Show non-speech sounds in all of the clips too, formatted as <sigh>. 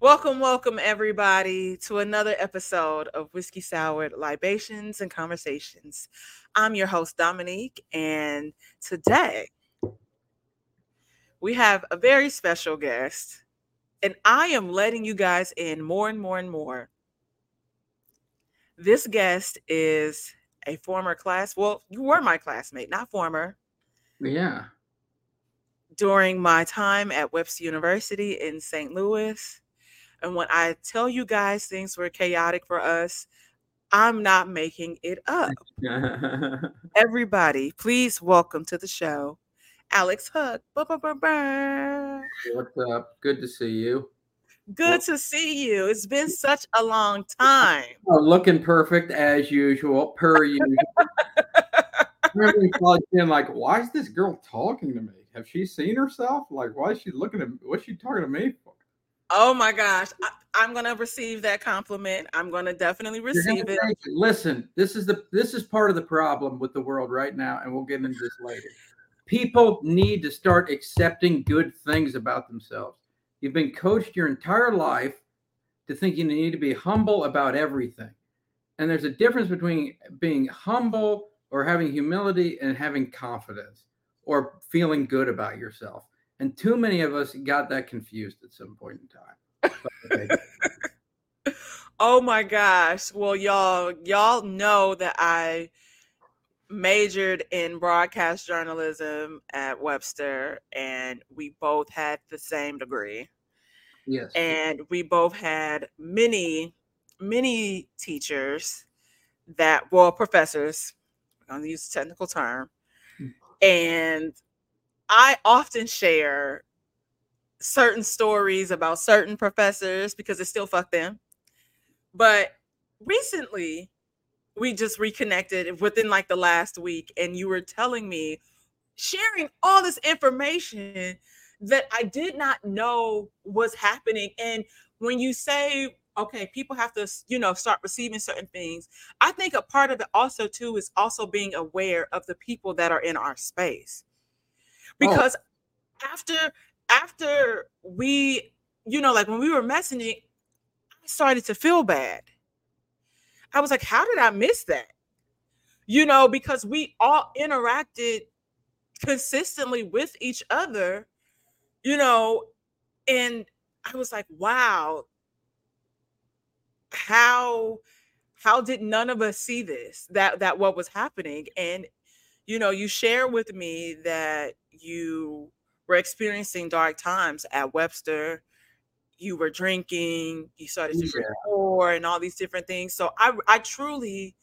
Welcome, welcome, everybody, to another episode of Whiskey Soured Libations and Conversations. I'm your host, Dominique, and today we have a very special guest, and I am letting you guys in more and more and more. This guest is a former class, well, you were my classmate, not former, Yeah. during my time at Webster University in St. Louis. And when I tell you guys things were chaotic for us, I'm not making it up. <laughs> Everybody, please welcome to the show, Alex ba. What's up? Good to see you. Good to see you. It's been such a long time. <laughs> Oh, looking perfect as usual, per usual. <laughs> Plugged in like, why is this girl talking to me? Have she seen herself? Like, why is she looking at me? what's she talking to me for? Oh my gosh. I, I'm gonna receive that compliment. I'm gonna definitely receive it. it. Listen, this is the this is part of the problem with the world right now, and we'll get into this later. People need to start accepting good things about themselves. You've been coached your entire life to think you need to be humble about everything. And there's a difference between being humble or having humility and having confidence or feeling good about yourself. And too many of us got that confused at some point in time. <laughs> Oh my gosh. Well, y'all, y'all know that I majored in broadcast journalism at Webster, and we both had the same degree. yes. And we both had many, many teachers that, well, professors, I'm going to use a technical term. Mm. And I often share certain stories about certain professors because it's still fuck them. But recently, we just reconnected within like the last week, and you were telling me, sharing all this information that I did not know was happening. And when you say, okay, people have to, you know, start receiving certain things, I think a part of it also too is also being aware of the people that are in our space. Oh. Because after after we, you know, like when we were messaging, I started to feel bad. I was like, how did I miss that? You know, because we all interacted consistently with each other, you know, and I was like, wow, how how did none of us see this that that what was happening and you know you share with me that you were experiencing dark times at webster you were drinking you started to drink Yeah. more and all these different things so i i truly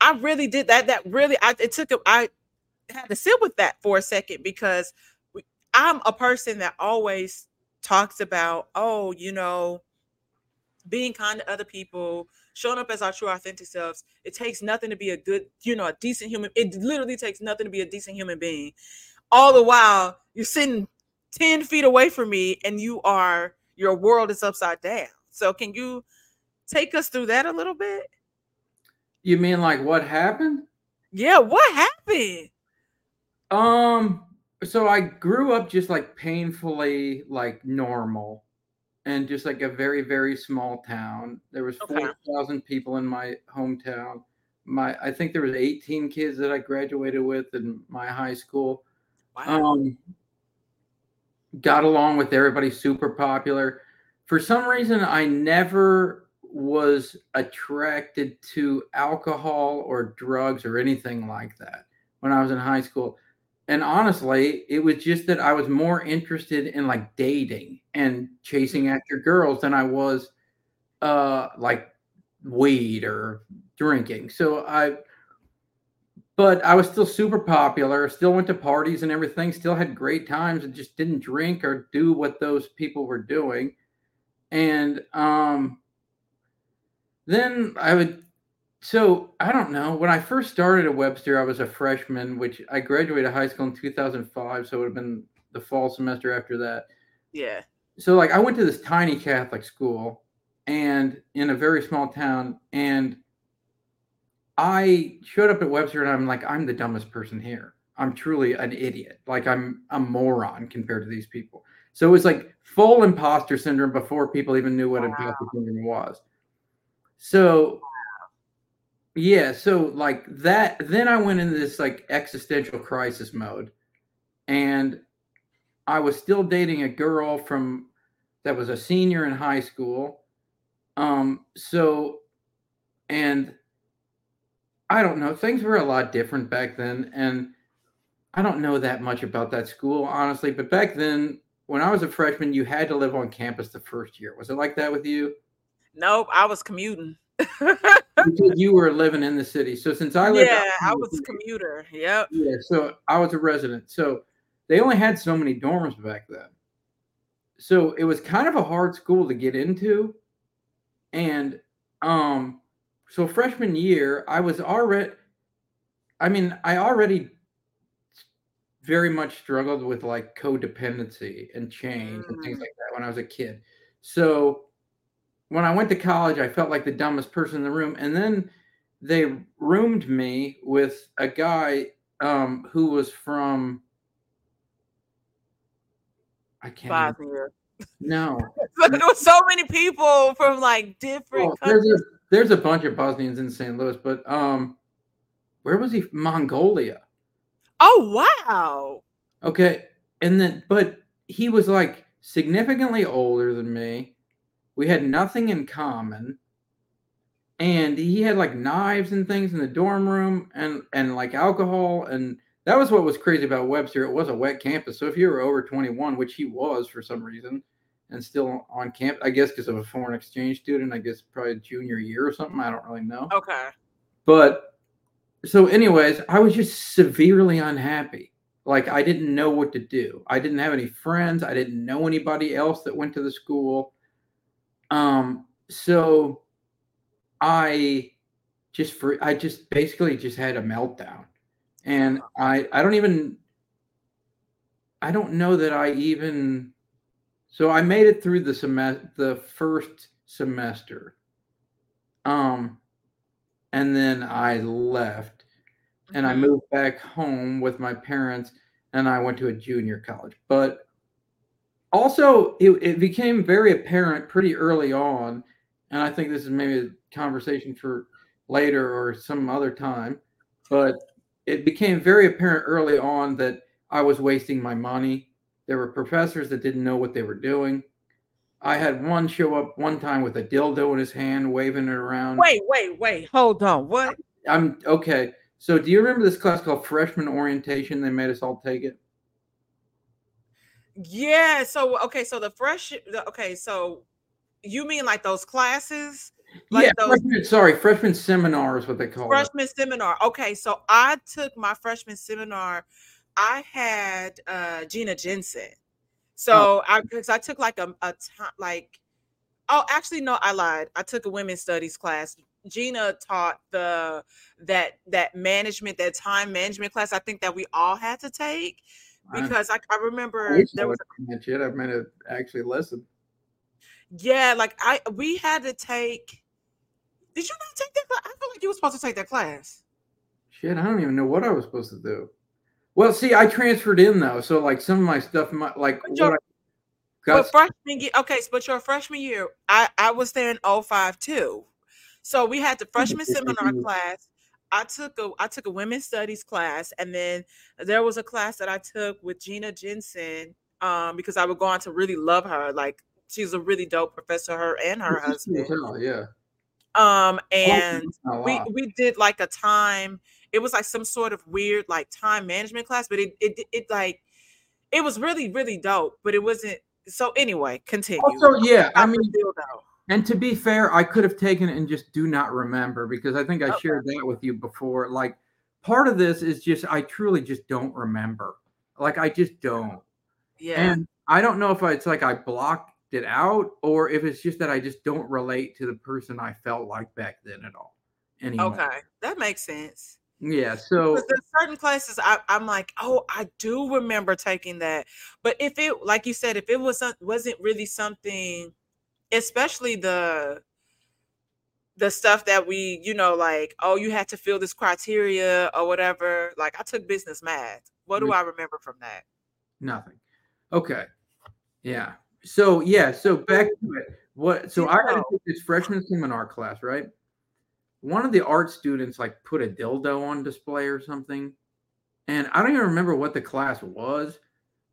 i really did that that really i it took a, i had to sit with that for a second because we- i'm a person that always talks about oh you know being kind to other people, showing up as our true authentic selves. It takes nothing to be a good, you know, a decent human. It literally takes nothing to be a decent human being. All the while you're sitting 10 feet away from me and you are your world is upside down. So can you take us through that a little bit? You mean like what happened? Yeah, what happened? Um, so I grew up just like painfully like normal and just like a very, very small town. There was Okay. 4,000 people in my hometown. My I think there was 18 kids that I graduated with in my high school. Wow. Um got along with everybody super popular. For some reason I never was attracted to alcohol or drugs or anything like that when I was in high school and honestly it was just that i was more interested in like dating and chasing after girls than i was uh like weed or drinking. So i but i was still super popular still went to parties and everything still had great times and just didn't drink or do what those people were doing. And um then i would so I don't know. When I first started at Webster, I was a freshman, which I graduated high school in 2005. So it would have been the fall semester after that. Yeah. So like I went to this tiny Catholic school and in a very small town and I showed up at Webster and I'm like, I'm the dumbest person here. I'm truly an idiot. Like I'm a moron compared to these people. So it was like full imposter syndrome before people even knew what Wow. imposter syndrome was. So yeah, so like that then I went into this like existential crisis mode and I was still dating a girl from that was a senior in high school. Um so and I don't know, things were a lot different back then and I don't know that much about that school honestly, but back then when I was a freshman you had to live on campus the first year. Was it like that with you? Nope, I was commuting. Because you were living in the city. So since I lived yeah, I was a commuter. Yep. Yeah, so I was a resident. So they only had so many dorms back then. So it was kind of a hard school to get into. And um so freshman year, I was already I mean, I already very much struggled with like codependency and change and things Mm. like that when I was a kid. So when I went to college, I felt like the dumbest person in the room. And then they roomed me with a guy um, who was from I can't Bosnia. no. <laughs> But there was so many people from like different Well, there's a there's a bunch of Bosnians in St. Louis, but um where was he? Mongolia. Oh wow. Okay. And then, but he was like significantly older than me. We had nothing in common. And he had like knives and things in the dorm room and, and like alcohol. And that was what was crazy about Webster. It was a wet campus. So if you were over 21, which he was for some reason, and still on camp, I guess because of a foreign exchange student, I guess probably junior year or something. I don't really know. Okay. But so, anyways, I was just severely unhappy. Like I didn't know what to do. I didn't have any friends. I didn't know anybody else that went to the school. Um, so I just for I just basically just had a meltdown. And I I don't even I don't know that I even so I made it through the semester the first semester. Um and then I left and I Mhm. moved back home with my parents and I went to a junior college. But also it, it became very apparent pretty early on, and I think this is maybe a conversation for later or some other time, but it became very apparent early on that I was wasting my money. There were professors that didn't know what they were doing. I had one show up one time with a dildo in his hand, waving it around. Wait, wait, wait. Hold on. What? I'm okay. So, do you remember this class called freshman orientation? They made us all take it. Yeah. So okay. So the fresh. the- Okay. So you mean like those classes? Like yeah, those freshman, sorry, freshman seminar is what they call it. freshman seminar. Okay. So I took my freshman seminar. I had uh Gina Jensen. So I because I took like a, a time like oh actually no I lied. I took a women's studies class. Gina taught the that that management that time management class. I think that we all had to take because I, I I remember I there was would have that shit. I've meant to actually listen. Yeah, like I we had to take. Did you not take that class? I feel like you were supposed to take that class. Shit, I don't even know what I was supposed to do. Well, see, I transferred in though, so like some of my stuff, my like But what your- I got. But freshman year, okay, but your freshman year, I I was there in 05 too. So we had the freshman seminar class. I took a I took a women's studies class, and then there was a class that I took with Gina Jensen um, because I would go on to really love her. Like she's a really dope professor, her and her husband. yeah. Um, and we we did like a time it was like some sort of weird like time management class but it it, it like it was really really dope but it wasn't so anyway continue Also, yeah, I the mean. And to be fair, I could have taken it and just do not remember because I think I Okay. shared that with you before. Like, part of this is just I truly just don't remember. Like, I just don't. yeah And I don't know if it's like I blocked it out or if it's just that I just don't relate to the person I felt like back then at all. Anymore. okay that makes sense Yeah. So because there's certain classes I, i'm like oh i do remember taking that but if it like you said if it wasn't wasn't really something especially the the stuff that we you know like oh you had to fill this criteria or whatever like i took business math what do Mm. i remember from that nothing. Okay. Yeah. So yeah. So back to it. What? So You I had to take this freshman seminar class, right? One of the art students like put a dildo on display or something, and I don't even remember what the class was,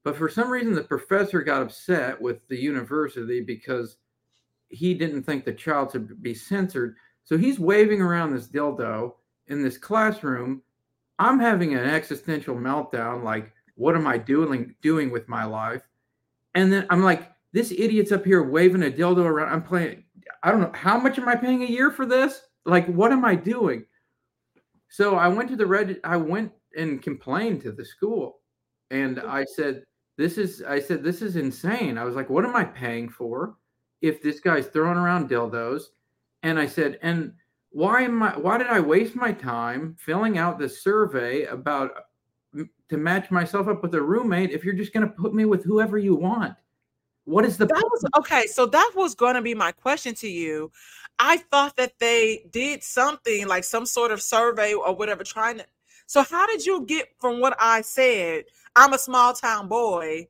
but for some reason the professor got upset with the university because he didn't think the child should be censored. So he's waving around this dildo in this classroom. I'm having an existential meltdown. Like, what am I doing doing with my life? And then I'm like, this idiot's up here waving a dildo around. I'm playing. I don't know how much am I paying a year for this? Like, what am I doing? So I went to the red. I went and complained to the school, and I said, "This is." I said, "This is insane." I was like, "What am I paying for if this guy's throwing around dildos?" And I said, "And why am I? Why did I waste my time filling out this survey about to match myself up with a roommate if you're just going to put me with whoever you want?" What is the that was okay? So that was going to be my question to you. I thought that they did something like some sort of survey or whatever, trying to. So how did you get from what I said? I'm a small town boy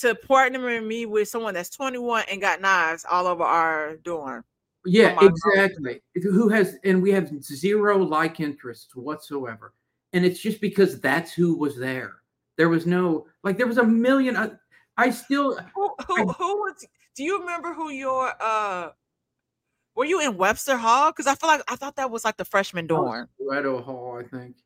to partnering me with someone that's 21 and got knives all over our dorm. Yeah, exactly. Who has and we have zero like interests whatsoever. And it's just because that's who was there. There was no like there was a million I, I still Who who, who was? Do you remember who your uh? Were you in Webster Hall? Because I feel like I thought that was like the freshman dorm. Loretto Hall, I think.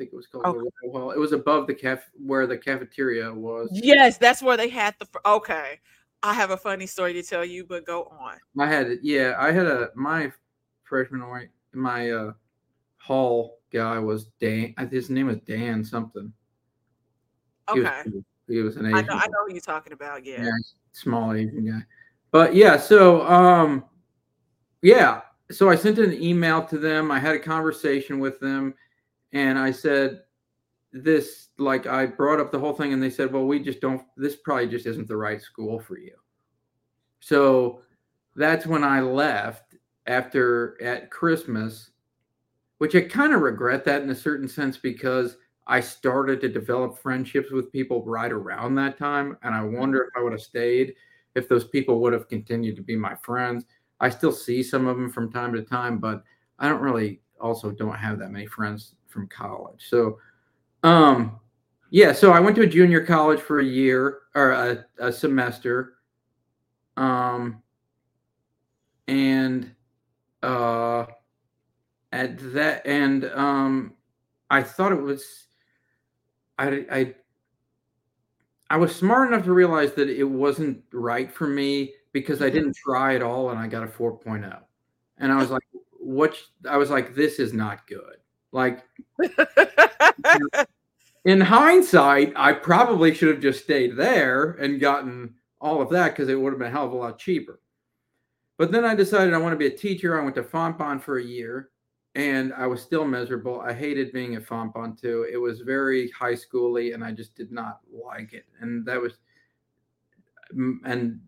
I think it was called Okay. Loretto Hall. It was above the caf where the cafeteria was. Yes, that's where they had the. Okay, I have a funny story to tell you, but go on. I had it. Yeah, I had a my freshman or my uh hall guy was Dan. His name was Dan something. He was Okay. He was an I Asian. know I know who you're talking about. Yeah. yeah, small Asian guy. But yeah, so um, yeah, so I sent an email to them. I had a conversation with them, and I said this like I brought up the whole thing, and they said, "Well, we just don't. This probably just isn't the right school for you." So that's when I left after at Christmas, which I kind of regret that in a certain sense because I started to develop friendships with people right around that time. And I mm-hmm. wonder if I would have stayed, if those people would have continued to be my friends. I still see some of them from time to time, but I don't really also don't have that many friends from college. So, um, yeah, so I went to a junior college for a year or a, a semester. Um, and uh, at that, and um, I thought it was, I, I, I was smart enough to realize that it wasn't right for me because I didn't try at all and I got a 4.0. And I was like, what? I was like, this is not good. Like, <laughs> in hindsight, I probably should have just stayed there and gotten all of that because it would have been a hell of a lot cheaper. But then I decided I want to be a teacher. I went to Fontbonne for a year and I was still miserable. I hated being at Fontbonne too. It was very high schooly and I just did not like it. And that was, mm, and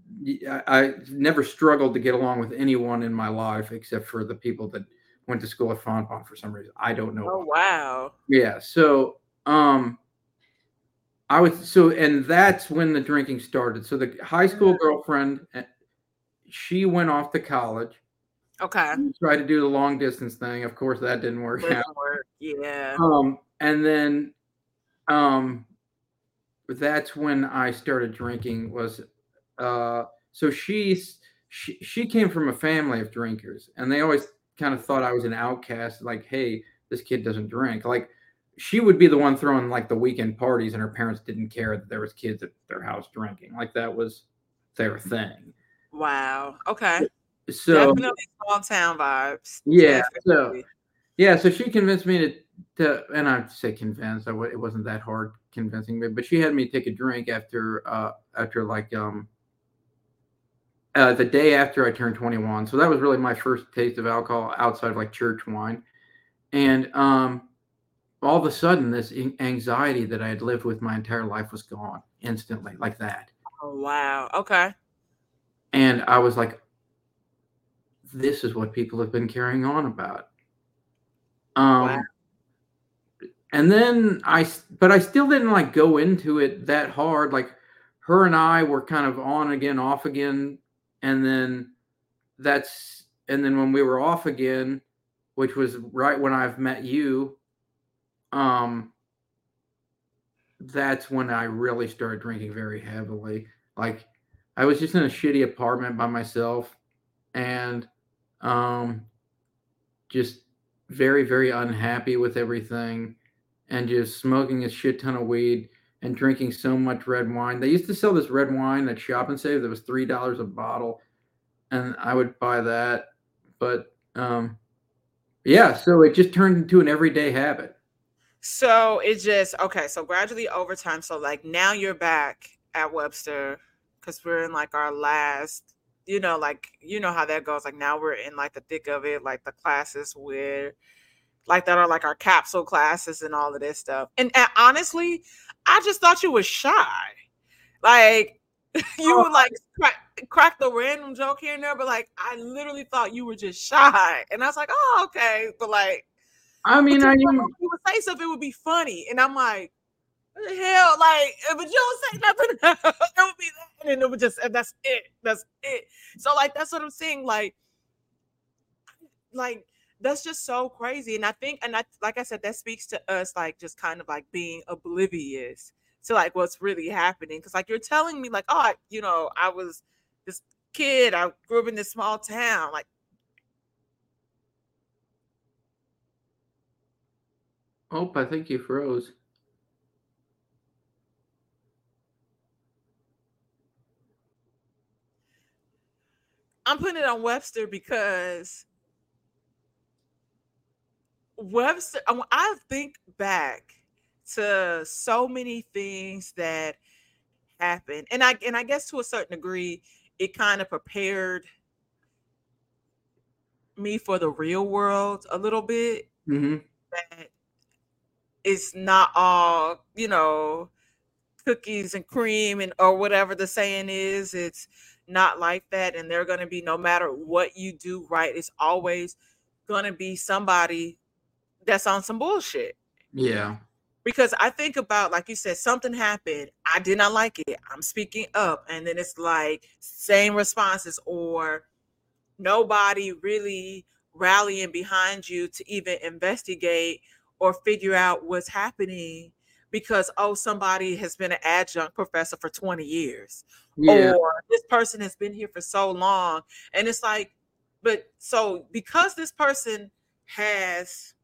I, I never struggled to get along with anyone in my life except for the people that went to school at Fontbonne for some reason. I don't know. oh why. wow. Yeah. So, um, I was so, and that's when the drinking started. So the high school girlfriend, eh, she went off to college, Okay. tried to do the long distance thing. Of course, that didn't work out. Doesn't work. Yeah. Um, and then, um, that's when I started drinking. Was, uh, so she's she she came from a family of drinkers, and they always kind of thought I was an outcast. Like, hey, this kid doesn't drink. Like, she would be the one throwing like the weekend parties, and her parents didn't care that there was kids at their house drinking. Like that was their thing. Wow. Okay. So Definitely small town vibes. Yeah, so- Yeah, so she convinced me to, to and I say convinced. I, it wasn't that hard convincing me, but she had me take a drink after, uh, after like um, uh, the day after I turned 21. So that was really my first taste of alcohol outside of like church wine, and um, all of a sudden, this anxiety that I had lived with my entire life was gone instantly, like that. Oh wow. Okay. And I was like, this is what people have been carrying on about. Um, Wow. and then I, but I still didn't like go into it that hard. Like her and I were kind of on again, off again, and then that's and then when we were off again, which was right when I've met you, um, that's when I really started drinking very heavily. Like I was just in a shitty apartment by myself and um just very very unhappy with everything and just smoking a shit ton of weed and drinking so much red wine. They used to sell this red wine at Shop and Save that was three dollars a bottle, and I would buy that. But um, yeah, so it just turned into an everyday habit. So it just okay. So gradually over time, so like now you're back at Webster because we're in like our last, you know, like you know how that goes. Like now we're in like the thick of it, like the classes where like that are like our capsule classes and all of this stuff. And, and honestly, I just thought you were shy. Like <laughs> you would like crack, crack the random joke here and there, but like I literally thought you were just shy. And I was like, oh, okay. But like I mean, I you would say something, it would be funny. And I'm like, what the hell? Like, but you don't say nothing, <laughs> it would be that. And it would just, and that's it. That's it. So, like, that's what I'm saying. Like, like, that's just so crazy. And I think, and I, like I said, that speaks to us, like, just kind of like being oblivious to like what's really happening. Cause, like, you're telling me, like, oh, I, you know, I was this kid, I grew up in this small town. Like, Oh, I think you froze. I'm putting it on Webster because Webster, I think back to so many things that happened. And I and I guess to a certain degree, it kind of prepared me for the real world a little bit. Mm-hmm. That it's not all you know cookies and cream and or whatever the saying is it's not like that and they're going to be no matter what you do right it's always going to be somebody that's on some bullshit yeah because i think about like you said something happened i did not like it i'm speaking up and then it's like same responses or nobody really rallying behind you to even investigate or figure out what's happening because oh somebody has been an adjunct professor for 20 years yeah. or this person has been here for so long and it's like but so because this person has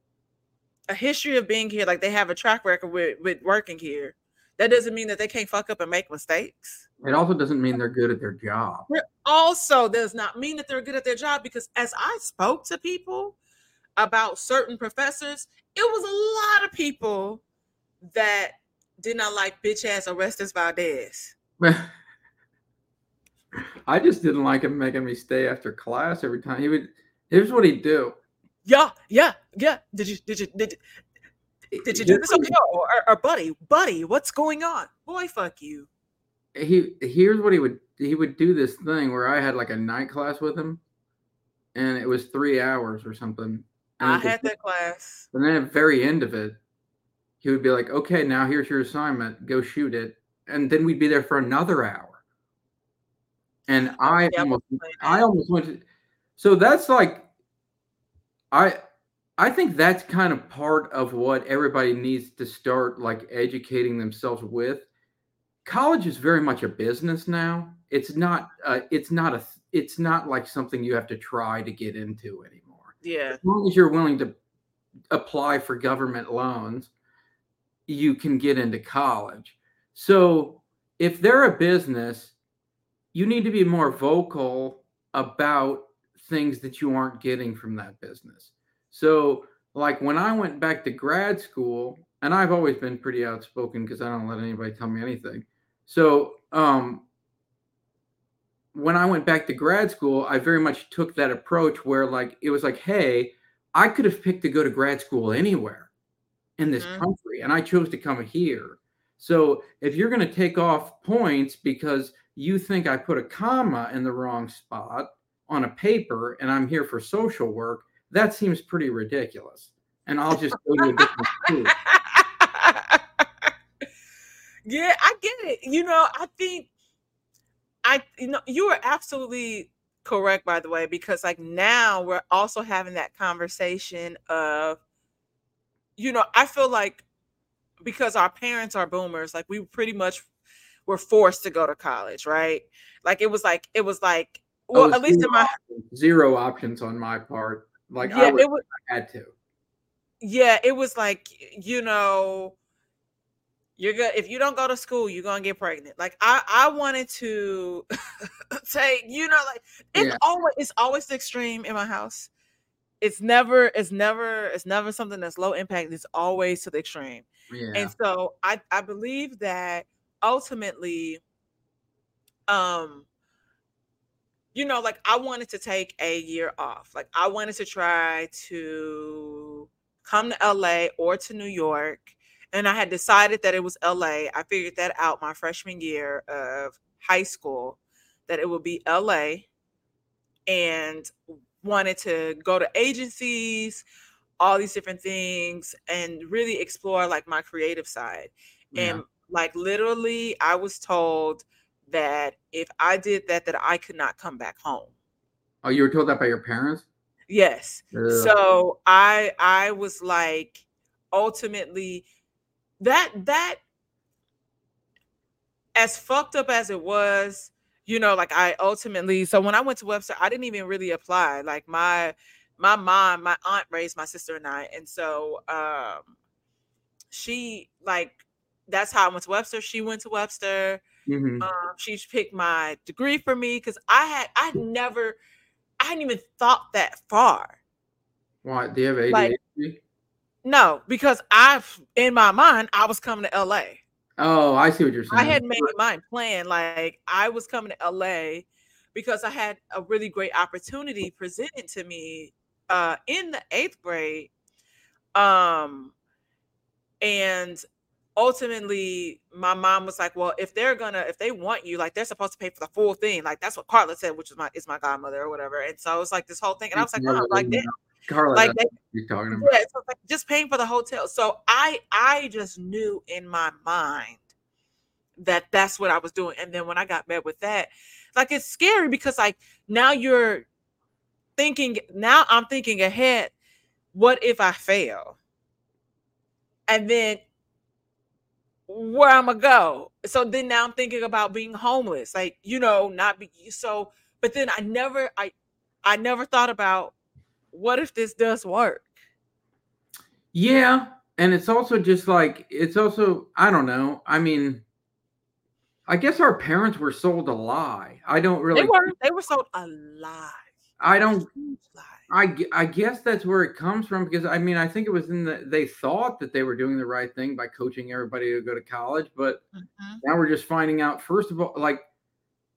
a history of being here like they have a track record with, with working here that doesn't mean that they can't fuck up and make mistakes it also doesn't mean they're good at their job it also does not mean that they're good at their job because as i spoke to people about certain professors, it was a lot of people that did not like bitch ass Orestes Valdez. <laughs> I just didn't like him making me stay after class every time. He would. Here's what he'd do. Yeah, yeah, yeah. Did you? Did you? Did you, did you do this? Okay, or, oh, or, or buddy, buddy, what's going on? Boy, fuck you. He here's what he would. He would do this thing where I had like a night class with him, and it was three hours or something, And I had that class. And then at the very end of it, he would be like, okay, now here's your assignment. Go shoot it. And then we'd be there for another hour. And I yeah, almost, I almost went to, so that's like, I, I think that's kind of part of what everybody needs to start like educating themselves with. College is very much a business now. It's not, uh, it's not a, it's not like something you have to try to get into anymore. Yeah. As long as you're willing to apply for government loans, you can get into college. So if they're a business, you need to be more vocal about things that you aren't getting from that business. So, like when I went back to grad school, and I've always been pretty outspoken because I don't let anybody tell me anything. So, um, when I went back to grad school, I very much took that approach where like it was like, hey, I could have picked to go to grad school anywhere in this mm-hmm. country, and I chose to come here. So if you're going to take off points because you think I put a comma in the wrong spot on a paper and I'm here for social work, that seems pretty ridiculous. And I'll just go to a different <laughs> school. Yeah, I get it. You know, I think I you know you are absolutely correct by the way because like now we're also having that conversation of you know, I feel like because our parents are boomers, like we pretty much were forced to go to college, right? Like it was like it was like well, at least in my options- zero options on my part. Like yeah, I, would, it was I had to. yeah, it was like you know, you're good if you don't go to school, you're gonna get pregnant. Like I, I wanted to <laughs> take, you know, like it's Yeah. always it's always the extreme in my house. It's never, it's never, it's never something that's low impact. It's always to the extreme. Yeah. And so I, I believe that ultimately, um, you know, like I wanted to take a year off. Like I wanted to try to come to LA or to New York. And I had decided that it was LA. I figured that out my freshman year of high school, that it would be LA and wanted to go to agencies, all these different things, and really explore like my creative side. yeah. And like literally, I was told that if I did that, that I could not come back home. Oh, you were told that by your parents? Yes. Ugh. So I I was like ultimately that that as fucked up as it was, you know, like I ultimately so when I went to Webster, I didn't even really apply. Like my my mom, my aunt raised my sister and I, and so um she like that's how I went to Webster. She went to Webster. Mhm. Um, she picked my degree for me because I had I never I hadn't even thought that far. Why? Do you have ADHD? like- No, because I in my mind I was coming to LA. oh, I see what you're saying. I had made my plan like I was coming to LA because I had a really great opportunity presented to me uh in the 8th grade. Um and ultimately my mom was like, "Well, if they're gonna if they want you, like they're supposed to pay for the full thing." Like that's what Carla said, which is my is my godmother or whatever. And so it was like this whole thing and I was like, "Mom, like they, Carla, like you're talking about. yeah, so like just paying for the hotel. So I I just knew in my mind that that's what I was doing. And then when I got met with that, like it's scary because like now you're thinking now I'm thinking ahead, what if I fail? And then where I'm gonna go. So then now I'm thinking about being homeless, like you know, not be so. But then I never, I, I never thought about what if this does work. Yeah, and it's also just like it's also I don't know. I mean, I guess our parents were sold a lie. I don't really. They were, they were sold a lie. I don't. Huge lie. I, I guess that's where it comes from because I mean I think it was in the they thought that they were doing the right thing by coaching everybody to go to college, but Mhm. now we're just finding out first of all like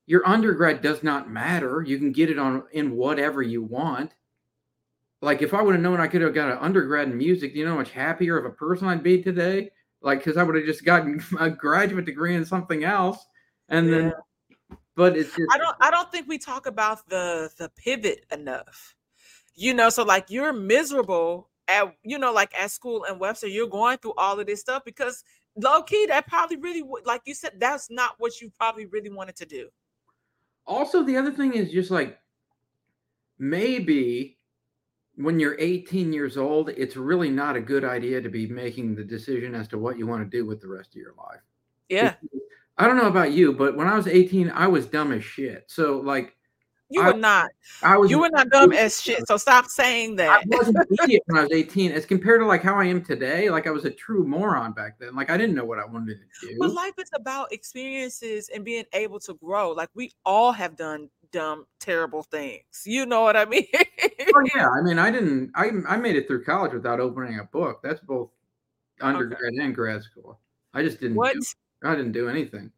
your undergrad does not matter. You can get it on in whatever you want. Like if I would have known I could have got an undergrad in music, do you know how much happier of a person I'd be today? Like because I would have just gotten <laughs> a graduate degree in something else, and then but it's just I don't I don't think we talk about the the pivot enough. You know, so like you're miserable at you know, like at school in Webster, you're going through all of this stuff because low key that probably really like you said, that's not what you probably really wanted to do. also the other thing is just like maybe when you're 18 years old it's really not a good idea to be making the decision as to what you want to do with the rest of your life Yeah. i don't know about you but when i was 18 i was dumb as shit so like You I- were not. i was You were not dumb as shit. So stop saying that. I that. was an <laughs> idiot when I was 18 as compared to like how I am today. Like I was a true moron back then. Like I didn't know what I wanted to do. But life is about experiences and being able to grow. Like we all have done dumb, terrible things. You know what I <laughs> mean? Oh, yeah, I mean, I didn't. I I made it through college without opening a book. That's both undergrad and grad school. I just didn't. what? Do, I didn't do anything.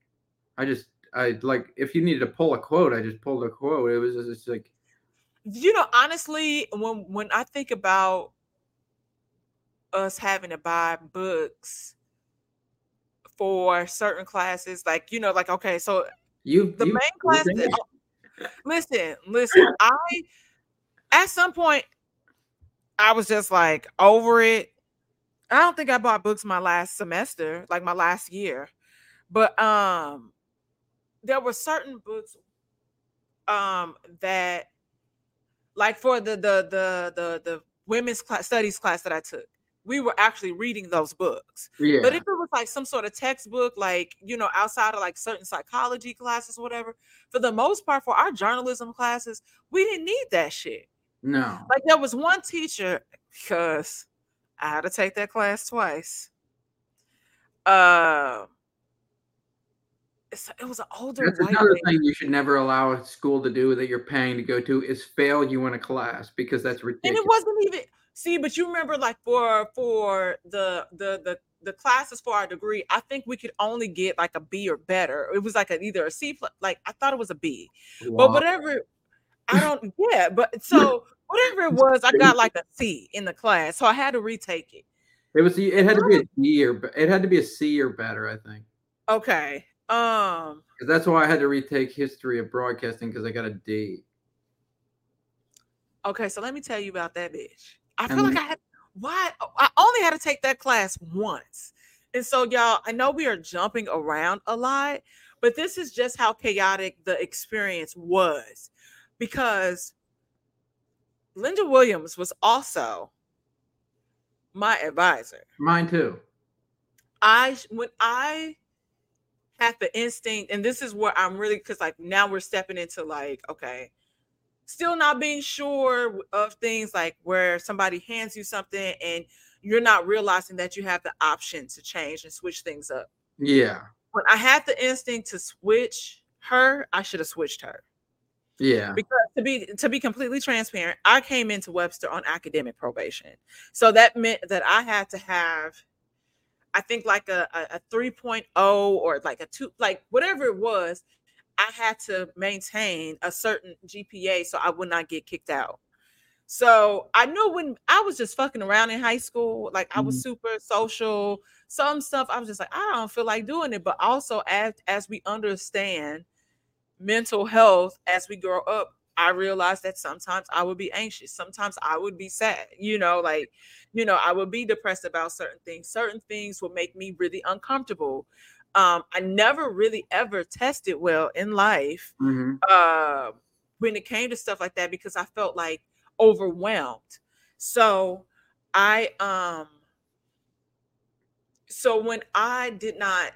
I just. I like if you needed to pull a quote, I just pulled a quote. It was just like You know, honestly, when when I think about us having to buy books for certain classes, like you know, like okay, so you. the you- main class that, <laughs> listen listen i at some point i was just like over it i don't think i bought books my last semester like my last year But um there were certain books um that like for the the the the the women's class studies class that I took, we were actually reading those books. Yeah. But if it was like some sort of textbook, like you know, outside of like certain psychology classes, whatever, for the most part, for our journalism classes, we didn't need that shit. no. Like there was one teacher, because I had to take that class twice. Uh, it was an older That's white another thing you should never allow a school to do that you're paying to go to is fail you in a class because that's ridiculous. and it wasn't even see but you remember like for for the the the the classes for our degree i think we could only get like a b or better. It was like a, either a c plus like i thought it was a b. But whatever i don't <laughs> yeah but so whatever it was i got like a c in the class so i had to retake it. It was it had to be a D or it had to be a C or better, I think. okay um Because that's why I had to retake history of broadcasting because I got a D. okay so let me tell you about that bitch i feel And- like i had why i only had to take that class once and so y'all i know we are jumping around a lot but this is just how chaotic the experience was because linda williams was also my advisor Mine too. I when I had the instinct, and this is where I'm really because like now we're stepping into like okay, still not being sure of things like where somebody hands you something and you're not realizing that you have the option to change and switch things up. Yeah. When I had the instinct to switch her, I should have switched her Yeah. because to be to be completely transparent, I came into Webster on academic probation. So that meant that I had to have I think like a, a, a 3.0 or like a two, like whatever it was, I had to maintain a certain GPA so I would not get kicked out. So I knew when I was just fucking around in high school, like I was mm-hmm. super social. Some stuff I was just like, I don't feel like doing it. But also as as we understand mental health as we grow up, I realized that sometimes I would be anxious. Sometimes I would be sad. You know, like, you know, I would be depressed about certain things. Certain things would make me really uncomfortable. Um, I never really ever tested well in life hmm uh, when it came to stuff like that because I felt like overwhelmed. So I um so when I did not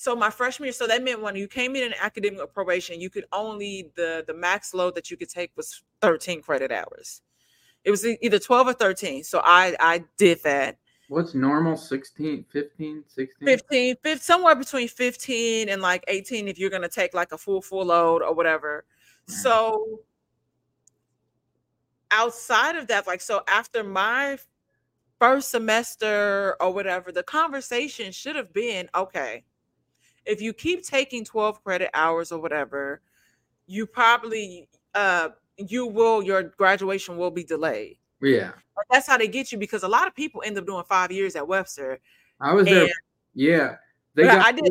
so my freshman year, so that meant when you came in in academic probation, you could only the the max load that you could take was 13 credit hours. It was either 12 or 13. So I I did that. What's normal? 16, 15, 16? 15, 15 somewhere between 15 and like 18 if you're going to take like a full full load or whatever mm. so outside of that like so after my first semester or whatever the conversation should have been okay if you keep taking 12 credit hours or whatever you probably uh you will your graduation will be delayed Yeah. But that's how they get you because a lot of people end up doing five years at webster I was there. Yeah. They got i did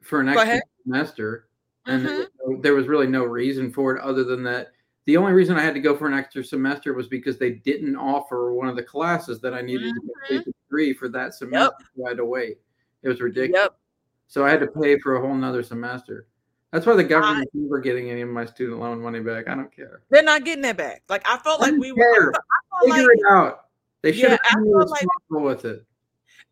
for an extra semester. And Mhm. there- was really no reason for it other than that. The only reason I had to go for an extra semester was because they didn't offer one of the classes that I needed to complete the degree for that semester. So I had to wait. It was ridiculous. Yep. So I had to pay for a whole nother semester. That's why the government's never getting any of my student loan money back. I don't care. They're not getting that back. Like I felt I like we were. care. I felt like, Figure it out. They should Yeah, have I been feel like- with it.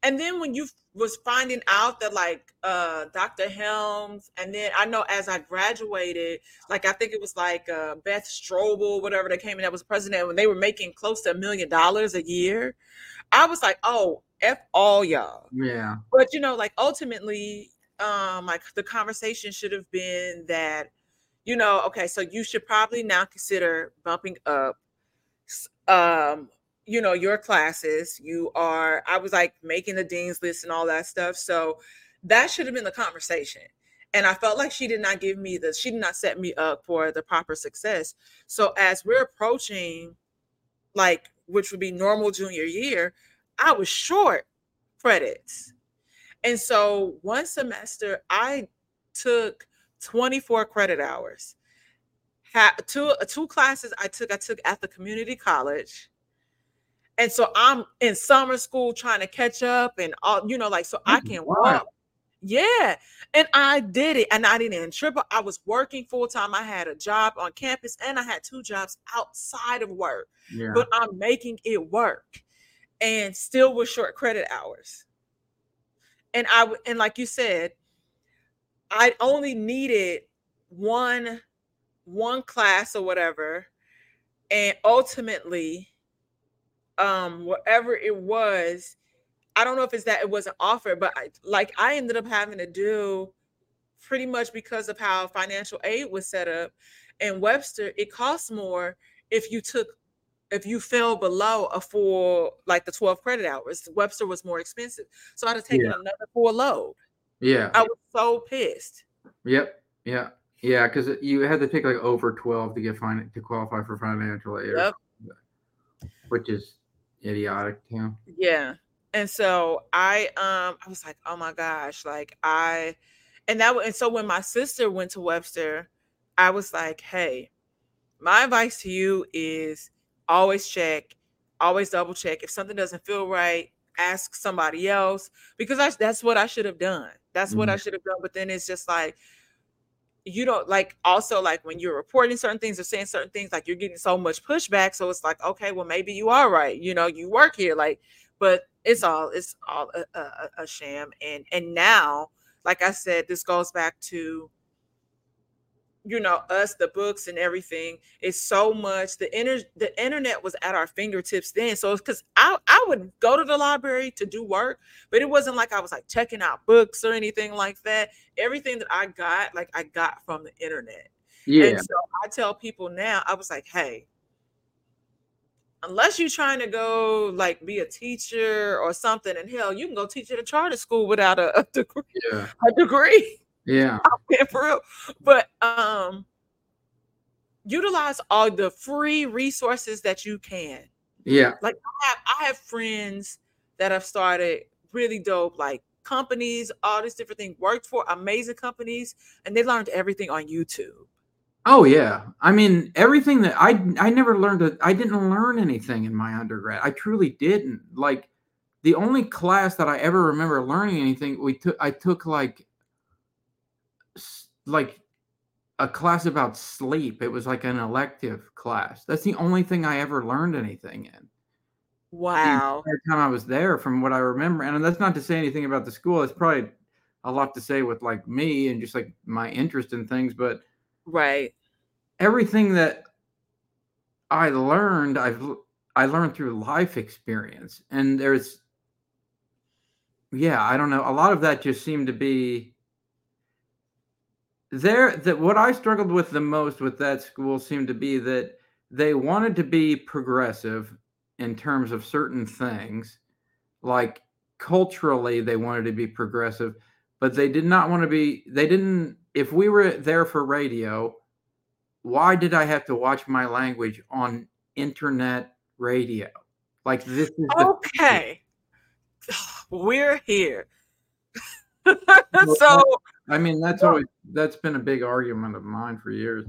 and then when you was finding out that like uh Dr. Helms, and then I know as I graduated, like I think it was like uh Beth Stroble, whatever that came in that was president, when they were making close to a million dollars a year. I was like, oh, F all y'all. Yeah. but you know like ultimately um like the conversation should have been that you know okay so you should probably now consider bumping up um you know your classes you are i was like making the dean's list and all that stuff so that should have been the conversation and i felt like she did not give me the she did not set me up for the proper success so as we're approaching like which would be normal junior year i was short credits and so one semester I took 24 credit hours. Ha- two uh, two classes I took I took at the community college. And so I'm in summer school trying to catch up and all you know like so I can wow. walk Yeah. And I did it. And I didn't triple. I was working full time. I had a job on campus and I had two jobs outside of work. Yeah. But I'm making it work and still with short credit hours. And I and like you said, I only needed one one class or whatever. And ultimately, um, whatever it was, I don't know if it's that it wasn't offered, but I, like I ended up having to do pretty much because of how financial aid was set up. And Webster, it costs more if you took if you fell below a full like the 12 credit hours. Webster was more expensive. So I had to take Yeah. another full load. Yeah. I was so pissed. Yep. Yeah. Yeah. Because you had to take like over 12 to get fin- to qualify for financial aid, Yep. which is idiotic. Yeah. Yeah. And so I um I was like, oh my gosh, like I and that and so when my sister went to Webster, I was like, hey, my advice to you is always check, always double check. If something doesn't feel right, ask somebody else because I, that's what I should have done. That's what I mm-hmm. should have done. But then it's just like you don't like also like when you're reporting certain things or saying certain things, like you're getting so much pushback. So it's like, okay, well, maybe you are right. You know, you work here, like, but it's all it's all a, a, a sham. And and now, like I said, this goes back to you know us the books and everything is so much the inter the internet was at our fingertips then so because i i would go to the library to do work but it wasn't like i was like checking out books or anything like that everything that i got like i got from the internet Yeah. and so i tell people now i was like hey unless you're trying to go like be a teacher or something and hell you can go teach at a charter school without a, a degree Yeah. a degree Yeah. <laughs> for real. But um utilize all the free resources that you can. Yeah. Like I have I have friends that have started really dope like companies, all these different things, worked for amazing companies, and they learned everything on YouTube. Oh yeah. I mean, everything that I I never learned that I didn't learn anything in my undergrad. I truly didn't. Like the only class that I ever remember learning anything we took I took like like a class about sleep. It was like an elective class. That's the only thing I ever learned anything in. the Wow. entire time I was there, from what I remember, and that's not to say anything about the school. It's probably a lot to say with like me and just like my interest in things, but Right. everything that I learned, I've I learned through life experience, and there's, yeah, I don't know. A lot of that just seemed to be there. That what I struggled with the most with that school seemed to be that they wanted to be progressive in terms of certain things, like culturally they wanted to be progressive, but they did not want to be. They didn't. If we were there for radio, why did I have to watch my language on internet radio? Like this is the Okay. <sighs> We're here. <laughs> so I mean that's always that's been a big argument of mine for years.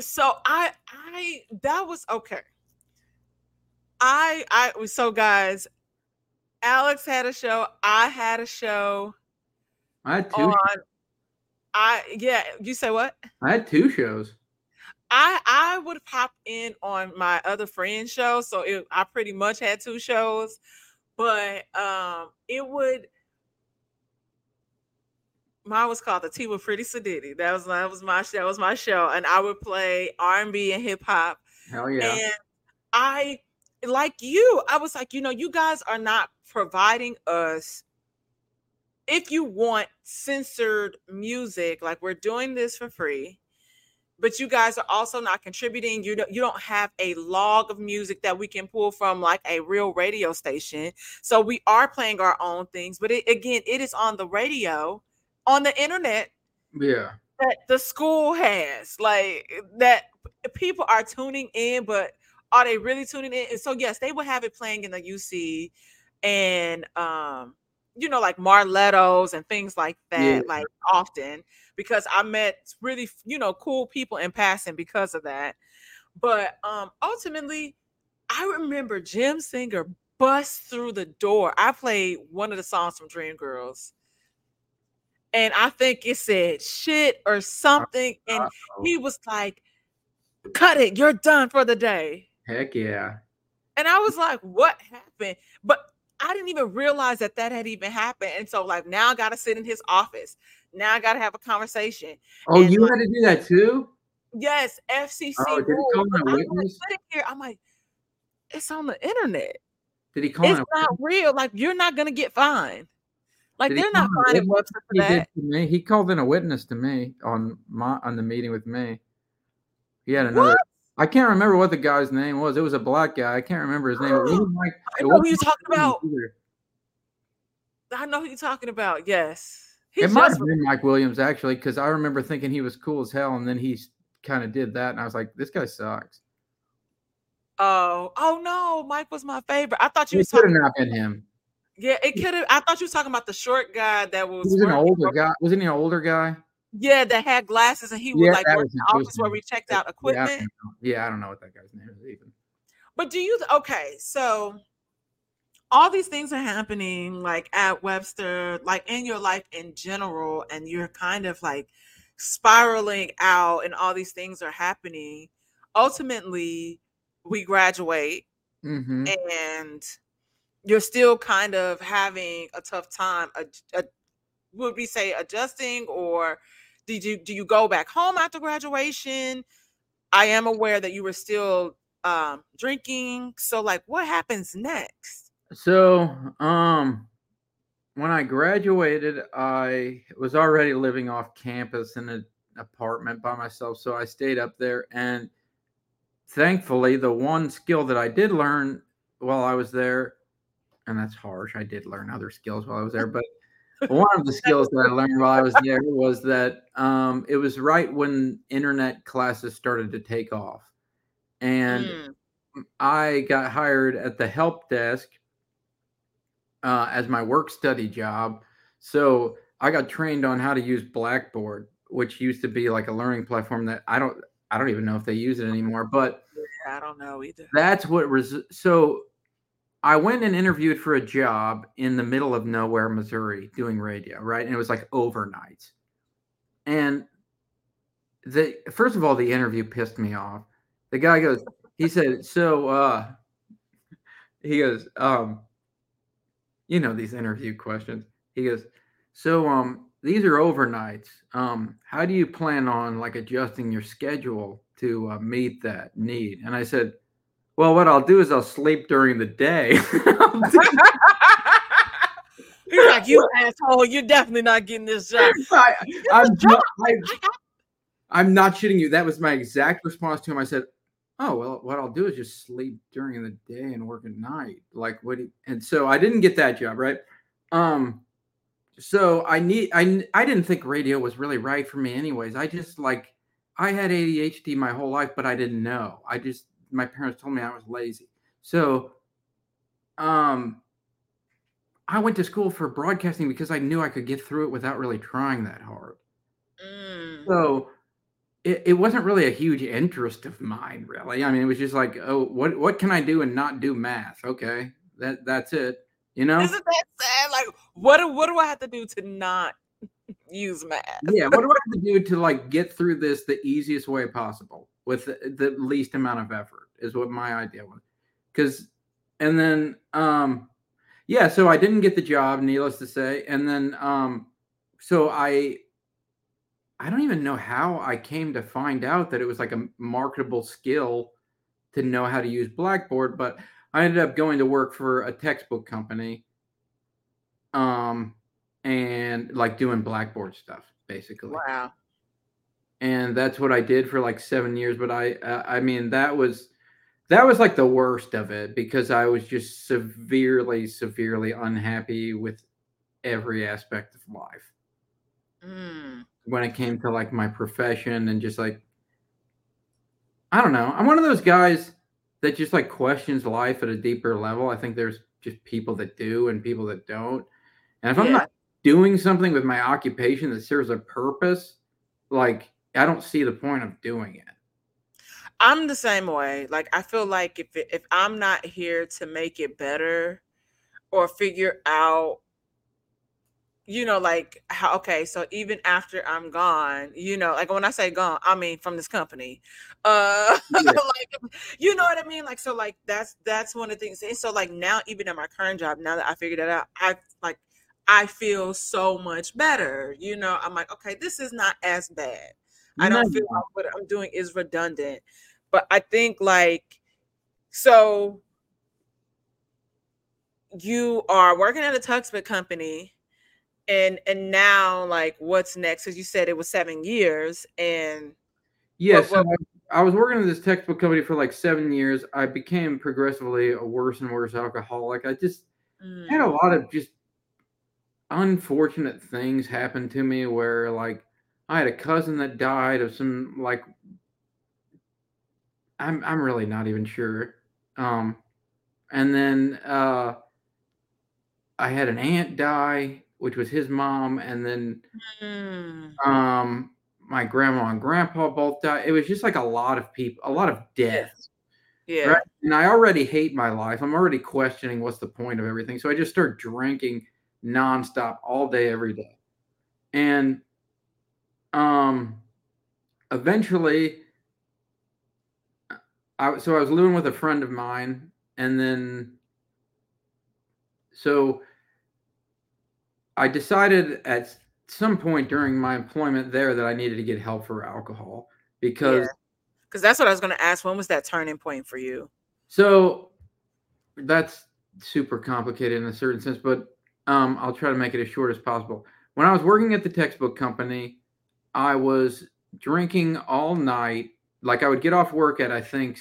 so i i that was okay i i so guys alex had a show i had a show I had two on i yeah you say what I had two shows. i i would pop in on my other friend's show so it, i pretty much had two shows but um it would mine was called the Tea with Pretty Sadiddy. That was that was my that was my show, and I would play R and B and hip hop Hell yeah. And I, like you, I was like, you know, you guys are not providing us, if you want censored music, like we're doing this for free, but you guys are also not contributing. You don't, you don't have a log of music that we can pull from like a real radio station. So we are playing our own things, but it, again, it is on the radio, on the internet, yeah. that the school has like that people are tuning in but are they really tuning in and so yes they will have it playing in the uc and um you know like marlettos and things like that Yeah. like often because i met really you know cool people in passing because of that but um ultimately i remember jim singer bust through the door i played one of the songs from dreamgirls and I think it said shit or something, and he was like, "Cut it, you're done for the day." Heck yeah. And I was like, "What happened?" But I didn't even realize that that had even happened, and so like now I got to sit in his office. Now I got to have a conversation. Oh, And, you like- had to do that too? Yes, FCC Oh, did rules. call I'm like sitting here. I'm like, it's on the internet. Did he call It's not real. Like you're not gonna get fined. Like Did he they're not finding? Webster for He that. me. He called in a witness to me on my on the meeting with me. He had another. What? I can't remember what the guy's name was. It was a black guy. I can't remember his name. Wasn't <gasps> like, I know who you're talking about. either. I know who you're talking about. Yes. He It might have been Mike Williams actually, because I remember thinking he was cool as hell, and then he kind of did that, and I was like, this guy sucks. Oh, oh no, Mike was my favorite. I thought you It was could have talking. not been him. Yeah, it could have. I thought you was talking about the short guy that was. He was an older guy. Wasn't he an older guy? Yeah, that had glasses and he Yeah, like that was in the was office where we checked Yeah, out Yeah, I equipment. don't know. yeah, I don't know what that guy's name is even. But do you okay? So all these things are happening like at Webster, like in your life in general, and you're kind of like spiraling out, and all these things are happening. Ultimately, we graduate, hmm and you're still kind of having a tough time. ad- ad- would we say adjusting, or did you do you go back home after graduation? I am aware that you were still um drinking. So like what happens next? So, um, when I graduated, I was already living off campus in an apartment by myself. So I stayed up there, and thankfully, the one skill that I did learn while I was there, and that's harsh, I did learn other skills while I was there, but <laughs> one of the skills that I learned while I was there was that um, it was right when internet classes started to take off. And Mm, I got hired at the help desk uh, as my work study job. So I got trained on how to use Blackboard, which used to be like a learning platform that I don't I don't even know if they use it anymore. But yeah, I don't know either. that's what was so. I went and interviewed for a job in the middle of nowhere, Missouri, doing radio, right? And it was like overnight. And the first of all, the interview pissed me off. The guy goes, he said, so uh he goes, um, you know, these interview questions. He goes, so um these are overnights. Um, how do you plan on like adjusting your schedule to uh, meet that need? And I said, well, what I'll do is I'll sleep during the day. <laughs> He's like, you asshole, you're definitely not getting this job. <laughs> I, I'm, job. not, I, I'm not shitting you. That was my exact response to him. I said, "Oh well, what I'll do is just sleep during the day and work at night." Like what? do you-" And so I didn't get that job, right? Um, so I need. I I didn't think radio was really right for me, anyways. I just like I had ADHD my whole life, but I didn't know. I just my parents told me I was lazy. So, um, I went to school for broadcasting because I knew I could get through it without really trying that hard. Mm, So it, it wasn't really a huge interest of mine, really. I mean, it was just like, oh, what what can I do and not do math? Okay, that that's it. You know? Isn't that sad? Like, what do what do I have to do to not <laughs> use math? yeah. What do I have to do to like get through this the easiest way possible with the, least amount of effort? Is what my idea was. Because, and then, um, yeah. So I didn't get the job, needless to say, and then, um, so I I don't even know how I came to find out that it was like a marketable skill to know how to use Blackboard, but I ended up going to work for a textbook company um and like doing Blackboard stuff basically. Wow. And that's what I did for like 7 years, but I I mean that was that was like the worst of it because I was just severely severely unhappy with every aspect of life Mm. when it came to like my profession and just like I don't know. I'm one of those guys that just like questions life at a deeper level. I think there's just people that do and people that don't. And if I'm not doing something with my occupation that serves a purpose, like I don't see the point of doing it. I'm the same way. Like I feel like if it, if I'm not here to make it better or figure out you know, like how okay, so even after I'm gone, you know, like when I say gone, I mean from this company. <laughs> Uh <laughs> yeah. like you know what I mean? Like so like that's that's one of the things. And so like now even in my current job, now that I figured it out, I like I feel so much better. You know, I'm like, okay, this is not as bad. I don't feel like what I'm doing is redundant. But I think like so you are working at a tuxpan company and and now like what's next because you said it was seven years and yes yeah, so I, I was working at this textbook company for like seven years i became progressively a worse and worse alcoholic i just mm. had a mm. lot of just unfortunate things happen to me where like i had a cousin that died of some like i'm i'm really not even sure um and then uh I had an aunt die, which was his mom, and then mm. um my grandma and grandpa both died. It was just like a lot of people, a lot of death. Yeah. Right? And I already hate my life. I'm already questioning what's the point of everything. So I just start drinking nonstop all day, every day. And um eventually I so I was living with a friend of mine, and then so I decided at some point during my employment there that I needed to get help for alcohol because because yeah. that's what I was going to ask. When was that turning point for you? So that's super complicated in a certain sense, but um, I'll try to make it as short as possible. When I was working at the textbook company, I was drinking all night. Like I would get off work at I think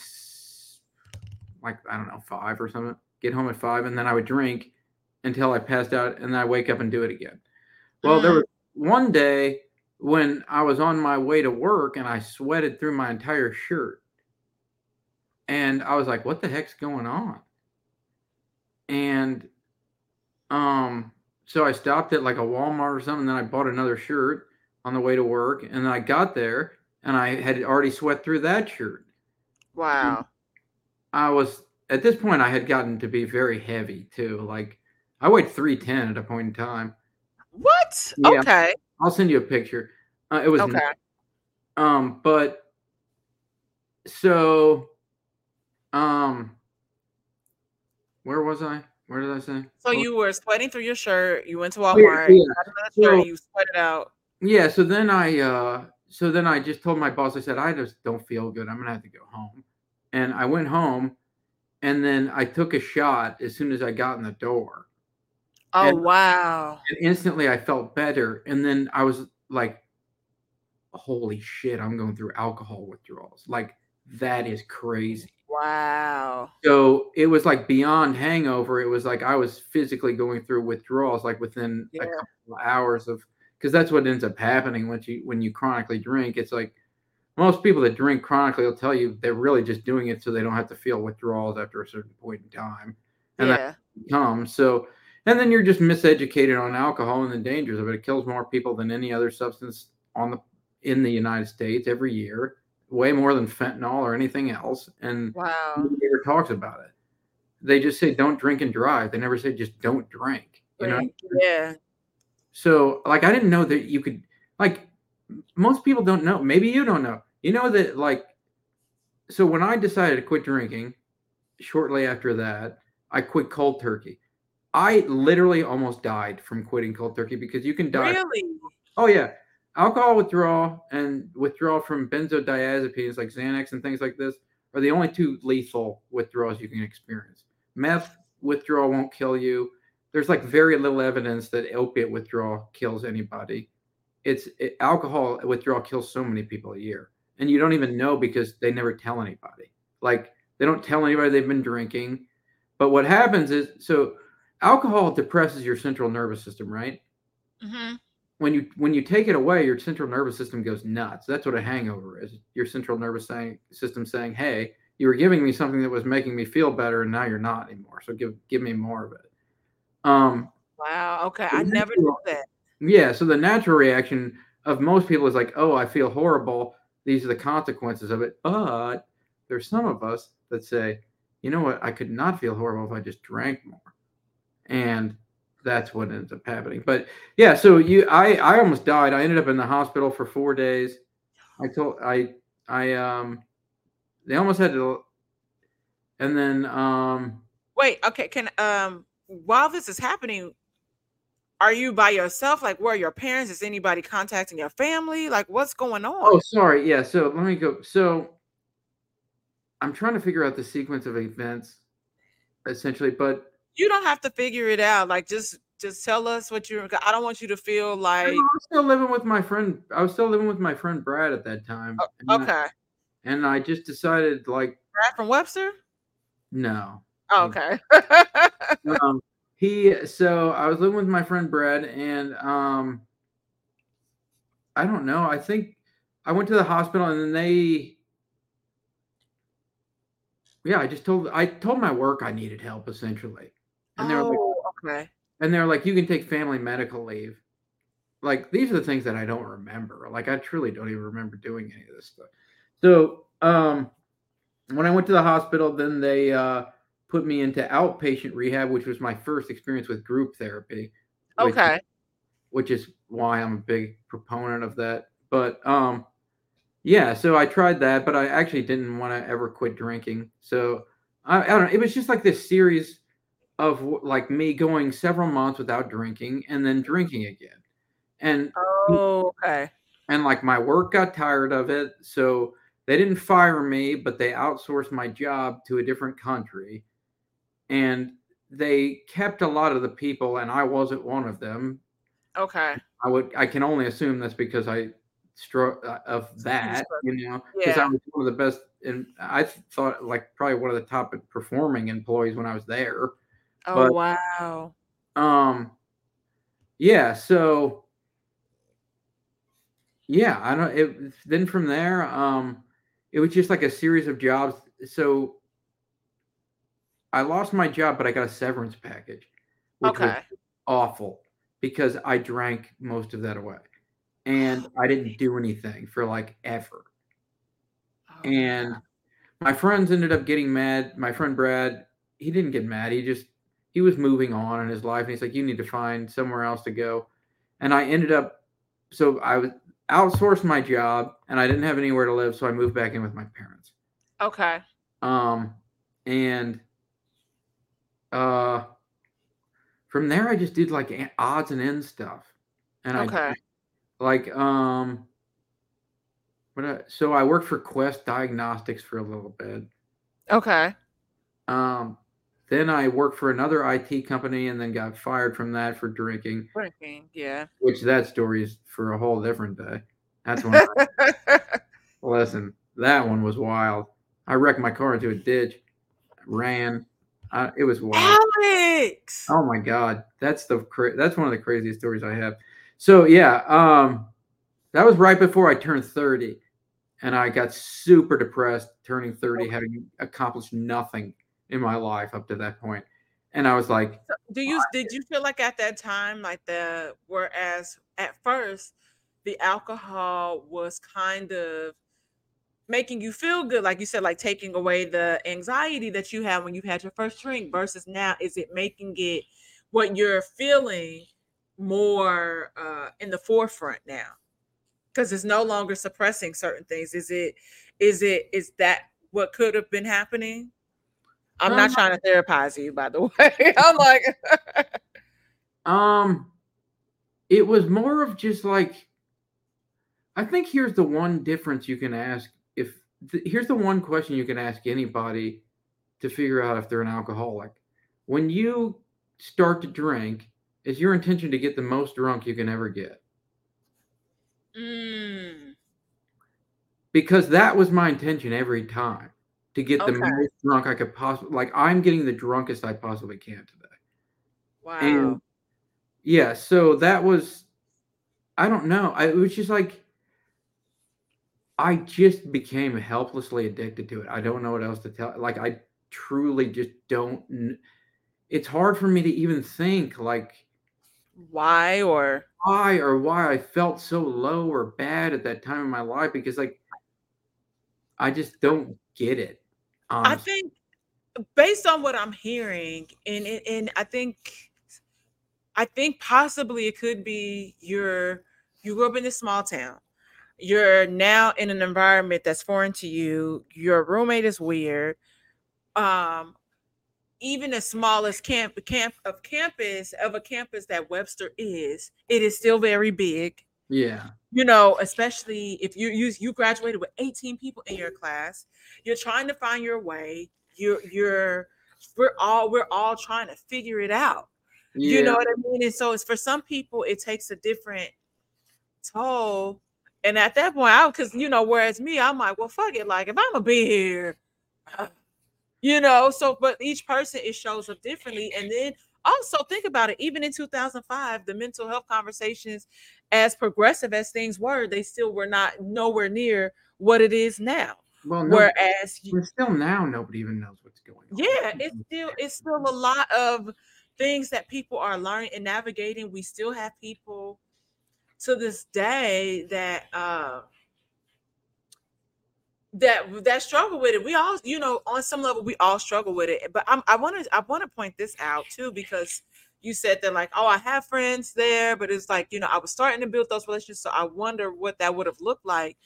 like I don't know five or something. Get home at five, and then I would drink until I passed out, and then I wake up and do it again. Well, mm. there was one day when I was on my way to work and I sweated through my entire shirt. And I was like, what the heck's going on? And um, so I stopped at like a Walmart or something, and then I bought another shirt on the way to work. And then I got there and I had already sweat through that shirt. Wow. And I was at this point I had gotten to be very heavy too. Like I weighed 310 at a point in time. What? Yeah. Okay. I'll send you a picture. Uh, it was okay. Um, but so um where was I? Where did I say? So you were sweating through your shirt. You went to Walmart. Yeah, yeah. So, you sweated out. Yeah. So then I, uh, so then I just told my boss. I said, I just don't feel good. I'm gonna have to go home. And I went home, and then I took a shot as soon as I got in the door. Oh and, wow. And instantly I felt better. And then I was like, holy shit, I'm going through alcohol withdrawals. Like that is crazy. Wow. So it was like beyond hangover. It was like I was physically going through withdrawals like within yeah. a couple of hours of because that's what ends up happening when you when you chronically drink. It's like most people that drink chronically will tell you they're really just doing it so they don't have to feel withdrawals after a certain point in time. And yeah. that comes. So and then you're just miseducated on alcohol and the dangers of it. It kills more people than any other substance on the in the United States every year, way more than fentanyl or anything else. And wow, nobody ever talks about it. They just say don't drink and drive. They never say just don't drink. You know? Yeah. So like I didn't know that you could like most people don't know. Maybe you don't know. You know that like so when I decided to quit drinking, shortly after that, I quit cold turkey. I literally almost died from quitting cold turkey because you can die. Really? Oh yeah, alcohol withdrawal and withdrawal from benzodiazepines like Xanax and things like this are the only two lethal withdrawals you can experience. Meth withdrawal won't kill you. There's like very little evidence that opiate withdrawal kills anybody. It's it, alcohol withdrawal kills so many people a year, and you don't even know because they never tell anybody. Like they don't tell anybody they've been drinking. But what happens is so alcohol depresses your central nervous system, right? Mm-hmm. When you when you take it away, your central nervous system goes nuts. That's what a hangover is. Your central nervous system saying, "Hey, you were giving me something that was making me feel better, and now you're not anymore. So give give me more of it." Um. Wow. Okay, I never knew that. Yeah. So the natural reaction of most people is like, "Oh, I feel horrible. These are the consequences of it." But there's some of us that say, "You know what? I could not feel horrible if I just drank more." And that's what ends up happening. But yeah, so you I I almost died. I ended up in the hospital for 4 days. I told I I um they almost had to and then um Wait, okay, can um while this is happening, are you by yourself? Like, where are your parents? Is anybody contacting your family? Like, what's going on? Oh, sorry. Yeah. So let me go. So I'm trying to figure out the sequence of events, essentially. But you don't have to figure it out. Like, just just tell us what you're. I don't want you to feel like. I was still living with my friend. I was still living with my friend Brad at that time. Oh, okay. I, and I just decided, like, Brad from Webster. No. Oh, okay. <laughs> um, he so I was living with my friend Brad and um I don't know. I think I went to the hospital and then they yeah, I just told I told my work I needed help essentially. And they're like, oh, okay. And they're like, you can take family medical leave. Like these are the things that I don't remember. Like I truly don't even remember doing any of this stuff. So um when I went to the hospital, then they uh put me into outpatient rehab, which was my first experience with group therapy. Which, okay. Which is why I'm a big proponent of that. But um yeah, so I tried that, but I actually didn't want to ever quit drinking. So I, I don't know. It was just like this series of like me going several months without drinking and then drinking again. And oh, okay. And like my work got tired of it. So they didn't fire me, but they outsourced my job to a different country and they kept a lot of the people, and I wasn't one of them. Okay. I would. I can only assume that's because I struck uh, of that, you know, because yeah. I was one of the best, and I thought like probably one of the top performing employees when I was there. Oh but, wow. Um. Yeah. So. Yeah, I don't. It then from there, um, it was just like a series of jobs. So I lost my job, but I got a severance package. which okay. awful because I drank most of that away. And I didn't do anything for like ever. Oh, and my friends ended up getting mad. My friend Brad, he didn't get mad. He just he was moving on in his life and he's like, You need to find somewhere else to go. And I ended up so I was outsourced my job and I didn't have anywhere to live, so I moved back in with my parents. Okay. Um and uh, from there, I just did like odds and ends stuff, and okay. I like um. But I, so I worked for Quest Diagnostics for a little bit. Okay. Um, then I worked for another IT company and then got fired from that for drinking. Drinking, yeah. Which that story is for a whole different day. That's one. <laughs> listen, that one was wild. I wrecked my car into a ditch, ran, uh, it was wild. Alex. Oh my god, that's the cra- that's one of the craziest stories I have. So yeah, um, that was right before I turned thirty, and I got super depressed turning thirty, okay. having accomplished nothing in my life up to that point. And I was like, "Do you did you feel like at that time, like the whereas at first the alcohol was kind of making you feel good like you said like taking away the anxiety that you have when you had your first drink versus now is it making it what you're feeling more uh in the forefront now? Because it's no longer suppressing certain things. Is it is it is that what could have been happening? I'm um, not trying to therapize you by the <laughs> way. I'm like <laughs> um it was more of just like i think here's the one difference you can ask th- here's the one question you can ask anybody to figure out if they're an alcoholic. When you start to drink, is your intention to get the most drunk you can ever get? Mm. Because that was my intention every time to get okay. the most drunk I could possibly. Like I'm getting the drunkest I possibly can today. Wow. And yeah, so that was. I don't know. I, it was just like I just became helplessly addicted to it. I don't know what else to tell. Like I truly just don't. It's hard for me to even think like why or why or why I felt so low or bad at that time in my life because like I just don't get it. Honestly. I think based on what I'm hearing, and and I think I think possibly it could be you're you grew up in a small town. You're now in an environment that's foreign to you. Your roommate is weird. Um, even the smallest camp camp of campus of a campus that Webster is, it is still very big. Yeah. You know, especially if you you you graduated with 18 people in your class, you're trying to find your way. You're you're we're all we're all trying to figure it out. Yeah. You know what I mean? And so it's for some people it takes a different toll. And at that point, I because you know, whereas me, I'm like, well, fuck it. Like if I'm gonna be here, <sighs> you know? So but each person it shows up differently. And then also think about it even in 2005 the mental health conversations as progressive as things were they still were not nowhere near what it is now. Well no, whereas still now nobody even knows what's going on. Yeah it's still it's still a lot of things that people are learning and navigating. We still have people to this day that uh that that struggle with it. We all, you know, on some level, we all struggle with it. But I'm, I want to I want to point this out too because you said that like, oh, I have friends there, but it's like you know, I was starting to build those relationships, so I wonder what that would have looked like.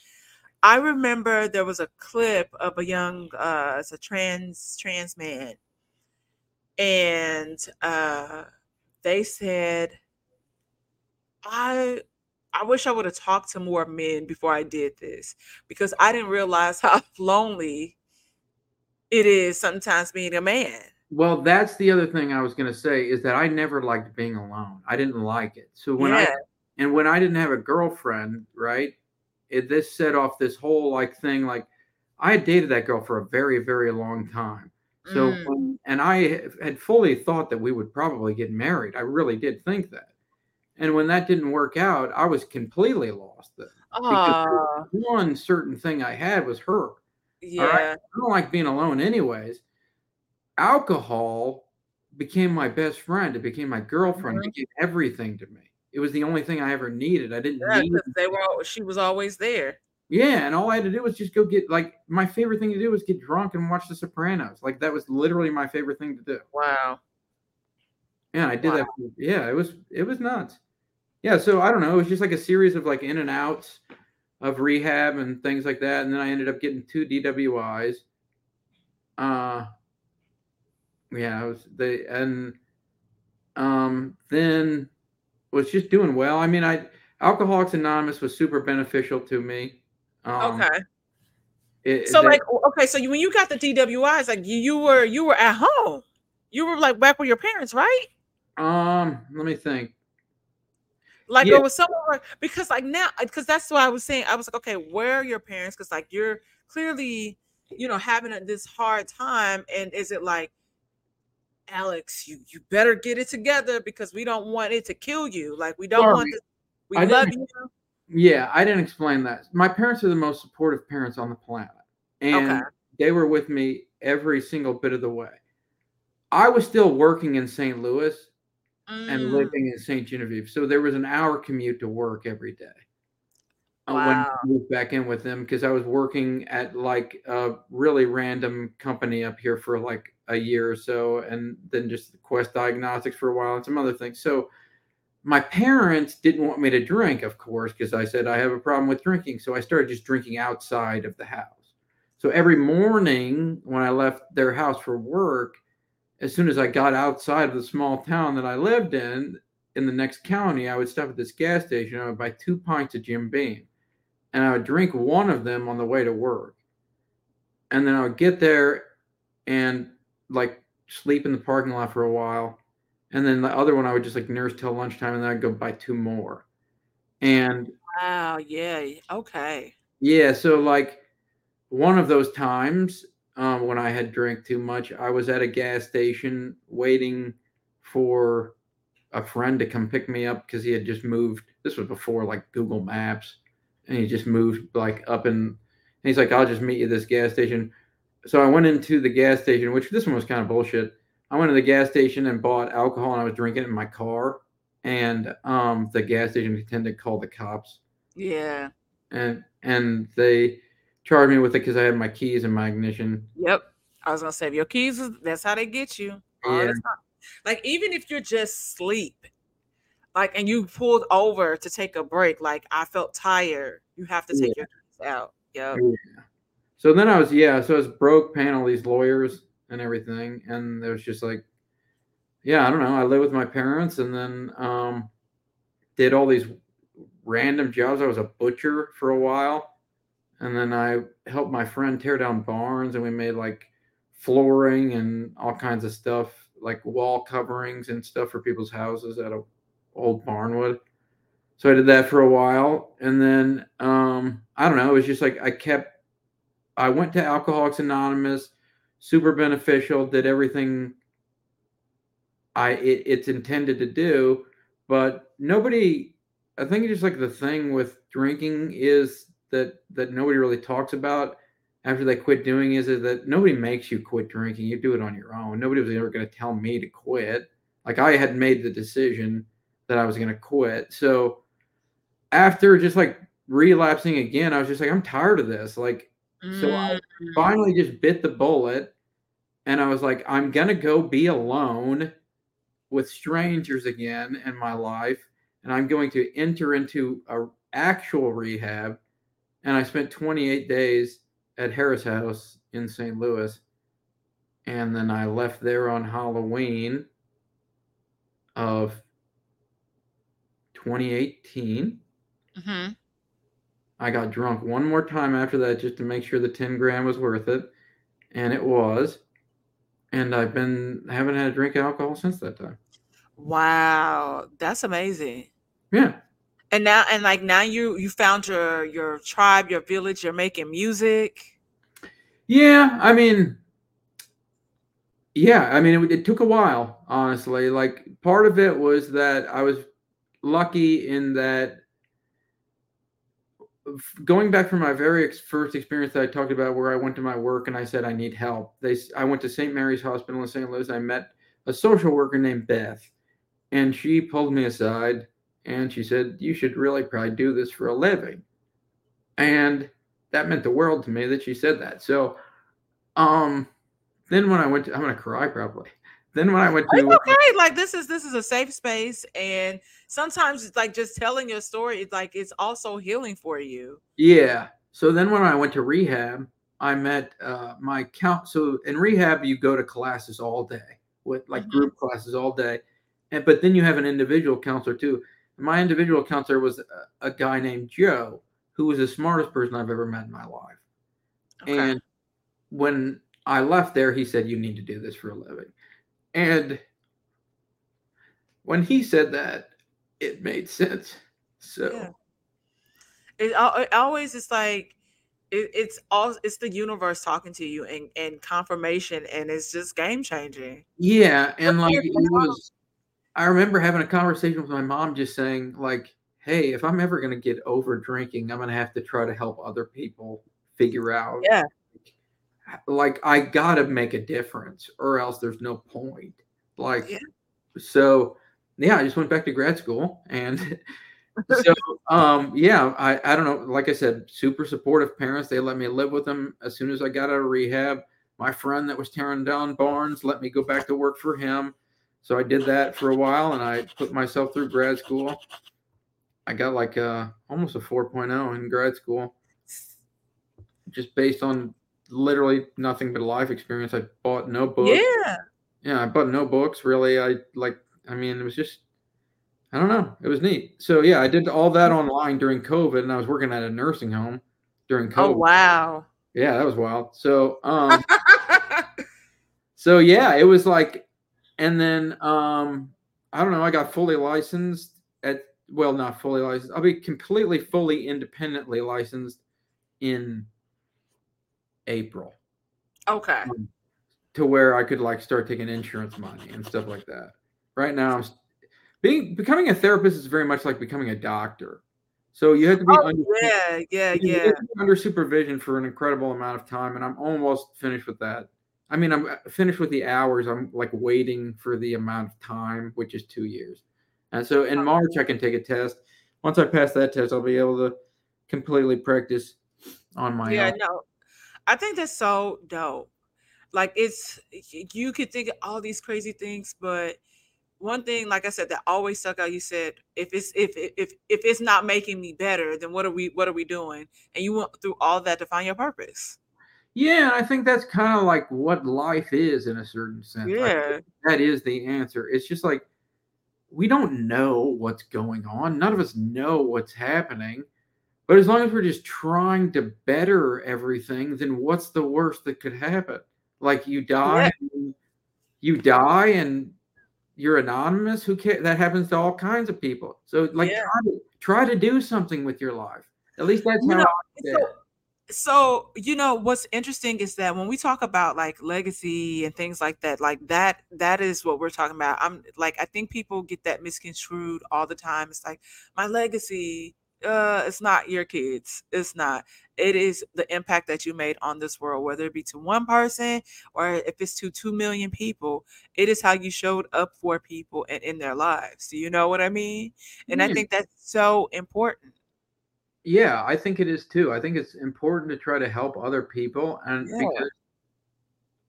I remember there was a clip of a young, uh, it's a trans trans man, and uh, they said, I I wish I would have talked to more men before I did this because I didn't realize <laughs> how lonely it is sometimes being a man. Well, that's the other thing I was going to say is that I never liked being alone. I didn't like it. So when yeah. I and when I didn't have a girlfriend, right? It this set off this whole like thing like I had dated that girl for a very very long time. So mm. when, and I had fully thought that we would probably get married. I really did think that. And when that didn't work out, I was completely lost then. Because one certain thing I had was her. Yeah. Right? I don't like being alone anyways. Alcohol became my best friend. It became my girlfriend. Mm-hmm. It became everything to me. It was the only thing I ever needed. I didn't yeah, need they were she was always there. Yeah, and all I had to do was just go get like my favorite thing to do was get drunk and watch The Sopranos. Like that was literally my favorite thing to do. Wow. Yeah, I did wow. that. Yeah, it was it was nuts yeah, so I don't know. It was just like a series of like in and outs of rehab and things like that. And then I ended up getting two DWIs. Uh yeah, I was they and um then was just doing well. I mean, I Alcoholics Anonymous was super beneficial to me. Um, okay. It, so that, like okay, so you, when you got the DWIs, like you, you were you were at home, you were like back with your parents, right? Um, let me think. Like yeah. it was somewhere because like now uh, because that's why I was saying I was like okay where are your parents because like you're clearly you know having a, this hard time and is it like Alex you you better get it together because we don't want it to kill you like we don't Sorry. want this, we I love you yeah I didn't explain that my parents are the most supportive parents on the planet and okay. they were with me every single bit of the way I was still working in St. Louis mm. and living in St. Genevieve. So there was an hour commute to work every day. Wow. Uh, when I moved back in with them because I was working at like a really random company up here for like a year or so, and then just Quest Diagnostics for a while and some other things. So my parents didn't want me to drink, of course, because I said I have a problem with drinking. So I started just drinking outside of the house. So every morning when I left their house for work, as soon as I got outside of the small town that I lived in, in the next county, I would stop at this gas station. I would buy two pints of Jim Beam, and I would drink one of them on the way to work. And then I would get there and like sleep in the parking lot for a while. And then the other one I would just like nurse till lunchtime, and then I'd go buy two more. And wow, yeah, okay, yeah. So like one of those times, um, when I had drank too much. I was at a gas station waiting for a friend to come pick me up because he had just moved. This was before like Google Maps, and he just moved like up and, and he's like, "I'll just meet you at this gas station." So I went into the gas station, which this one was kind of bullshit. I went to the gas station and bought alcohol, and I was drinking it in my car. And um, the gas station attendant called the cops. Yeah. And and they charged me with it because I had my keys and my ignition. Yep. I was gonna say your keys, that's how they get you. Yeah. Like even if you're just sleep, Like, and you pulled over to take a break. Like, I felt tired. You have to take Yeah. your keys out. Yep. Yeah. So then I was yeah, so I was broke paying all these lawyers and everything, and it was just like, yeah, I don't know. I lived with my parents, and then um, did all these random jobs. I was a butcher for a while, and then I helped my friend tear down barns, and we made like flooring and all kinds of stuff, like wall coverings and stuff for people's houses out of old barnwood. So I did that for a while, and then um, I don't know. It was just like I kept. I went to Alcoholics Anonymous, super beneficial. Did everything I it, it's intended to do, but nobody. I think just like the thing with drinking is that that nobody really talks about after they quit doing is, is that nobody makes you quit drinking. You do it on your own. Nobody was ever going to tell me to quit. Like I had made the decision that I was going to quit. So after just like relapsing again, I was just like, I'm tired of this. Like, so I Mm. finally just bit the bullet and I was like, I'm going to go be alone with strangers again in my life. And I'm going to enter into a actual rehab. And I spent 28 days at Harris House in St. Louis. And then I left there on Halloween of 2018. hmm I got drunk one more time after that just to make sure the 10 grand was worth it. And it was. And I've been haven't had a drink of alcohol since that time. Wow, that's amazing. Yeah. And now, and like now, you you found your your tribe, your village. You're making music. Yeah. I mean, yeah. I mean, it, it took a while, honestly. Like, part of it was that I was lucky in that going back from my very first experience that I talked about, where I went to my work and I said I need help. They, i went to St. Mary's Hospital in St. Louis. I met a social worker named Beth, and she pulled me aside and she said, "You should really probably do this for a living," and that meant the world to me that she said that. So, um, then when I went to, I'm gonna cry probably. Then when I went to It's okay. Like this is this is a safe space, and sometimes it's like just telling your story. It's like it's also healing for you. Yeah. So then when I went to rehab, I met uh, my count. So in rehab, you go to classes all day with like Mhm. group classes all day, and but then you have an individual counselor too. My individual counselor was a, a guy named Joe, who was the smartest person I've ever met in my life. Okay. And when I left there, he said, "You need to do this for a living." And when he said that, it made sense. So Yeah. it, it always is like it, it's all it's the universe talking to you and and confirmation, and it's just game changing. Yeah, and What's like it was I remember having a conversation with my mom just saying like, "Hey, if I'm ever going to get over drinking, I'm going to have to try to help other people figure out Yeah. like I got to make a difference or else there's no point." Like Yeah. so yeah, I just went back to grad school and <laughs> so um yeah, I I don't know, like I said, super supportive parents. They let me live with them as soon as I got out of rehab. My friend that was tearing down barns let me go back to work for him. So I did that for a while and I put myself through grad school. I got like uh almost a 4.0 in grad school just based on literally nothing but life experience. I bought no books. Yeah. Yeah, I bought no books really. I like I mean it was just I don't know. It was neat. So yeah, I did all that online during COVID and I was working at a nursing home during COVID. Oh wow. Yeah, that was wild. So um <laughs> so yeah, it was like and then um I don't know, I got fully licensed at well not fully licensed. I'll be completely fully independently licensed in April okay. to where I could like start taking insurance money and stuff like that. Right now I'm being becoming a therapist is very much like becoming a doctor. So you have to be Oh under, yeah, yeah, yeah. have to be under supervision for an incredible amount of time, and I'm almost finished with that. I mean, I'm uh, finished with the hours. I'm like waiting for the amount of time, which is two years. And so in. March, I can take a test. Once I pass that test, I'll be able to completely practice on my Yeah, own. no. I think that's so dope. Like it's you could think of all these crazy things, but one thing, like I said, that always stuck out. You said, if it's if if if it's not making me better, then what are we what are we doing? And you went through all that to find your purpose. Yeah, I think that's kind of like what life is in a certain sense. Yeah, that is the answer. It's just like we don't know what's going on. None of us know what's happening. But as long as we're just trying to better everything, then what's the worst that could happen? Like you die, yeah. you die, and you're anonymous. Who cares? That happens to all kinds of people. So, like, yeah. try, to, try to do something with your life. At least that's you how. Know, so, so you know what's interesting is that when we talk about like legacy and things like that like that that is what we're talking about. I'm like i think people get that misconstrued all the time. It's like my legacy uh it's not your kids. It's not. It is the impact that you made on this world whether it be to one person or if it's to 2 million people it is how you showed up for people and in their lives. Do you know what i mean? And i think that's so important yeah, I think it is too. I think it's important to try to help other people. And yeah. because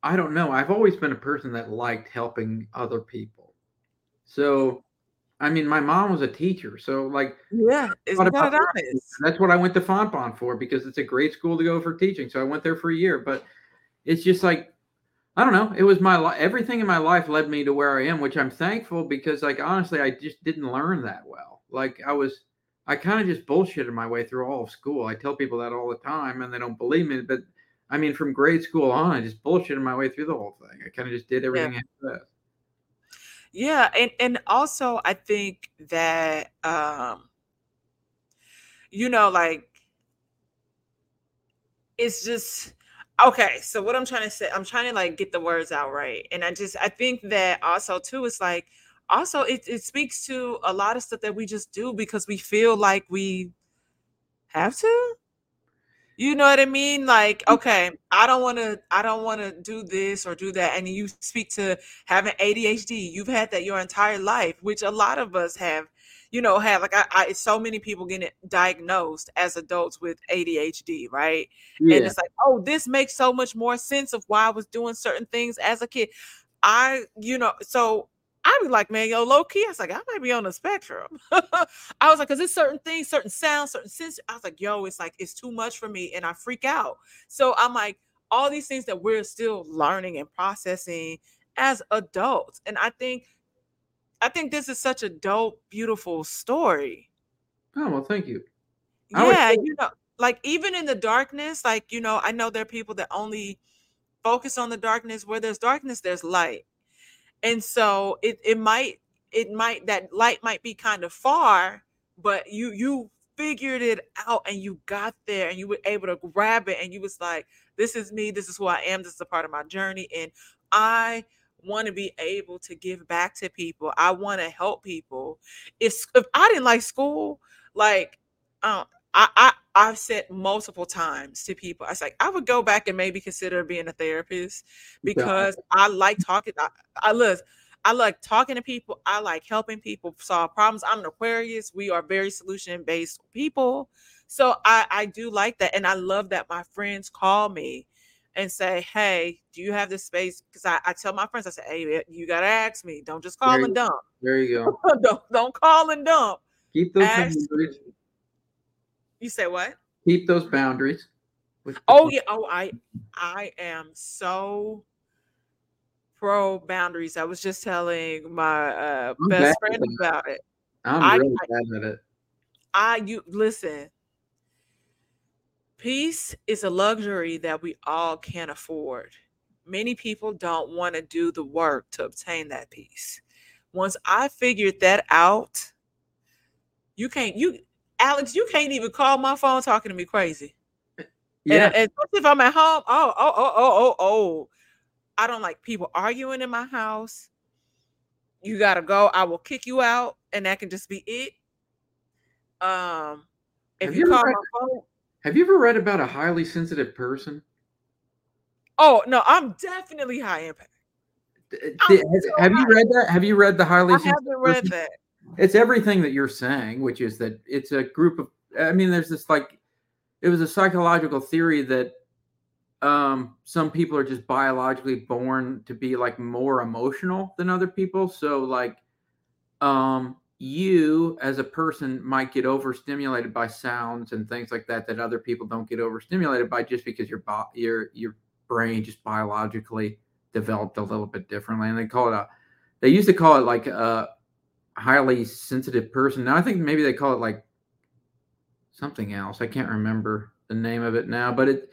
I don't know, I've always been a person that liked helping other people. So, I mean, my mom was a teacher. So, like, yeah, isn't that honest? That's what I went to Fontbonne for because it's a great school to go for teaching. So, I went there for a year. But it's just like, I don't know. It was my life. Everything in my life led me to where I am, which I'm thankful because, like, honestly, I just didn't learn that well. Like, I was I kind of just bullshitted my way through all of school. I tell people that all the time and they don't believe me. But I mean, from grade school on, I just bullshitted my way through the whole thing. I kind of just did everything yeah. after that. Yeah. And, and also, I think that, um, you know, like, it's just, okay so what i'm trying to say i'm trying to like get the words out right and i just i think that also too is like also it, it speaks to a lot of stuff that we just do because we feel like we have to. You know what i mean? Like mm. okay i don't want to i don't want to do this or do that and you speak to having adhd you've had that your entire life which a lot of us have you know have like i, I so many people getting diagnosed as adults with adhd right? Yeah. and it's like oh this makes so much more sense of why i was doing certain things as a kid. I you know so I'd be like, man, yo, low key. I was like, I might be on the spectrum. <laughs> I was like, because it's certain things, certain sounds, certain sense. I was like, yo, it's like it's too much for me, and I freak out. So I'm like, all these things that we're still learning and processing as adults, and I think, I think this is such a dope, beautiful story. Oh well, thank you. Yeah, you know, like even in the darkness, like you know, I know there are people that only focus on the darkness. Where there's darkness, there's light and so it it might it might that light might be kind of far but you you figured it out and you got there and you were able to grab it and you was like this is me this is who i am this is a part of my journey and i want to be able to give back to people i want to help people. If if i didn't like school like um I, I I've said multiple times to people, I was like, I would go back and maybe consider being a therapist because yeah. I like talking. I, I love, I like talking to people. I like helping people solve problems. I'm an Aquarius. We are very solution based people. So I, I do like that. And I love that my friends call me and say, Hey, do you have this space? Because I, I tell my friends, I say, Hey, you got to ask me. Don't just call there and dump. There you go. <laughs> don't, don't call and dump. Keep those boundaries. You say what? Keep those boundaries. Oh yeah. Oh, I I am so pro boundaries. I was just telling my uh, best friend about it. I'm I, really bad at it. I you listen. Peace is a luxury that we all can't afford. Many people don't want to do the work to obtain that peace. Once I figured that out, you can't you Alex, you can't even call my phone talking to me crazy. Yeah. And, and if I'm at home, oh, oh, oh, oh, oh, oh. I don't like people arguing in my house. You gotta go. I will kick you out, and that can just be it. Um, if you, you call read, my phone, have you ever read about a highly sensitive person? Oh no, I'm definitely high impact. So have high. you read that? Have you read the highly? Sensitive I haven't read person? that it's everything that you're saying, which is that it's a group of. I mean, there's this like, it was a psychological theory that um, some people are just biologically born to be like more emotional than other people. So like, um, you as a person might get overstimulated by sounds and things like that that other people don't get overstimulated by just because your bo- your your brain just biologically developed a little bit differently and they call it a they used to call it like a highly sensitive person now i think maybe they call it like something else i can't remember the name of it now but it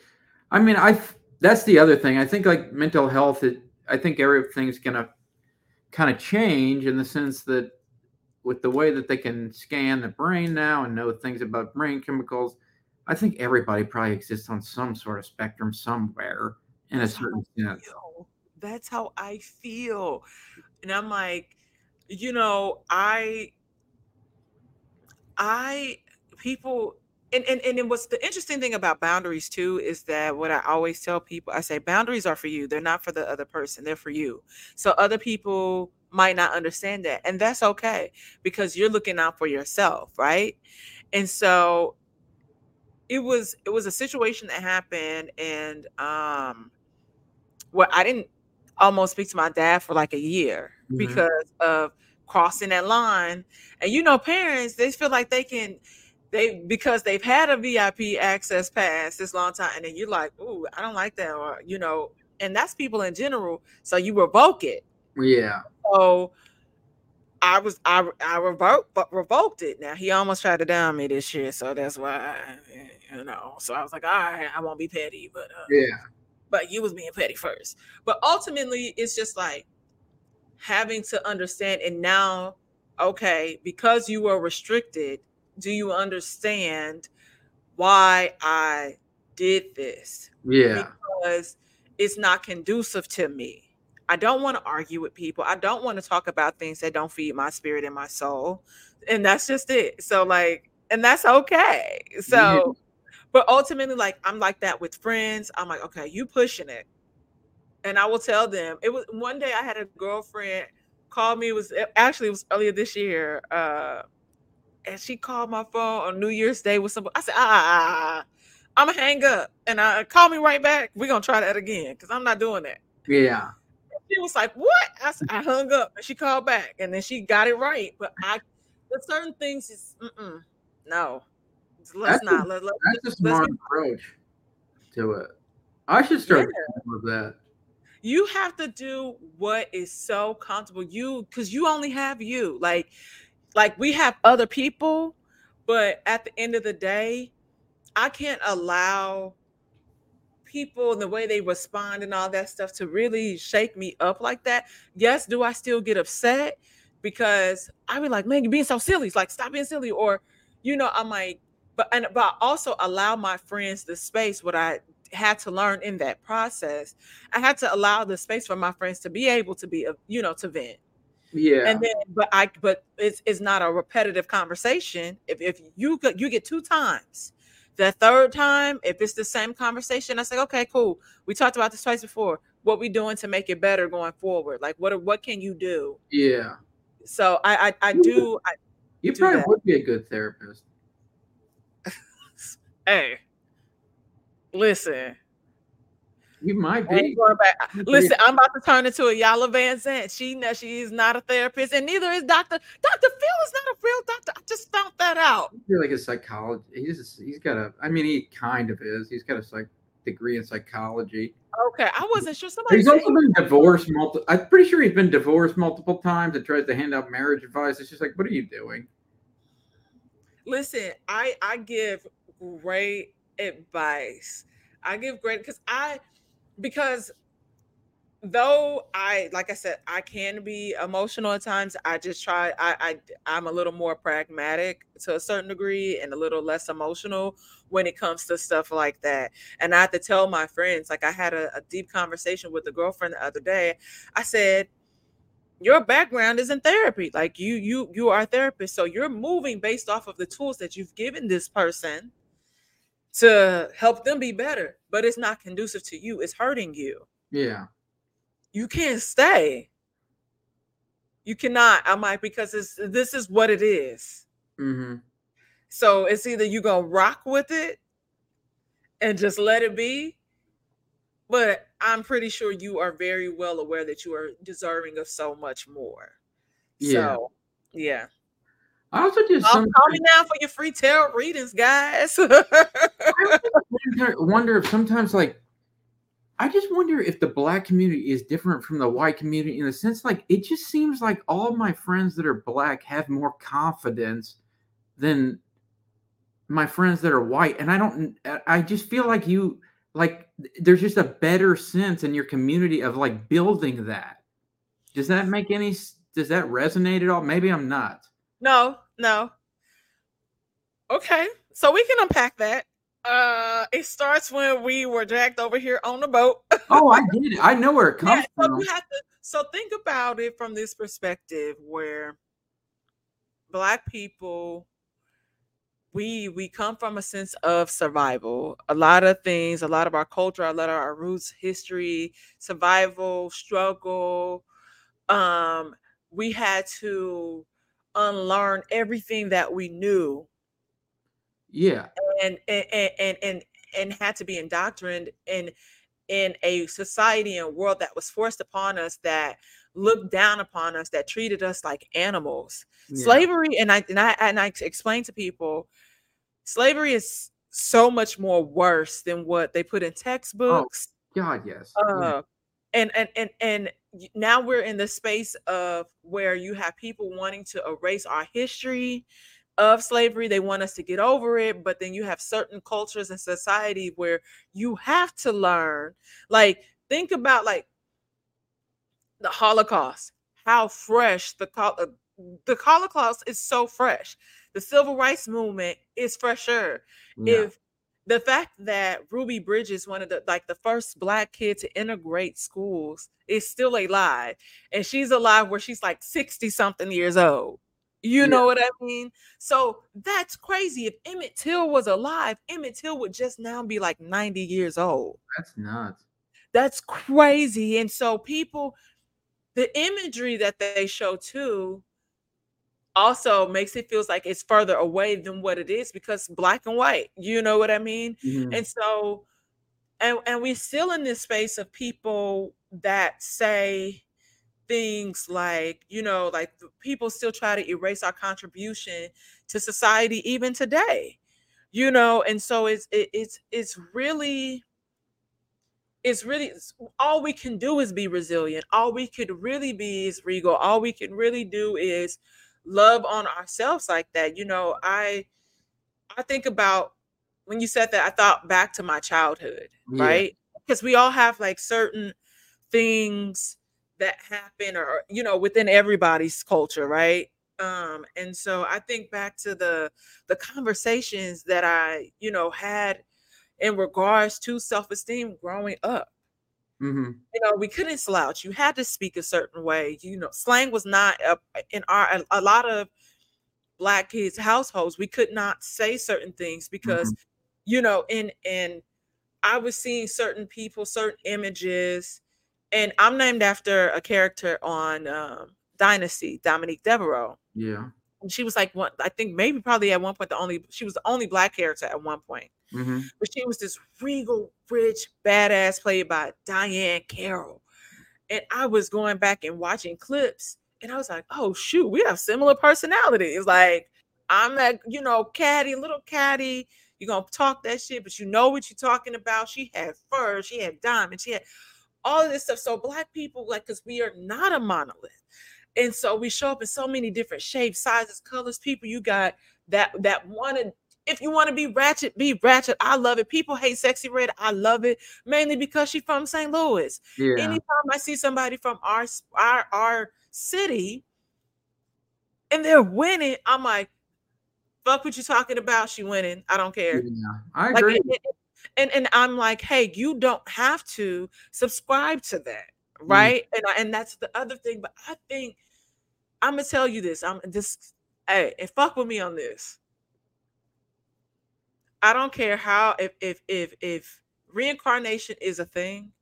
i mean i that's the other thing i think like mental health it, i think everything's gonna kind of change in the sense that with the way that they can scan the brain now and know things about brain chemicals, I think everybody probably exists on some sort of spectrum somewhere in That's a certain sense. That's how I feel. And I'm like, you know, I I people and, and and what's the interesting thing about boundaries too is that what I always tell people, I say boundaries are for you. They're not for the other person. They're for you. So other people might not understand that. And that's okay because you're looking out for yourself, right? And so it was it was a situation that happened and um well I didn't almost speak to my dad for like a year mm-hmm. because of crossing that line. And you know, parents, they feel like they can they because they've had a VIP access pass this long time, and then you're like, "Ooh, I don't like that," or you know, and that's people in general. So you revoke it. Yeah. So I was I I revoked but revoked it. Now he almost tried to down me this year, so that's why I, you know. So I was like, all right, I won't be petty, but uh, yeah. But you was being petty first. But ultimately, it's just like having to understand. And now, okay, because you were restricted, do you understand why I did this? Yeah. Because it's not conducive to me I don't want to argue with people. I don't want to talk about things that don't feed my spirit and my soul. And that's just it. So like and that's okay. So mm-hmm. but ultimately like I'm like that with friends. I'm like, okay, you pushing it. And I will tell them. It was one day I had a girlfriend call me. It was actually it was earlier this year. Uh and she called my phone on New Year's Day with somebody. I said, ah, ah, ah, ah. I'm gonna hang up and I uh, call me right back. We're gonna try that again because I'm not doing that. Yeah she was like, "What?" I, said, I hung up, and she called back, and then she got it right. But I, with certain things, is no. Let's that's not. A, let, let, that's a smart approach to it. I should start yeah. with that. You have to do what is so comfortable. You because you only have you. Like, like we have other people, but at the end of the day, I can't allow people and the way they respond and all that stuff to really shake me up like that. Yes, do I still get upset? Because I be like, man, you're being so silly. It's like, stop being silly. Or, you know, I'm like, but and but I also allow my friends the space what I had to learn in that process. I had to allow the space for my friends to be able to be, you know, to vent. Yeah. And then, but I, but it's it's not a repetitive conversation. If if you you get two times, the third time, if it's the same conversation, I say, okay, cool. We talked about this twice before. What we doing to make it better going forward? Like, what what can you do? Yeah. So I I, I do. I you do probably that. would be a good therapist. <laughs> hey, listen. You might be. Listen, I'm about to turn into a Iyanla Vanzant. She knows she is not a therapist, and neither is Doctor Doctor Phil is not a real doctor. I just found that out. He's like a psychologist. He's he's got a. I mean, he kind of is. He's got a psych degree in psychology. Okay, I wasn't sure. Somebody. He's also been divorced multiple. I'm pretty sure he's been divorced multiple times and tries to hand out marriage advice. It's just like, what are you doing? Listen, I I give great advice. I give great because I because though I like I said, I can be emotional at times. I just try I, I I'm a little more pragmatic to a certain degree and a little less emotional when it comes to stuff like that. And I have to tell my friends, like I had a, a deep conversation with a girlfriend the other day. I said, your background is in therapy. Like you, you, you are a therapist. So you're moving based off of the tools that you've given this person to help them be better, but it's not conducive to you. It's hurting you. Yeah. You can't stay. You cannot. I'm like, because it's this is what it is. Mm-hmm. So it's either you're gonna rock with it and just let it be. But I'm pretty sure you are very well aware that you are deserving of so much more. Yeah. So Yeah. I also just call, call me now for your free tarot readings, guys. I <laughs> wonder, wonder if sometimes like I just wonder if the black community is different from the white community in the sense like it just seems like all my friends that are black have more confidence than my friends that are white and I don't I just feel like you like there's just a better sense in your community of like building that. Does that make any does that resonate at all? Maybe I'm not. No, no. Okay. So we can unpack that. Uh, it starts when we were dragged over here on the boat. oh, I did. I know where it <laughs> comes yeah, so from. to, so think about it from this perspective, where black people, we we come from a sense of survival. A lot of things, a lot of our culture, a lot of our roots, history, survival, struggle. Um, we had to unlearn everything that we knew yeah. And and and and and had to be indoctrinated in in a society and world that was forced upon us that looked down upon us that treated us like animals yeah. slavery and i and i and i explain to people slavery is so much more worse than what they put in oh, textbooks oh, god yes uh, yeah. And and and and now we're in the space of where you have people wanting to erase our history of slavery. They want us to get over it, but then you have certain cultures and society where you have to learn. Like, think about like the Holocaust, how fresh the uh, the Holocaust is so fresh. The civil rights movement is fresher. Yeah. If the fact that Ruby Bridges, one of the like the first black kid to integrate schools, is still alive, and she's alive where she's like 60 something years old. You yeah. know what I mean? So that's crazy. If Emmett Till was alive, Emmett Till would just now be like 90 years old. That's nuts. That's crazy. And so people, the imagery that they show too also makes it feels like it's further away than what it is because black and white. You know what I mean? Mm-hmm. And so and and we're still in this space of people that say things like you know like people still try to erase our contribution to society even today you know and so it's it, it's it's really it's really all we can do is be resilient all we could really be is regal all we can really do is love on ourselves like that you know i i think about when you said that i thought back to my childhood yeah. right because we all have like certain things that happen or you know within everybody's culture right um and so i think back to the the conversations that i you know had in regards to self-esteem growing up mm-hmm. you know we couldn't slouch you had to speak a certain way you know slang was not a, in our a, a lot of black kids households we could not say certain things because mm-hmm. you know in in i was seeing certain people certain images and I'm named after a character on um, Dynasty, Dominique Deveraux. Yeah. And she was like one, I think maybe probably at one point the only she was the only black character at one point. Mm-hmm. But she was this regal, rich, badass played by Diahann Carroll. And I was going back and watching clips, and I was like, oh shoot, we have similar personalities. Like I'm that, you know, caddy, little caddy. You're gonna talk that shit, but you know what you're talking about. She had fur, she had diamonds, she had all of this stuff. So black people, like, because we are not a monolith. And so we show up in so many different shapes, sizes, colors. People, you got that that wanted. If you want to be ratchet, be ratchet. I love it. People hate Sexyy Red. I love it mainly because she's from St. Louis. Yeah. Anytime I see somebody from our our our city and they're winning, I'm like, fuck what you talking about. She winning. I don't care. Yeah, I agree. Like, it, and and i'm like hey you don't have to subscribe to that. Right? Mm. and I, and that's the other thing but i think i'm gonna tell you this i'm just hey and fuck with me on this. I don't care how if if if if reincarnation is a thing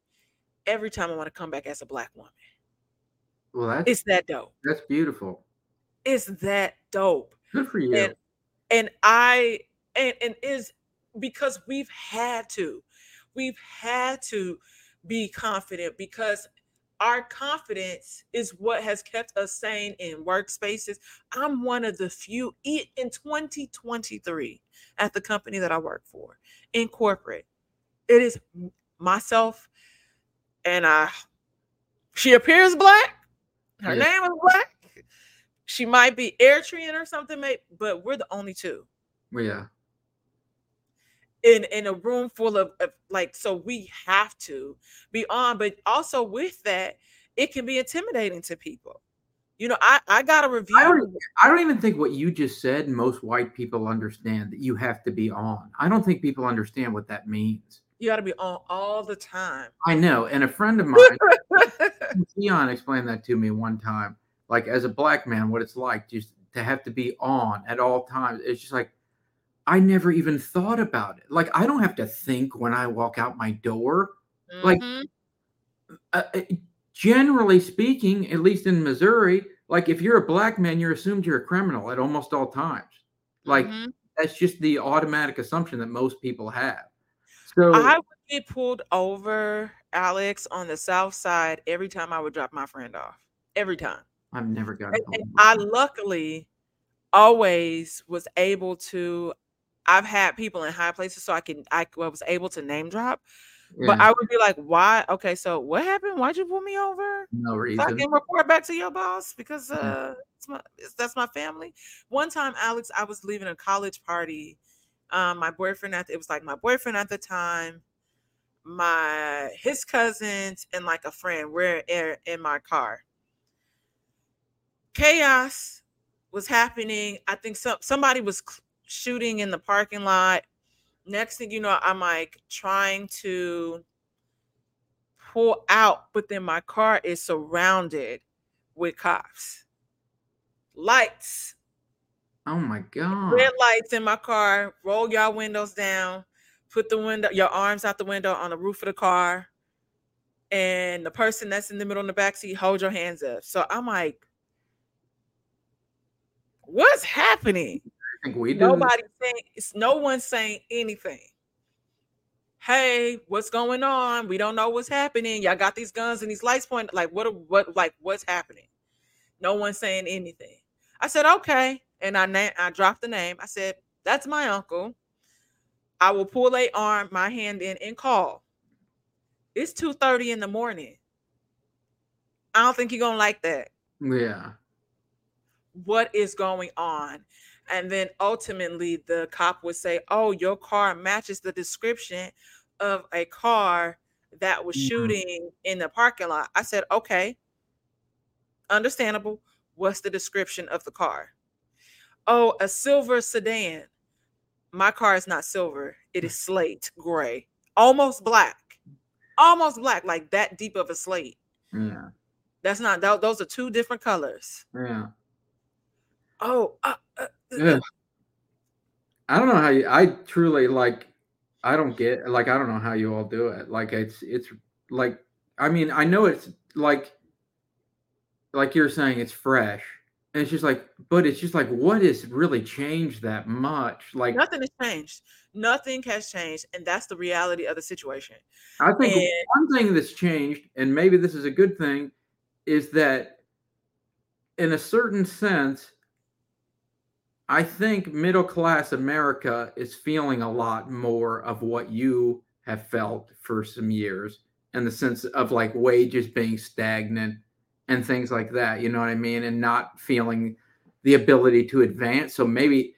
every time i want to come back as a black woman. Well that's it's that dope. that's beautiful. It's that dope. Good for you. and and i and and is because we've had to. We've had to be confident because our confidence is what has kept us sane in workspaces. I'm one of the few in 2023 at the company that I work for in corporate. It is myself and I she appears black. Her yeah. name is black. She might be Eritrean or something, mate, but we're the only two. Yeah. In in a room full of, of like, so we have to be on, but also with that, it can be intimidating to people. You know, I I got a review. I don't, I don't even think what you just said most white people understand that you have to be on. I don't think people understand what that means. You got to be on all the time. I know, and a friend of mine, <laughs> Keon, explained that to me one time like as a black man what it's like just to have to be on at all times it's just like i never even thought about it like i don't have to think when i walk out my door mm-hmm. like uh, uh, generally speaking at least in missouri like if you're a black man you're assumed you're a criminal at almost all times like mm-hmm. that's just the automatic assumption that most people have so i would get pulled over alex on the south side every time i would drop my friend off every time I've never gotten. I luckily always was able to. I've had people in high places, so I can I was able to name drop. Yeah. But I would be like, "Why? Okay, so what happened? Why'd you pull me over? No reason. So I can report back to your boss because uh, yeah. it's my, it's, that's my family." One time, Alex, I was leaving a college party. Um, my boyfriend at the, it was like my boyfriend at the time, my his cousins, and like a friend. We're in, in my car chaos was happening. I think some somebody was shooting in the parking lot. Next thing you know, I'm like trying to pull out, but then my car is surrounded with cops. Lights. Oh my god. Red lights in my car. Roll y'all windows down. Put the window, your arms out the window on the roof of the car. And the person that's in the middle in the back seat, hold your hands up. So I'm like, What's happening? Think we do. Nobody saying it's no one saying anything. Hey, what's going on? We don't know what's happening. Y'all got these guns and these lights pointing. Like, what what like what's happening? No one saying anything. I said, okay. And I na- I dropped the name. I said, that's my uncle. I will pull a arm, my hand in and call. It's 2:30 in the morning. I don't think you're gonna like that. Yeah what is going on and then ultimately the cop would say oh your car matches the description of a car that was mm-hmm. shooting in the parking lot. I said okay. Understandable. What's the description of the car? Oh a silver sedan. My car is not silver. It is slate gray. Almost black. Almost black like that deep of a slate. Yeah. That's not that, those are two different colors. Yeah Oh, uh, uh, yeah. I don't know how you. I truly like. I don't get like. I don't know how you all do it. Like it's it's like. I mean, I know it's like. Like you're saying, it's fresh, and it's just like, but it's just like, what has really changed that much? Like nothing has changed. Nothing has changed, and that's the reality of the situation. I think and, one thing that's changed, and maybe this is a good thing, is that in a certain sense, I think middle class America is feeling a lot more of what you have felt for some years in the sense of like wages being stagnant and things like that. You know what I mean? And not feeling the ability to advance. So maybe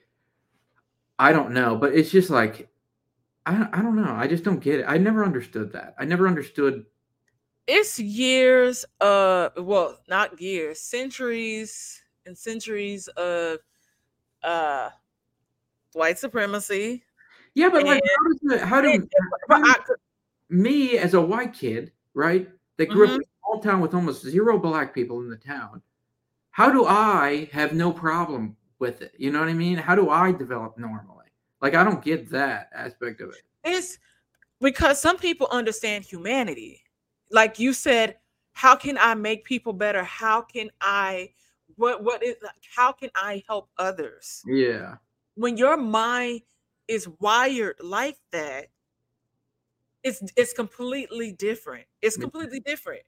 I don't know, but it's just like I, I don't know. I just don't get it. I never understood that. I never understood. It's years of well, not years, centuries and centuries of uh white supremacy. Yeah, but like how, how do, how do me as a white kid, right, that grew mm-hmm. up in a small town with almost zero black people in the town, how do I have no problem with it? You know what I mean? How do I develop normally? Like I don't get that aspect of it. It's because some people understand humanity. Like you said, how can I make people better? How can I what what is how can i help others yeah when your mind is wired like that it's it's completely different it's mm-hmm. completely different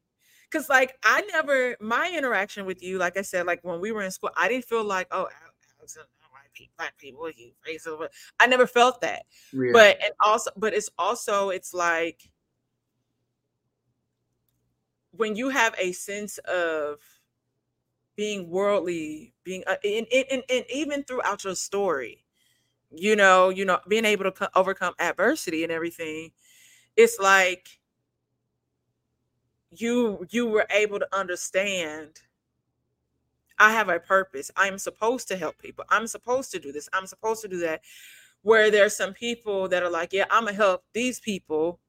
Cause like I never my interaction with you, like I said, like when we were in school, I didn't feel like, oh, Alex, white people, black people, you racist. I never felt that. Yeah. But and also, but it's also it's like when you have a sense of being worldly, being uh, and, and, and even throughout your story, you know, you know, being able to co- overcome adversity and everything, it's like you you were able to understand I have a purpose. I'm supposed to help people. I'm supposed to do this. I'm supposed to do that. Where there's some people that are like, yeah, I'm gonna help these people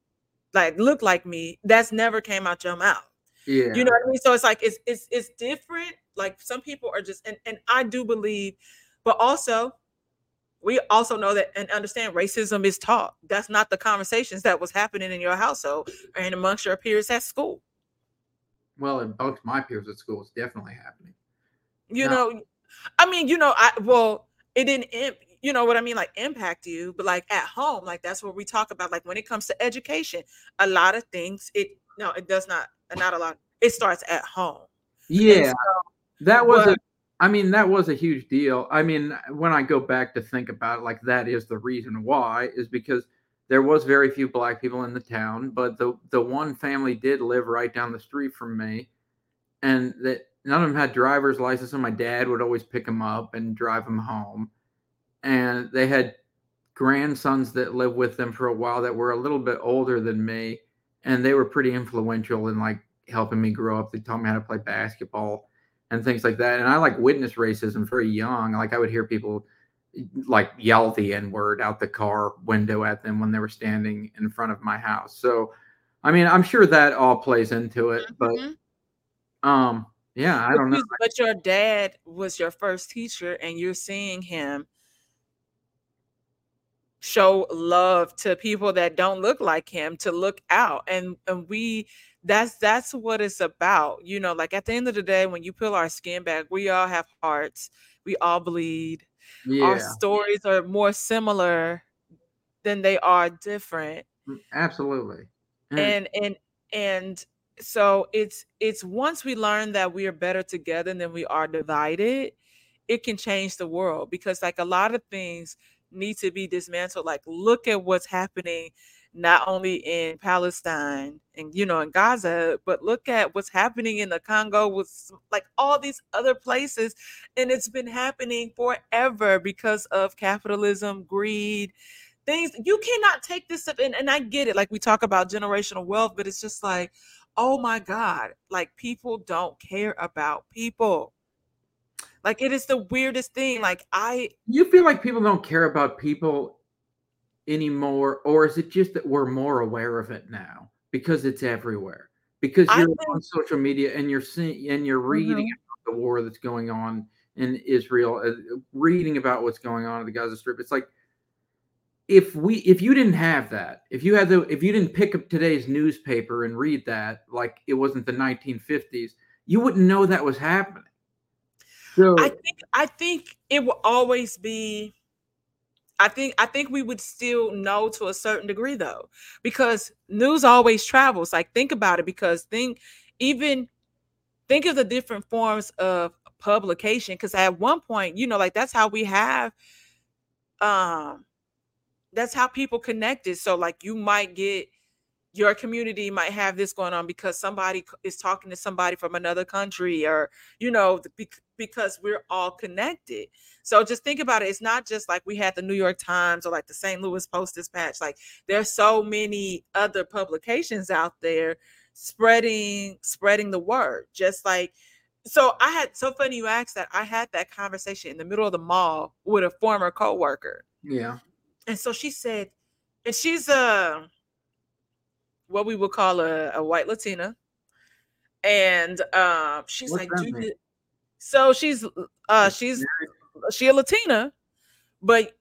like look like me. That's never came out your mouth. Yeah. You know what I mean? So it's like it's it's it's different. Like some people are just and, and I do believe, but also we also know that and understand racism is taught. That's not the conversations that was happening in your household and amongst your peers at school. Well, amongst my peers at school, it's definitely happening. You no. know, I mean, you know, I well, it didn't you know what I mean, like impact you, but like at home, like that's what we talk about. Like when it comes to education, a lot of things, it no, it does not not a lot. It starts at home. Yeah. That was but, a I mean, that was a huge deal. I mean, when I go back to think about it, like that is the reason why, is because there was very few black people in the town, but the the one family did live right down the street from me, and that none of them had driver's license, and my dad would always pick them up and drive them home, and they had grandsons that lived with them for a while that were a little bit older than me, and they were pretty influential in like helping me grow up. They taught me how to play basketball and things like that. And I like witnessed racism very young. Like I would hear people like yell the N word out the car window at them when they were standing in front of my house. So, I mean, I'm sure that all plays into it, but mm-hmm. um, yeah, I don't know. But your dad was your first teacher, and you're seeing him show love to people that don't look like him to look out and and we that's that's what it's about you know like at the end of the day when you peel our skin back we all have hearts we all bleed. Yeah. our stories are more similar than they are different. Mm, absolutely. And and and so it's it's once we learn that we are better together than we are divided it can change the world because like a lot of things need to be dismantled. Like look at what's happening not only in Palestine and you know in Gaza, but look at what's happening in the Congo with like all these other places, and it's been happening forever because of capitalism, greed, things. You cannot take this stuff, and, and I get it. Like we talk about generational wealth, but it's just like, oh my God, like people don't care about people. Like it is the weirdest thing. Like I, you feel like people don't care about people anymore, or is it just that we're more aware of it now because it's everywhere? Because you're think, on social media and you're seeing and you're reading mm-hmm. about the war that's going on in Israel, uh, reading about what's going on in the Gaza Strip. It's like if we if you didn't have that, if you had the if you didn't pick up today's newspaper and read that like it wasn't the 1950s, you wouldn't know that was happening. So, I think I think it will always be I think I think we would still know to a certain degree though, because news always travels. Like think about it, because think even think of the different forms of publication. Because at one point, you know, like that's how we have um that's how people connected. So like you might get your community might have this going on because somebody is talking to somebody from another country or you know because we're all connected. So just think about it it's not just like we had the new york times or like the st louis post dispatch like there's so many other publications out there spreading spreading the word just like so i had so funny you asked that i had that conversation in the middle of the mall with a former co-worker. Yeah. And so she said and she's a uh, what we would call a, a white Latina. And um, she's What's like, you, so she's uh she's she a Latina, but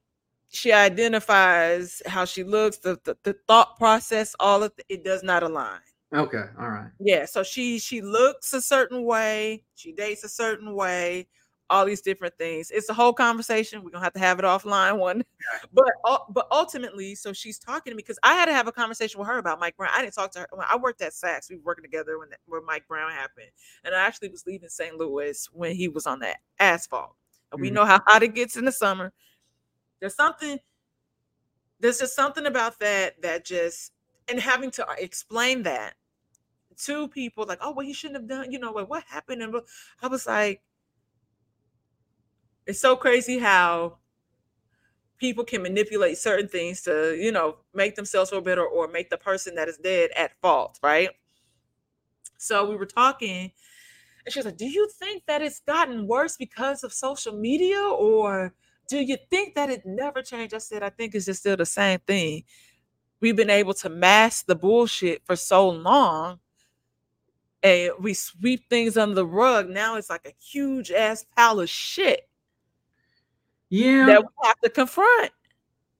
she identifies how she looks, the, the, the thought process, all of the, it does not align. Okay, all right. Yeah, so she she looks a certain way, she dates a certain way, all these different things. It's a whole conversation. We're gonna have to have it offline one. <laughs> But but ultimately, so she's talking to me because I had to have a conversation with her about Mike Brown. I didn't talk to her when I worked at Saks. We were working together when when Mike Brown happened, and I actually was leaving St. Louis when he was on that asphalt. And we Mhm. know how hot it gets in the summer. There's something. There's just something about that that just and having to uh, explain that to people like, oh, well, he shouldn't have done. You know what? What happened? And I was like it's so crazy how people can manipulate certain things to, you know, make themselves feel better or make the person that is dead at fault, right? So we were talking, and she was like, Do you think that it's gotten worse because of social media, or do you think that it never changed? I said, I think it's just still the same thing. We've been able to mask the bullshit for so long and we sweep things under the rug. Now it's like a huge ass pile of shit Yeah, that we have to confront.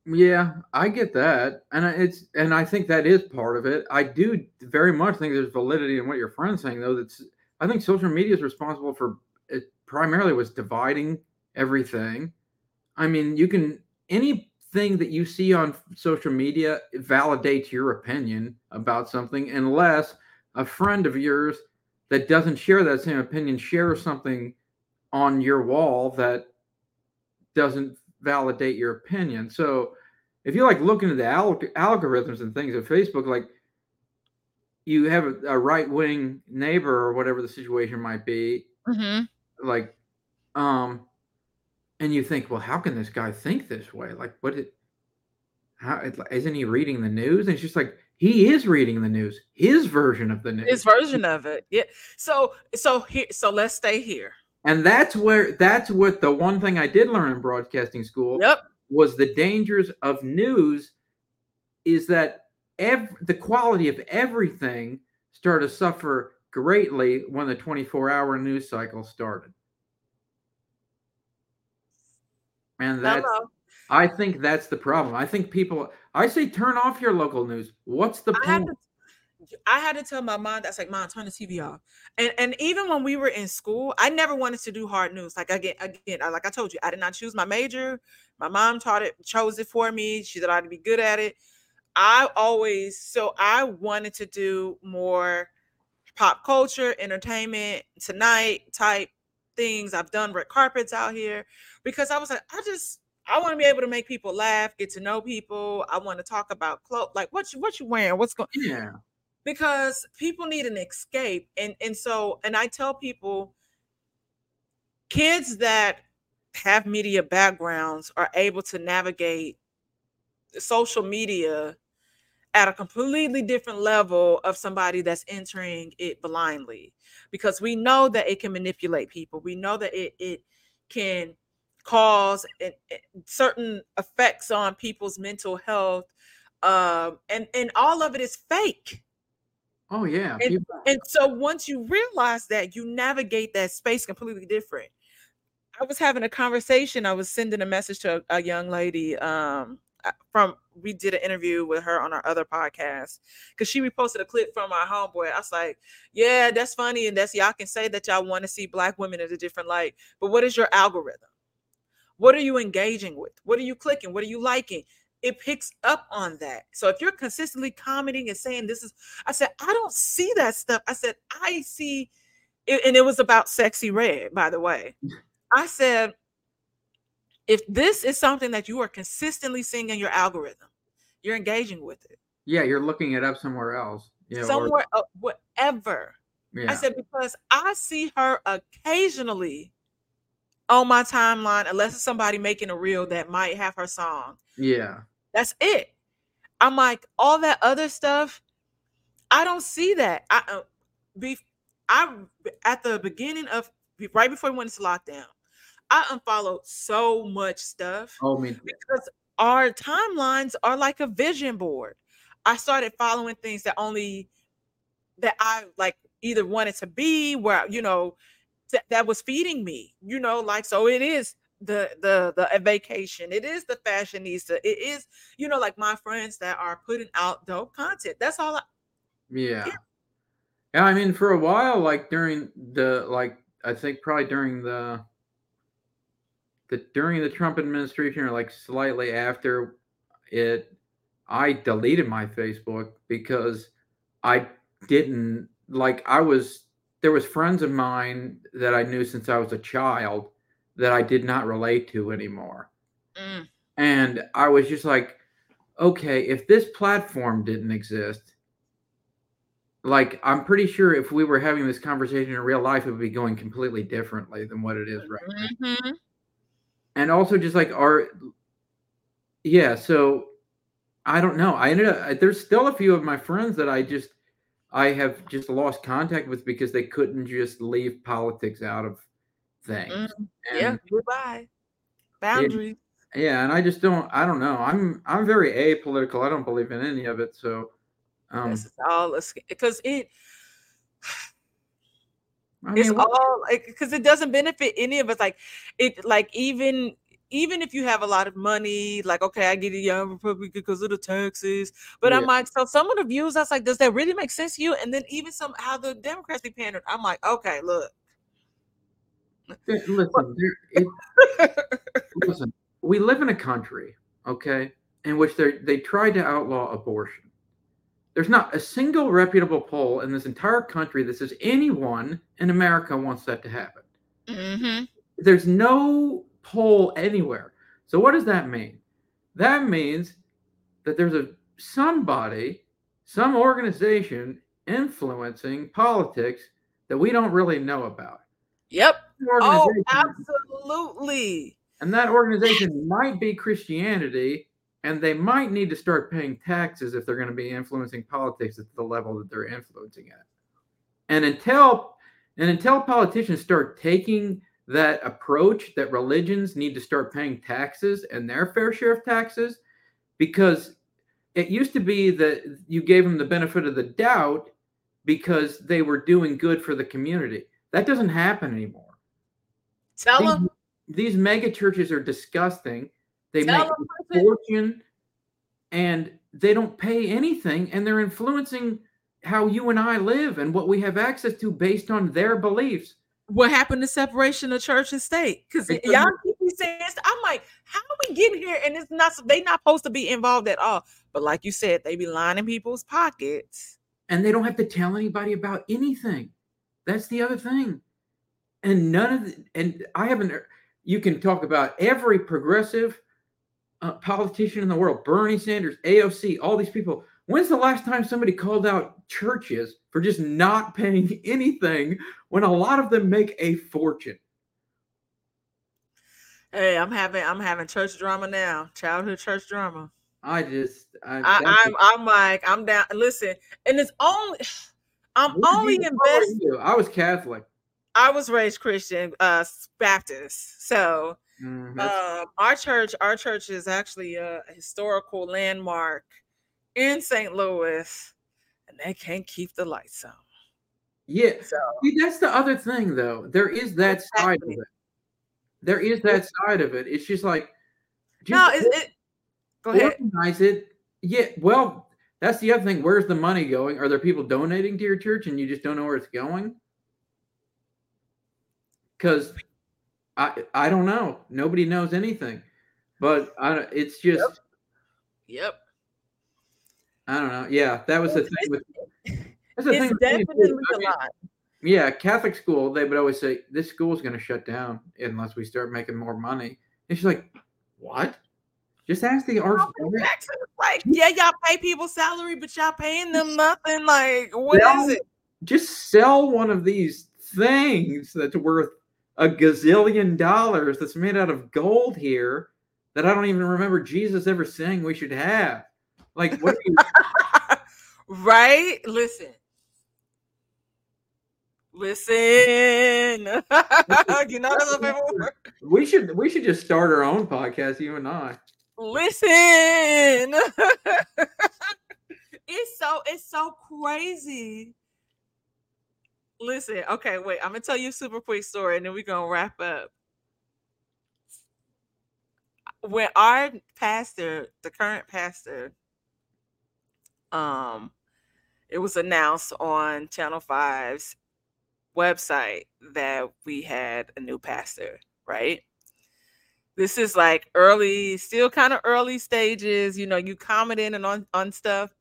yeah, I get that, and it's and I think that is part of it. I do very much think there's validity in what your friend's saying, though. That's I think social media is responsible for it primarily was dividing everything. I mean, you can anything that you see on social media validates your opinion about something, unless a friend of yours that doesn't share that same opinion shares something on your wall that doesn't validate your opinion. So if you like looking at the al- algorithms and things of Facebook, like you have a, a right wing neighbor or whatever the situation might be, Mm-hmm. like, um, and you think, well, how can this guy think this way? Like, what it, how isn't he reading the news? And it's just like he is reading the news, his version of the news. His version of it. Yeah. So so here so let's stay here. And that's where that's what the one thing I did learn in broadcasting school Yep. was the dangers of news is that ev- the quality of everything started to suffer greatly when the 24 hour news cycle started. And that's, Hello. I think that's the problem. I think people, I say turn off your local news. What's the I point? I had to tell my mom that's like, mom, turn the TV off. And and even when we were in school, I never wanted to do hard news. Like again, again, I- like I told you, I did not choose my major. My mom taught it, chose it for me. She said I'd be good at it. I always so I wanted to do more pop culture, entertainment, tonight type things. I've done red carpets out here because I was like, I just I want to be able to make people laugh, get to know people. I want to talk about clothes, like what you what you wearing, what's going Yeah. Because people need an escape and and so and i tell people kids that have media backgrounds are able to navigate social media at a completely different level of somebody that's entering it blindly because we know that it can manipulate people. We know that it, it can cause a- a- certain effects on people's mental health um, and and all of it is fake Oh, yeah. And- and so once you realize that, you navigate that space completely different. I was having a conversation. I was sending a message to a, a young lady um, from. We did an interview with her on our other podcast because she reposted a clip from our homeboy. I was like, "Yeah, that's funny, and that's y'all can say that y'all want to see black women in a different light, but what is your algorithm? What are you engaging with? What are you clicking? What are you liking? It picks up on that. So if you're consistently commenting and saying this is I said, I don't see that stuff. I said, I see it, and it was about Sexyy Red, by the way. I said, if this is something that you are consistently seeing in your algorithm, you're engaging with it yeah. You're looking it up somewhere else. Yeah. or- somewhere, uh, whatever. yeah. I said, because I see her occasionally on my timeline, unless it's somebody making a reel that might have her song. yeah. That's it. I'm like all that other stuff. I don't see that. I uh, be I at the beginning of right before we went into lockdown, I unfollowed so much stuff Oh, me. because our timelines are like a vision board. I started following things that only that I like either wanted to be where you know that, that was feeding me, you know, like so it is the the the vacation, it is the fashionista, it is, you know, like my friends that are putting out dope content. That's all I Yeah. Yeah, I mean, for a while, like during the like, I think probably during the that during the Trump administration or like slightly after it, I deleted my Facebook because I didn't like I was there was friends of mine that I knew since I was a child that I did not relate to anymore. Mm. And I was just like, okay, if this platform didn't exist, like I'm pretty sure if we were having this conversation in real life, it would be going completely differently than what it is right now. Mhm. And also just like our yeah, so I don't know. I ended up there's still a few of my friends that I just I have just lost contact with because they couldn't just leave politics out of things. Mm, yeah, goodbye. Boundaries. yeah, and I just don't I don't know. I'm I'm very apolitical. I don't believe in any of it. So um This is all because it I it's what, all like because it doesn't benefit any of us. Like it, like even even if you have a lot of money, like okay, I get a young Republican because of the taxes, but I'm like, so some of the views, I was like, does that really make sense to you? And then even some how the Democrats be pandering, I'm like, okay, look, <laughs> Listen, there, it, <laughs> listen, we live in a country, okay, in which they they tried to outlaw abortion. There's not a single reputable poll in this entire country that says anyone in America wants that to happen. mm-hmm. There's no poll anywhere. So what does that mean? That means that there's a somebody, some organization influencing politics that we don't really know about. yep, oh, absolutely, And that organization might be Christianity, and they might need to start paying taxes if they're going to be influencing politics at the level that they're influencing at. And until and until politicians start taking that approach that religions need to start paying taxes and their fair share of taxes, because it used to be that you gave them the benefit of the doubt because they were doing good for the community. That doesn't happen anymore tell these, them, these mega churches are disgusting. They Tell make a fortune and they don't pay anything and they're influencing how you and I live and what we have access to based on their beliefs. What happened to separation of church and state? Because y'all keep saying, I'm like, how are we getting here? And it's not they not supposed to be involved at all. But like you said, they be lining people's pockets. And they don't have to tell anybody about anything. That's the other thing. And none of the, and I haven't you can talk about every progressive uh, politician in the world, Bernie Sanders, AOC, all these people. When's the last time somebody called out churches for just not paying <laughs> anything when a lot of them make a fortune? Hey, I'm having I'm having church drama now, childhood church drama. I just, I, I, that's- I'm I'm like I'm down. Listen, and it's only <sighs> I'm only you- what were invested. I was Catholic. I was raised Christian, uh, Baptist. So Mm, um, our church, our church is actually a historical landmark in St. Louis, and they can't keep the lights on. yeah, So See, that's the other thing, though. There is that side of it. There is that side of it. It's just like, no, is it? Go ahead. organize it. Yeah, well, that's the other thing. Where's the money going? Are there people donating to your church and you just don't know where it's going? Because I I don't know. Nobody knows anything. But I, don't- it's just Yep. I don't know. Yeah, that was the thing with. That's the thing It's too. definitely a lot. Yeah, Catholic school, they would always say, This school is going to shut down unless we start making more money. And she's like, What? Just ask the archbishop. Like, yeah, y'all pay people salary, but y'all paying them nothing. Like, what is Well, it? Just sell one of these things that's worth a gazillion dollars that's made out of gold here that I don't even remember Jesus ever saying we should have. Like, what do you, <laughs> right? Listen. Listen. <laughs> you know that's a favorite word. we should we should just start our own podcast, you and I. Listen. <laughs> it's so it's so crazy. Listen, okay, wait. I'm gonna tell you a super quick story and then we're gonna wrap up. When our pastor, the current pastor, um, it was announced on Channel 5's website that we had a new pastor, right? this is like early, still kind of early stages. You know, you commenting and on on stuff.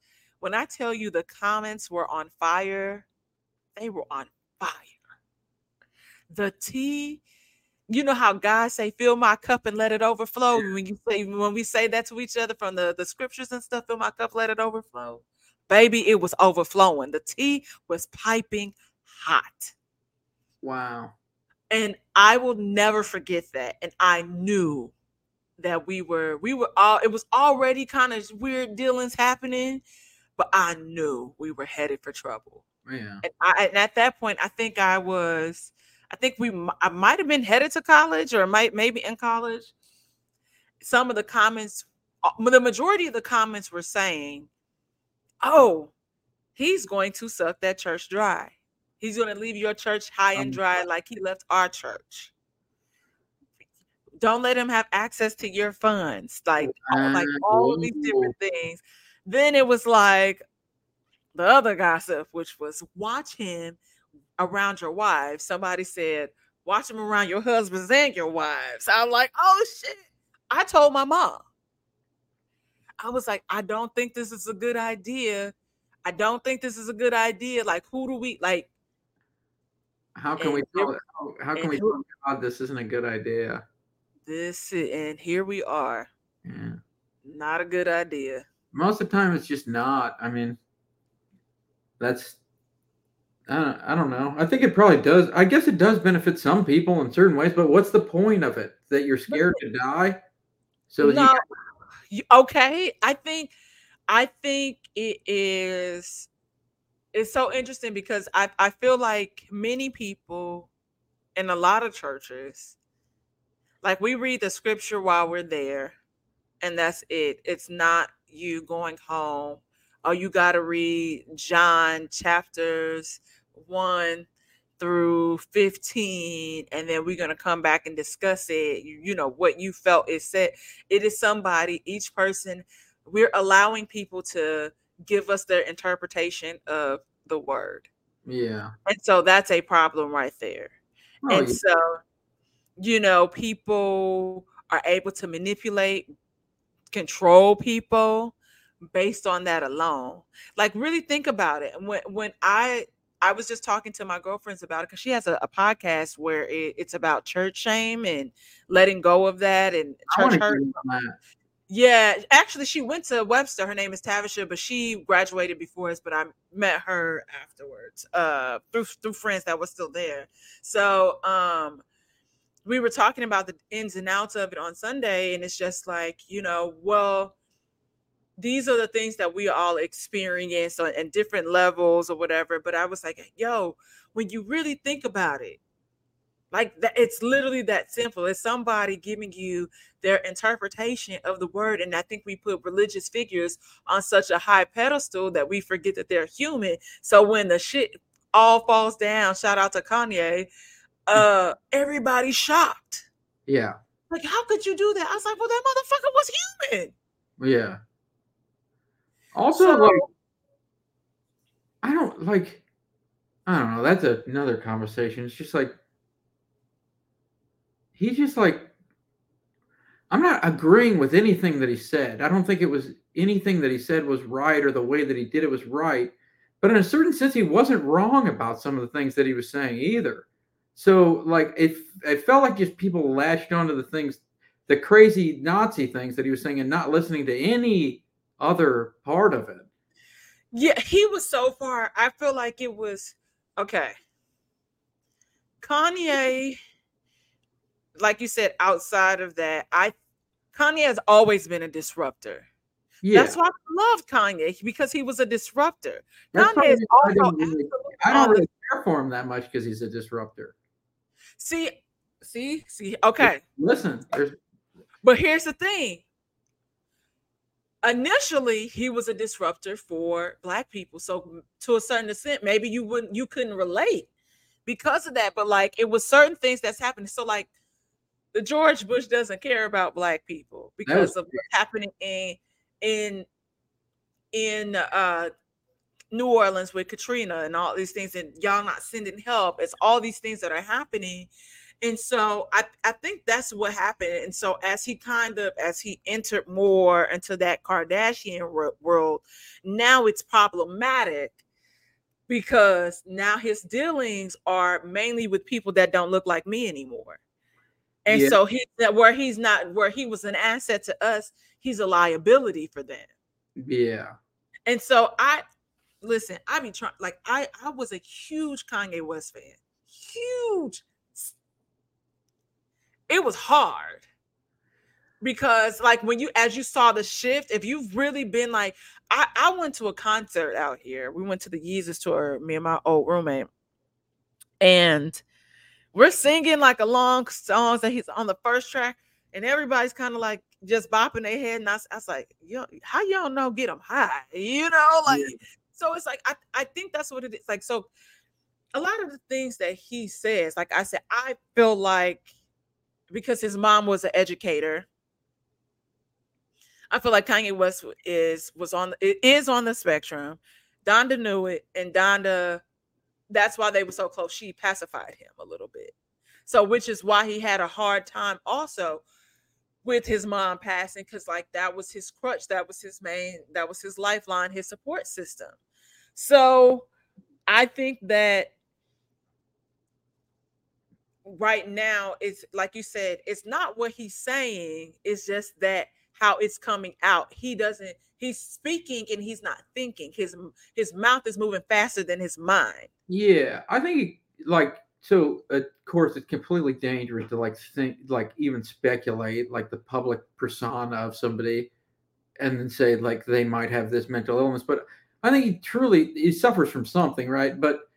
When I tell you the comments were on fire, they were on fire. The tea, you know how God say, fill my cup and let it overflow. When you say when we say that to each other from the, the scriptures and stuff, fill my cup, let it overflow. Baby, it was overflowing. The tea was piping hot. Wow. And I will never forget that. And I knew that we were, we were all, it was already kind of weird dealings happening, but I knew we were headed for trouble. Yeah. And, I, and at that point, I think I was, I think we, I might have been headed to college or might maybe in college. Some of the comments, uh, the majority of the comments were saying, "Oh, he's going to suck that church dry. He's going to leave your church high and dry like he left our church." Don't let him have access to your funds, like all, like all of these different things. Then it was like the other gossip, which was watch him around your wives. Somebody said, watch them around your husbands and your wives. I'm like, oh shit. I told my mom. I was like, I don't think this is a good idea. I don't think this is a good idea. Like, who do we like? How can we tell it? How, how can we tell God this isn't a good idea? This and here we are. Yeah. Not a good idea. Most of the time, it's just not. I mean, that's I don't, I don't know. I think it probably does. I guess it does benefit some people in certain ways, but what's the point of it? That you're scared to die? So no, you, okay. I think I think it is it's so interesting because I, I feel like many people in a lot of churches, like we read the scripture while we're there, and that's it. It's not you going home. Oh, you got to read John chapters 1 through 15 and then we're going to come back and discuss it. You, you know what you felt it said. It is somebody each person we're allowing people to give us their interpretation of the word. Yeah. And so that's a problem right there. Oh, and yeah. so you know people are able to manipulate control people based on that alone. Like really think about it. When when i I was just talking to my girlfriends about it because she has a, a podcast where it, it's about church shame and letting go of that and church hurt. Yeah, actually, she went to Webster. Her name is Tavisha, but she graduated before us. But I met her afterwards uh, through through friends that were still there. So um, we were talking about the ins and outs of it on Sunday, and it's just like you know, well these are the things that we all experience on and different levels or whatever. But I was like, yo, when you really think about it, like that, it's literally that simple. It's somebody giving you their interpretation of the word. And I think we put religious figures on such a high pedestal that we forget that they're human. So when the shit all falls down, shout out to Kanye, mm. uh, everybody's shocked. Yeah. Like, how could you do that? I was like, well, that motherfucker was human. Yeah. Also, so, like, I don't like. I don't know. That's a, another conversation. It's just like he's just like I'm not agreeing with anything that he said. I don't think it was anything that he said was right or the way that he did it was right. But in a certain sense, he wasn't wrong about some of the things that he was saying either. So, like, it, it felt like just people latched onto the things, the crazy Nazi things that he was saying, and not listening to any other part of it. Yeah, he was so far. I feel like it was okay. Kanye, like you said, outside of that, I Kanye has always been a disruptor. Yeah. That's why I love Kanye because he was a disruptor. That's Kanye is also I don't really, I don't really care for him that much because he's a disruptor. See, see, see. Okay, listen. But here's the thing: initially he was a disruptor for black people so to a certain extent maybe you wouldn't you couldn't relate because of that but like it was certain things that's happening. So like the george bush doesn't care about black people because of what's happening in in in uh new orleans with katrina and all these things and y'all not sending help. It's all these things that are happening And so I, I think that's what happened. And so as he kind of as he entered more into that Kardashian world, now it's problematic because now his dealings are mainly with people that don't look like me anymore. And yeah. so he where he's not where he was an asset to us, he's a liability for them. Yeah. And so I listen, I be trying like I I was a huge Kanye West fan. Huge. It was hard because like when you as you saw the shift, if you've really been like I, I went to a concert out here. We went to the Yeezus tour, me and my old roommate. And we're singing like along songs that he's on the first track, and everybody's kind of like just bopping their head. And I, I was like, yo, how y'all know get them high? You know, like so it's like I, I think that's what it is. Like, so a lot of the things that he says, like I said, I feel like because his mom was an educator, I feel like Kanye West is was on it is on the spectrum. Donda knew it, and Donda that's why they were so close. She pacified him a little bit. So, which is why he had a hard time also with his mom passing, because like that was his crutch, that was his main, that was his lifeline, his support system. So, I think that right now it's like you said, it's not what he's saying, it's just that how it's coming out. He doesn't he's speaking and he's not thinking. His his mouth is moving faster than his mind. Yeah, I think like so of course it's completely dangerous to like think like even speculate like the public persona of somebody and then say like they might have this mental illness but i think he truly he suffers from something right but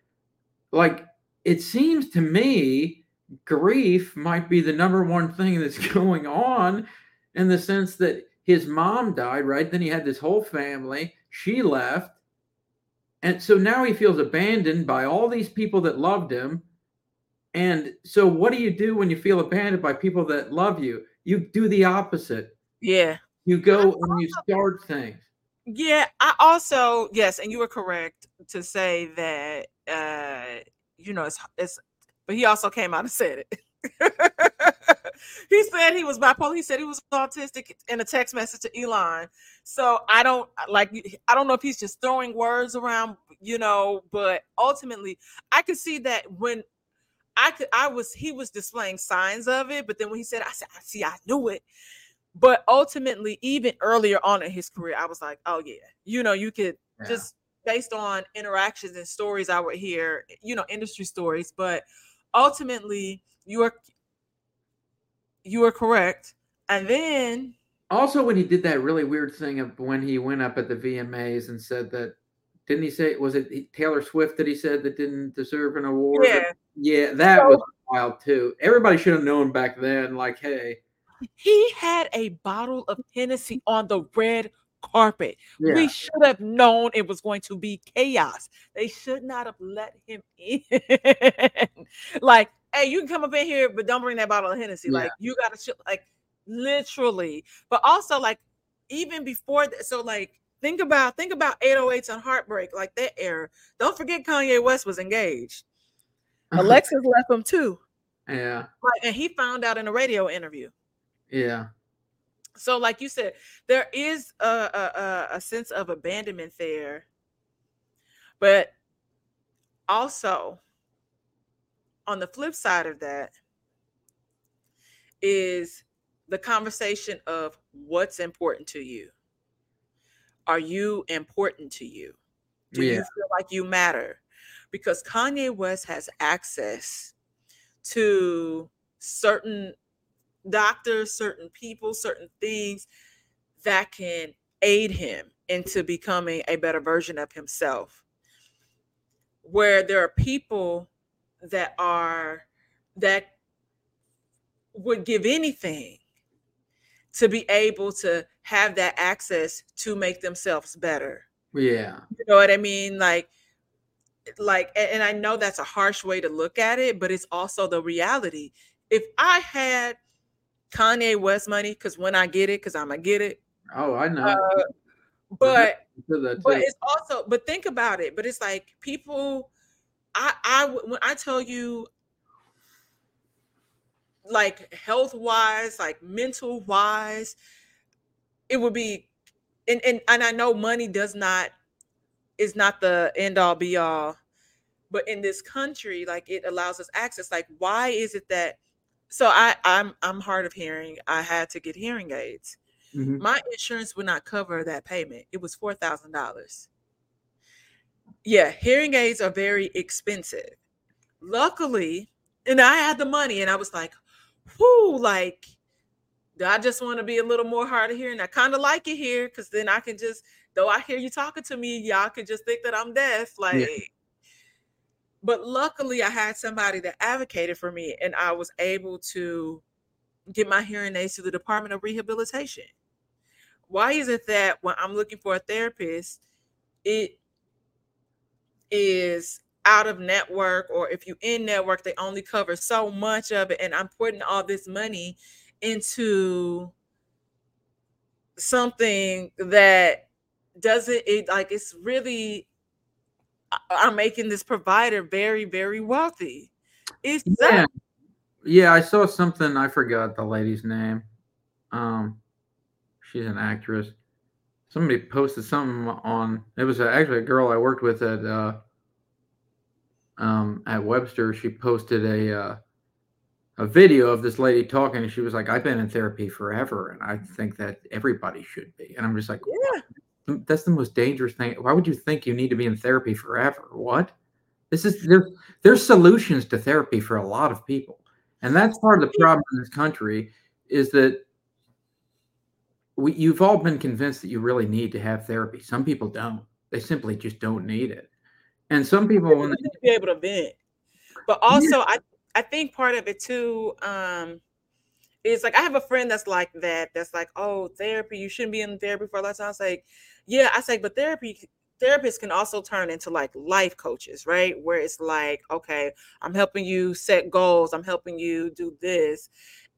like it seems to me grief might be the number one thing that's <laughs> going on in the sense that his mom died, right? Then he had this whole family. She left. And so now he feels abandoned by all these people that loved him. And so, what do you do when you feel abandoned by people that love you? You do the opposite. Yeah. You go and you start things. Yeah. I also, yes, and you were correct to say that, uh, you know, it's, it's, but he also came out and said it. <laughs> he said he was bipolar. He said he was autistic in a text message to Elon. So I don't like I don't know if he's just throwing words around, you know, but ultimately I could see that when I could I was he was displaying signs of it, but then when he said I said I see I knew it. But ultimately, even earlier on in his career, I was like, oh yeah, you know, you could yeah. just based on interactions and stories I would hear, you know, industry stories, but ultimately you are you are correct. And then also when he did that really weird thing of when he went up at the VMAs and said that didn't he say was it Taylor Swift that he said that didn't deserve an award? Yeah, yeah, that so, was wild too. Everybody should have known back then. Like, hey, he had a bottle of Hennessy on the red carpet. Yeah. We should have known it was going to be chaos. They should not have let him <laughs> in. like hey, you can come up in here, but don't bring that bottle of Hennessy. Yeah. Like you gotta chill, like literally. But also like even before that, so like think about think about 808s and heartbreak, like that era. Don't forget Kanye West was engaged. <laughs> Alexis left him too. Yeah. Like, and he found out in a radio interview. Yeah. So, like you said, there is a, a, a sense of abandonment there, but also on the flip side of that is the conversation of what's important to you. Are you important to you? Do yeah. you feel like you matter? Because Kanye West has access to certain doctors, certain people, certain things that can aid him into becoming a better version of himself. Where there are people that are that would give anything to be able to have that access to make themselves better. Yeah. You know what I mean? Like like and I know that's a harsh way to look at it, but it's also the reality. If I had Kanye West money, because when I get it, because I'm gonna get it. Oh, I know. Uh, <laughs> but but it's also but think about it. But it's like people I I when I tell you like health wise, like mental wise, it would be and, and and I know money does not is not the end all be all, but in this country, like it allows us access. Like, why is it that so I I'm I'm hard of hearing. I had to get hearing aids. Mm-hmm. My insurance would not cover that payment. It was four thousand dollars. Yeah, hearing aids are very expensive. Luckily, and I had the money, and I was like, whoo, like I just want to be a little more hard of hearing. I kind of like it here because then I can just, though I hear you talking to me, y'all can just think that I'm deaf. Like, yeah. But luckily I had somebody that advocated for me and I was able to get my hearing aids to the Department of Rehabilitation. Why is it that when I'm looking for a therapist, it is out of network or if you in network they only cover so much of it and i'm putting all this money into something that doesn't it like it's really i'm making this provider very very wealthy it's yeah. That. yeah i saw something i forgot the lady's name um she's an actress somebody posted something on it was actually a girl i worked with at uh um, at Webster, she posted a uh, a video of this lady talking, and she was like, "I've been in therapy forever, and I think that everybody should be." And I'm just like, "Yeah, that's the most dangerous thing. Why would you think you need to be in therapy forever? What? This is there. There's solutions to therapy for a lot of people, and that's part of the problem in this country is that." We, you've all been convinced that you really need to have therapy. Some people don't. They simply just don't need it. And some people want to be able to vent. But also yeah. I I think part of it too um is like I have a friend that's like that that's like, "Oh, therapy, you shouldn't be in therapy for a lot of time." I was like, "Yeah, I say but therapy therapists can also turn into like life coaches, right? Where it's like, okay, I'm helping you set goals, I'm helping you do this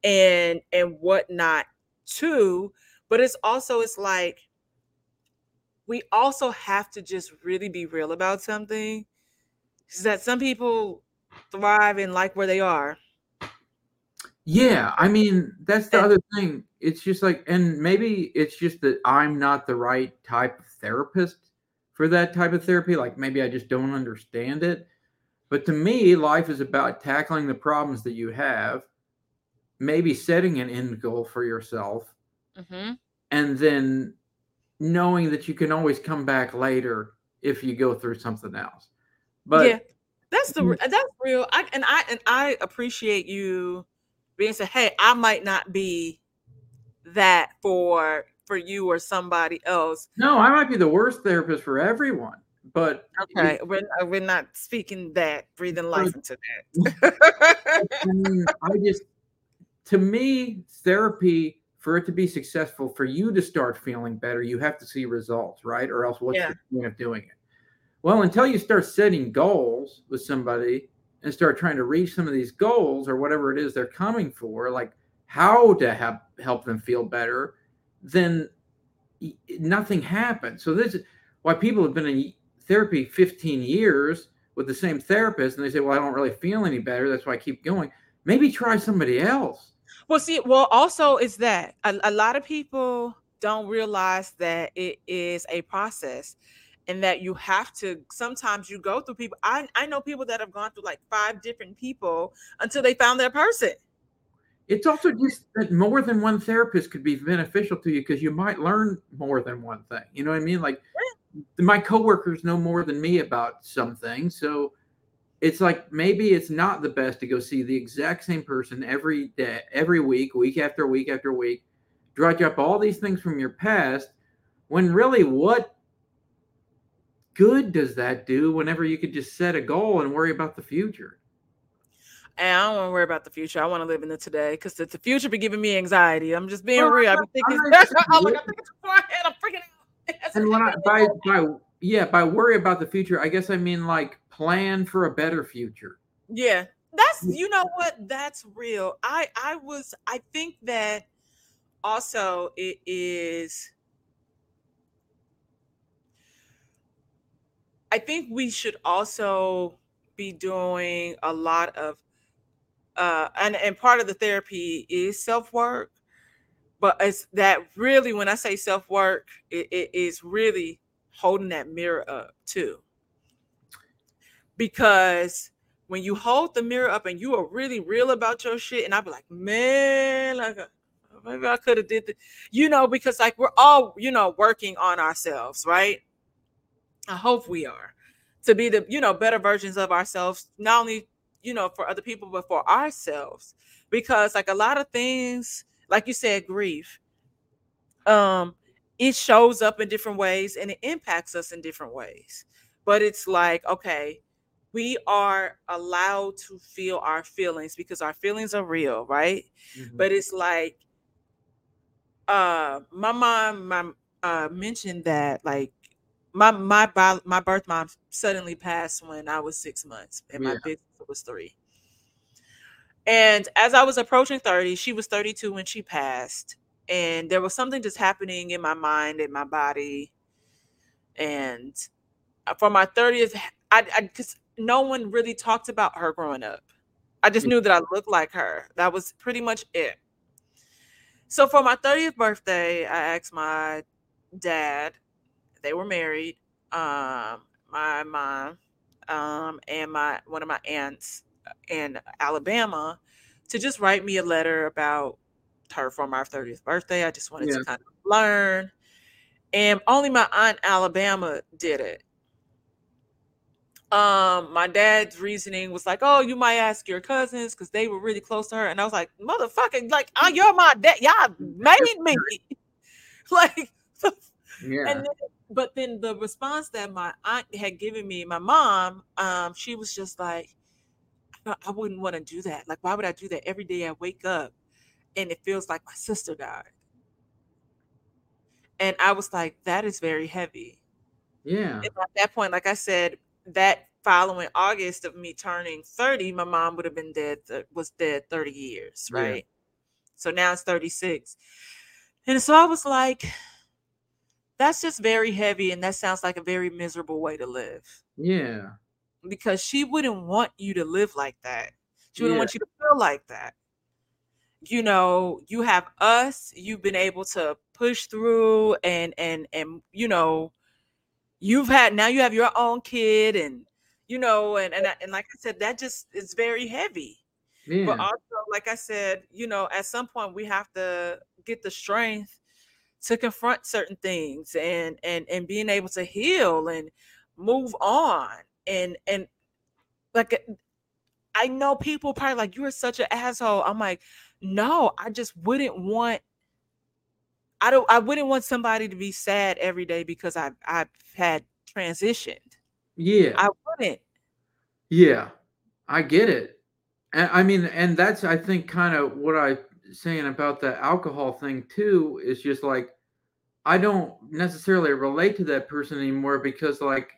and and whatnot too. But it's also it's like we also have to just really be real about something is that some people thrive and like where they are yeah i mean that's the and, other thing it's just like and maybe it's just that i'm not the right type of therapist for that type of therapy like maybe i just don't understand it but to me life is about tackling the problems that you have maybe setting an end goal for yourself mm-hmm. and then knowing that you can always come back later if you go through something else. But yeah, that's the that's real. I and I and I appreciate you being said, hey, I might not be that for for you or somebody else. No, I might be the worst therapist for everyone. But okay, it, we're uh, we're not speaking that, breathing life into <laughs> that. I, mean, I just to me, therapy for it to be successful, for you to start feeling better, you have to see results, right? Or else what's yeah. the point of doing it? Well, until you start setting goals with somebody and start trying to reach some of these goals or whatever it is they're coming for, like how to have, help them feel better, then nothing happens. So this is why people have been in therapy 15 years with the same therapist and they say, well, I don't really feel any better. That's why I keep going. Maybe try somebody else well, see, well, also is that a, a lot of people don't realize that it is a process and that you have to sometimes you go through people I, I know people that have gone through like five different people until they found their person it's also just that more than one therapist could be beneficial to you because you might learn more than one thing you know what i mean like my coworkers know more than me about some things so it's like maybe it's not the best to go see the exact same person every day, every week, week after week after week, dredge up all these things from your past, when really what good does that do whenever you could just set a goal and worry about the future? And I don't want to worry about the future. I want to live in the today because the, the future be giving me anxiety. I'm just being real. <laughs> I'm thinking, oh, look, I'm thinking forehead. I'm freaking out. <laughs> and when I by by yeah by worry about the future, I guess I mean like plan for a better future. Yeah. That's mm. you know what? That's real. I I was I think that also it is I think we should also be doing a lot of uh and and part of the therapy is self-work but it's that really when i say self-work it, it is really holding that mirror up too. Because when you hold the mirror up and you are really real about your shit and i'd be like man like uh, maybe i could have did the you know because like we're all you know working on ourselves right? I hope we are to be the you know better versions of ourselves not only you know for other people but for ourselves because like a lot of things like you said grief um it shows up in different ways and it impacts us in different ways but it's like okay we are allowed to feel our feelings because our feelings are real right mm-hmm. but it's like uh my mom my uh mentioned that like my my my birth mom suddenly passed when I was six months, and my big was three. And as I was approaching 30, she was 32 when she passed. And there was something just happening in my mind and my body. And uh, for my 30th, I because no one really talked about her growing up. I just knew that I looked like her. That was pretty much it. So for my 30th birthday, I asked my dad they were married. Um, my mom um, and my one of my aunts in Alabama to just write me a letter about her for my 30th birthday. I just wanted yeah. to kind of learn. And only my aunt Alabama did it. Um, my dad's reasoning was like, "Oh, you might ask your cousins because they were really close to her." And I was like, "Motherfucking, like, oh, you're my dad. Y'all <laughs> made me." <laughs> like, <laughs> yeah. And then but then the response that my aunt had given me, my mom, um, she was just like, I wouldn't want to do that. Like, why would I do that every day I wake up and it feels like my sister died? And I was like, that is very heavy. Yeah. And at that point, like I said, that following August of me turning 30, my mom would have been dead, was dead 30 years, right? Yeah. So now it's 36. And so I was like, that's just very heavy and that sounds like a very miserable way to live. Yeah. Because she wouldn't want you to live like that. She wouldn't yeah. want you to feel like that. You know you have us you've been able to push through and and and you know you've had now you have your own kid and you know and and, and like i said that just is very heavy. Yeah. but also like i said you know at some point we have to get the strength to confront certain things and and and being able to heal and move on and and like uh, I know people probably like you're such an asshole. I'm like, no, I just wouldn't want I don't I wouldn't want somebody to be sad every day because I I've had transitioned. Yeah. I wouldn't. Yeah. I get it. And I mean, and that's I think kind of what I saying about the alcohol thing too is just like I don't necessarily relate to that person anymore because like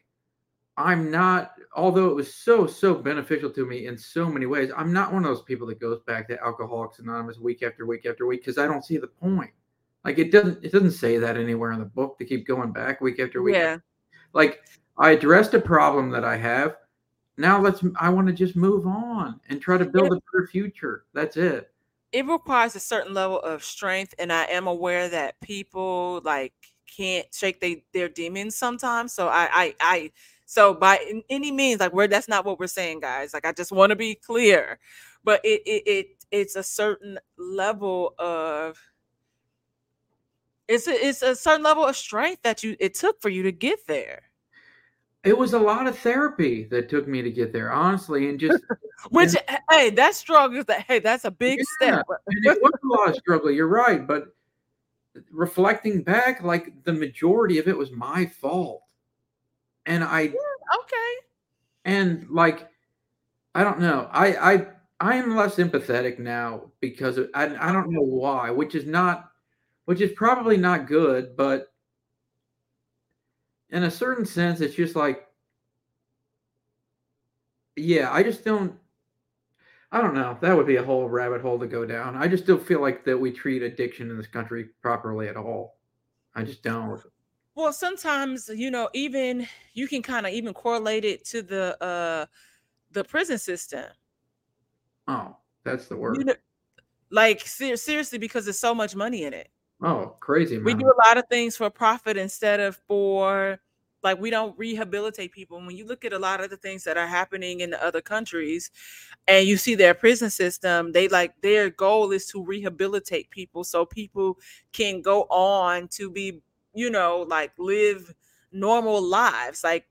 I'm not although it was so so beneficial to me in so many ways I'm not one of those people that goes back to alcoholics anonymous week after week after week because I don't see the point. Like it doesn't it doesn't say that anywhere in the book to keep going back week after week yeah. like I addressed a problem that I have. Now let's I want to just move on and try to build a better future. That's it it requires a certain level of strength and i am aware that people like can't shake they, their demons sometimes so i i i so by any means like where that's not what we're saying guys like i just want to be clear but it, it it it's a certain level of it's a, it's a certain level of strength that you it took for you to get there it was a lot of therapy that took me to get there, honestly, and just <laughs> which and, hey, that struggle is that hey, that's a big yeah, step. <laughs> it was a lot of struggle. You're right, but reflecting back, like the majority of it was my fault, and I yeah, okay, and like I don't know, I I I am less empathetic now because of, I I don't know why, which is not, which is probably not good, but in a certain sense, it's just like, yeah, I just don't. I don't know. That would be a whole rabbit hole to go down. I just don't feel like that we treat addiction in this country properly at all. I just don't. Well, sometimes you know, even you can kind of even correlate it to the uh the prison system. Oh, That's the word. You know, like ser- seriously, because there's so much money in it. Oh, crazy. We do a lot of things for profit instead of for like we don't rehabilitate people. When you look at a lot of the things that are happening in the other countries and you see their prison system, they like their goal is to rehabilitate people so people can go on to be, you know, like live normal lives. Like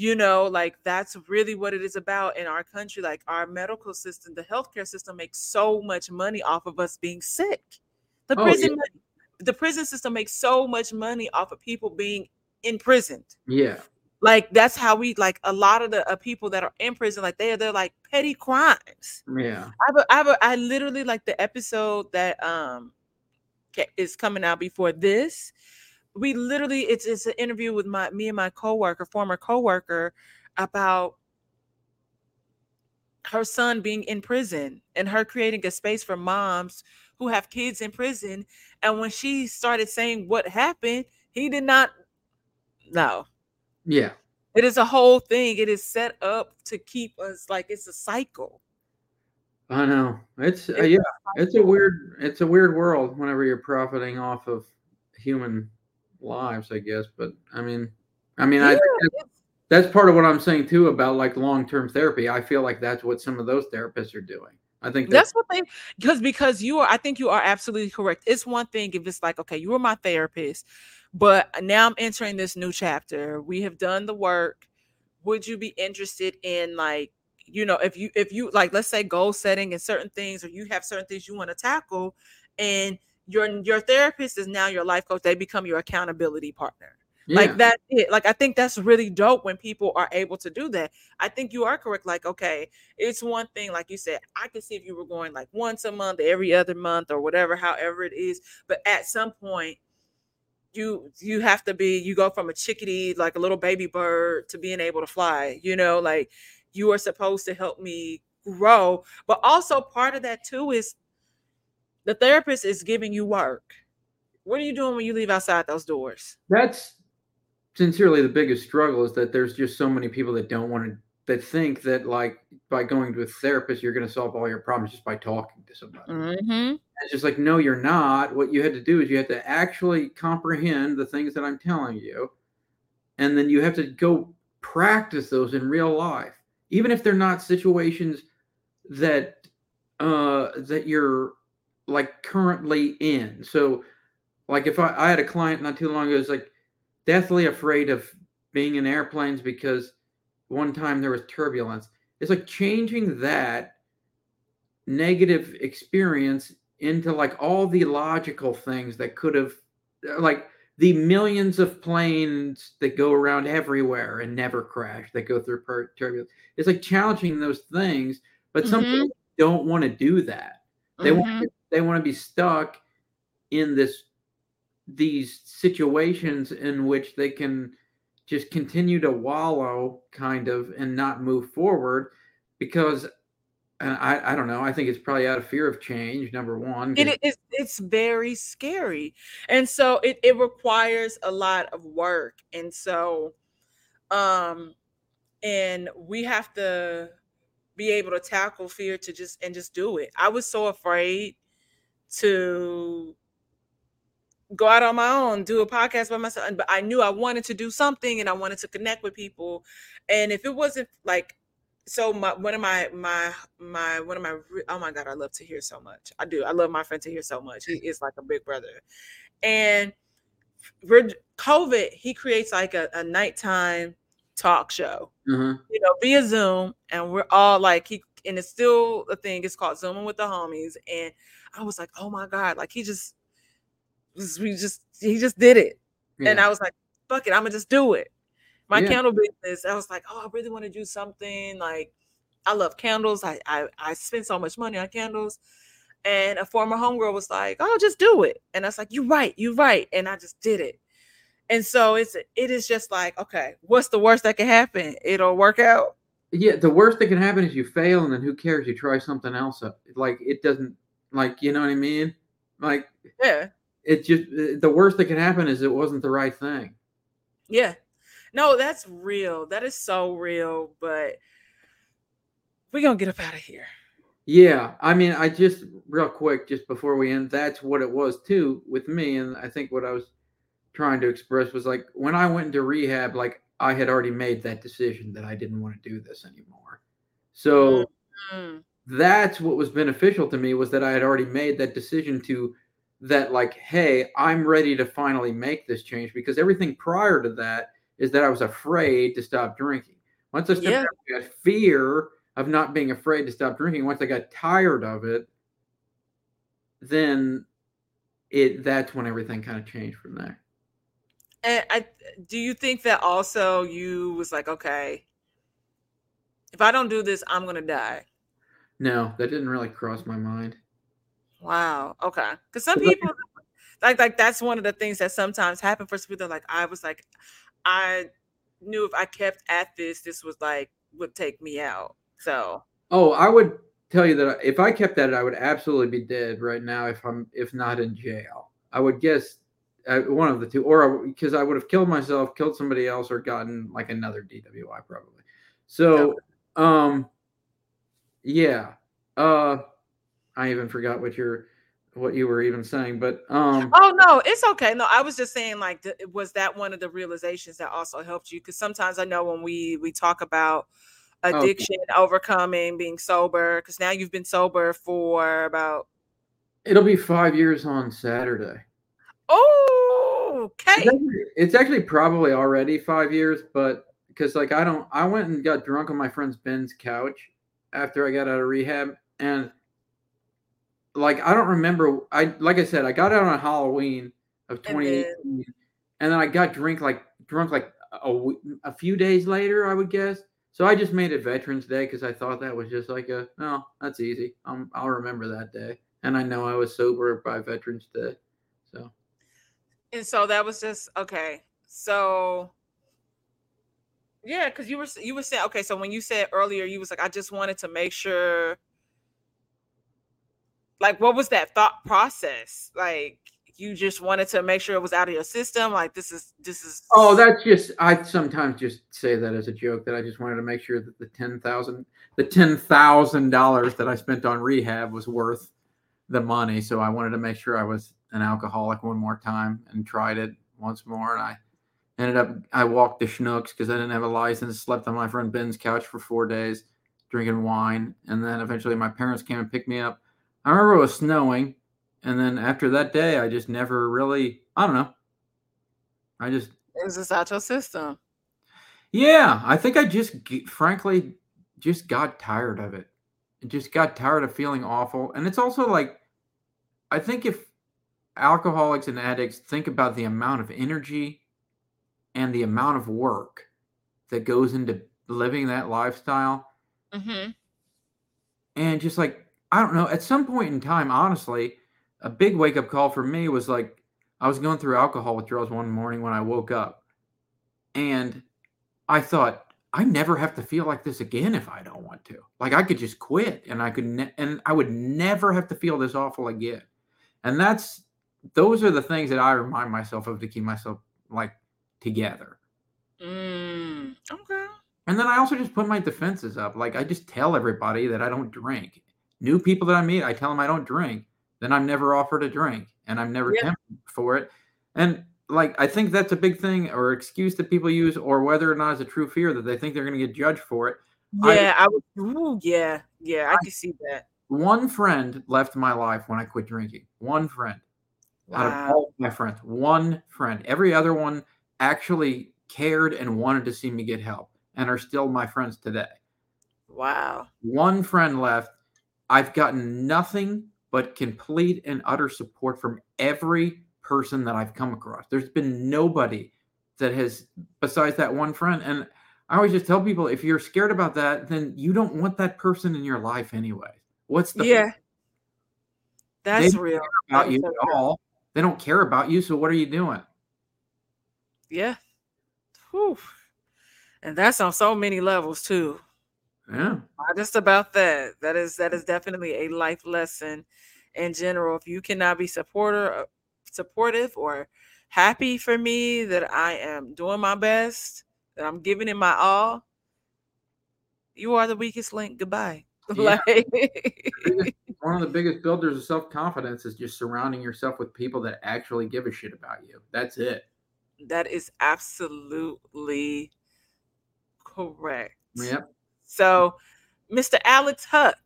you know like that's really what it is about in our country like our medical system the healthcare system makes so much money off of us being sick the Oh, prison the prison system makes so much money off of people being imprisoned yeah. like that's how we like a lot of the uh, people that are in prison like they're they're like petty crimes Yeah. I have a, I have a, I literally like the episode that um is coming out before this. We literally it's it's an interview with my me and my coworker, former coworker, about her son being in prison and her creating a space for moms who have kids in prison. And when she started saying what happened, he did not no. Yeah. It is a whole thing. It is set up to keep us like it's a cycle. I know. It's uh, It's a yeah. It's a weird. It's a weird world whenever you're profiting off of human lives, I guess. But I mean, I mean, I Yeah, it's- that's part of what I'm saying too about like long-term therapy. I feel like that's what some of those therapists are doing. I think That's what they because because you are I think you are absolutely correct. It's one thing if it's like, okay, you were my therapist, but now I'm entering this new chapter. We have done the work. Would you be interested in like, you know, if you if you like let's say goal setting and certain things, or you have certain things you want to tackle, and your your therapist is now your life coach, they become your accountability partner yeah. like that's it like i think that's really dope when people are able to do that. I think you are correct like okay it's one thing like you said i could see if you were going like once a month every other month or whatever however it is but at some point you you have to be you go from a chickadee like a little baby bird to being able to fly you know like you are supposed to help me grow but also part of that too is the therapist is giving you work. What are you doing when you leave outside those doors? That's sincerely the biggest struggle is that there's just so many people that don't want to that think that like by going to a therapist you're going to solve all your problems just by talking to somebody. mm-hmm. It's just like no, you're not. What you had to do is you had to actually comprehend the things that I'm telling you, and then you have to go practice those in real life, even if they're not situations that uh that you're like currently in. So, like if I, I had a client not too long ago who's like deathly afraid of being in airplanes because one time there was turbulence. It's like changing that negative experience into like all the logical things that could have like the millions of planes that go around everywhere and never crash that go through per- turbulence it's like challenging those things but some Mhm. people don't want to do that they Mhm. want they want to be stuck in this these situations in which they can just continue to wallow kind of and not move forward because and I, I don't know i think it's probably out of fear of change number one, it is. it's very scary. And so it, it requires a lot of work. And so um and we have to be able to tackle fear to just and just do it. I was so afraid to go out on my own, do a podcast by myself, but I knew I wanted to do something and I wanted to connect with people. And if it wasn't like so my one of my my my one of my oh my god i love to hear so much. I do i love my friend to hear so much. He is like a big brother. And we're covid he creates like a, a nighttime talk show uh-huh. you know via zoom. And we're all like he and it's still a thing. It's called zooming with the homies. And i was like oh my god like he just we just he just did it and I was like, fuck it, I'm gonna just do it. My Yeah. candle business, I was like, oh, I really want to do something. Like, I love candles. I, I I spend so much money on candles. And a former homegirl was like, oh, just do it. And I was like, you're right, you're right. And I just did it. And so it's it is just like, okay, what's the worst that can happen? It'll work out. yeah the worst that can happen is you fail and then who cares you try something else up like it doesn't like you know what i mean like Yeah. It just uh, the worst that can happen is it wasn't the right thing Yeah. No, that's real. That is so real. But we're gonna get up out of here. Yeah, I mean, I just real quick, just before we end, that's what it was too with me, and I think what I was trying to express was like when I went into rehab, like I had already made that decision that I didn't want to do this anymore. So mm-hmm. that's what was beneficial to me was that I had already made that decision to that like, hey, I'm ready to finally make this change because everything prior to that is that I was afraid to stop drinking. Once I stepped yeah. out, fear of not being afraid to stop drinking once i got tired of it then it that's when everything kind of changed from there and i do you think that also you was like okay if i don't do this i'm gonna die no that didn't really cross my mind wow okay because some <laughs> people like like that's one of the things that sometimes happen for some people like i was like i knew if i kept at this this was like would take me out so. Oh, I would tell you that if I kept at it, I would absolutely be dead right now. If I'm, if not in jail, I would guess uh, one of the two, or because I would have killed myself, killed somebody else, or gotten like another DWI probably. So, um, yeah. Uh, I even forgot what you're what you were even saying but um oh no it's okay no i was just saying like was that one of the realizations that also helped you because sometimes i know when we we talk about addiction, okay. overcoming, being sober? Because now you've been sober for about. It'll be five years on Saturday. Oh, okay. It's actually, it's actually probably already five years, but because like I don't, I went and got drunk on my friend's Ben's couch after I got out of rehab, and like I don't remember. I like I said, I got out on Halloween of 2018, and then, and then I got drink like drunk like a, a few days later, I would guess. So I just made it Veterans Day because I thought that was just like a, oh, that's easy. Um, I'll remember that day. And I know I was sober by Veterans Day. So. And so that was just, okay. So, yeah, because you were, you were saying, okay, so when you said earlier, you was like, I just wanted to make sure, like, what was that thought process? Like, you just wanted to make sure it was out of your system? Like this is this is oh that's just i sometimes just say that as a joke that i just wanted to make sure that the 10000 the $10000 that i spent on rehab was worth the money. So i wanted to make sure i was an alcoholic one more time and tried it once more. And i ended up i walked the Schnucks because i didn't have a license slept on my friend ben's couch for four days drinking wine. And then eventually my parents came and picked me up i remember it was snowing and then after that day, I just never really, I don't know. I just. Is this out your system? Yeah, I think I just, frankly, just got tired of it. just got tired of feeling awful. And it's also like, I think if alcoholics and addicts think about the amount of energy and the amount of work that goes into living that lifestyle, mm-hmm. and just like, I don't know, at some point in time, honestly, a big wake up call for me was like I was going through alcohol withdrawals one morning when I woke up, and I thought I never have to feel like this again if I don't want to. Like I could just quit, and I could, ne- and I would never have to feel this awful again. And that's those are the things that I remind myself of to keep myself like together. Mm, okay. And then I also just put my defenses up. Like I just tell everybody that I don't drink. New people that I meet, I tell them I don't drink then I'm never offered a drink and I'm never yeah. tempted for it. And like I think that's a big thing or excuse that people use, or whether or not it's a true fear that they think they're going to get judged for it. Yeah, I, I would. Ooh, yeah, yeah, I, I can see that. One friend left my life when I quit drinking. One friend wow. out of all my friends, one friend. Every other one actually cared and wanted to see me get help, and are still my friends today. Wow. One friend left. I've gotten nothing but complete and utter support from every person that I've come across. There's been nobody that has, besides that one friend. And I always just tell people if you're scared about that, then you don't want that person in your life anyway. What's the yeah? That's real. About you at all. They don't care about you. So what are you doing? Yeah. Whew. And that's on so many levels too. Yeah. Not just about that. That is that is definitely a life lesson in general. If you cannot be supporter uh, supportive or happy for me that I am doing my best, that I'm giving it my all, you are the weakest link. Goodbye. <laughs> Yeah. Like, One of the biggest builders of self confidence is just surrounding yourself with people that actually give a shit about you. That's it. that is absolutely correct. Yep. So, Mr. Alex Huck,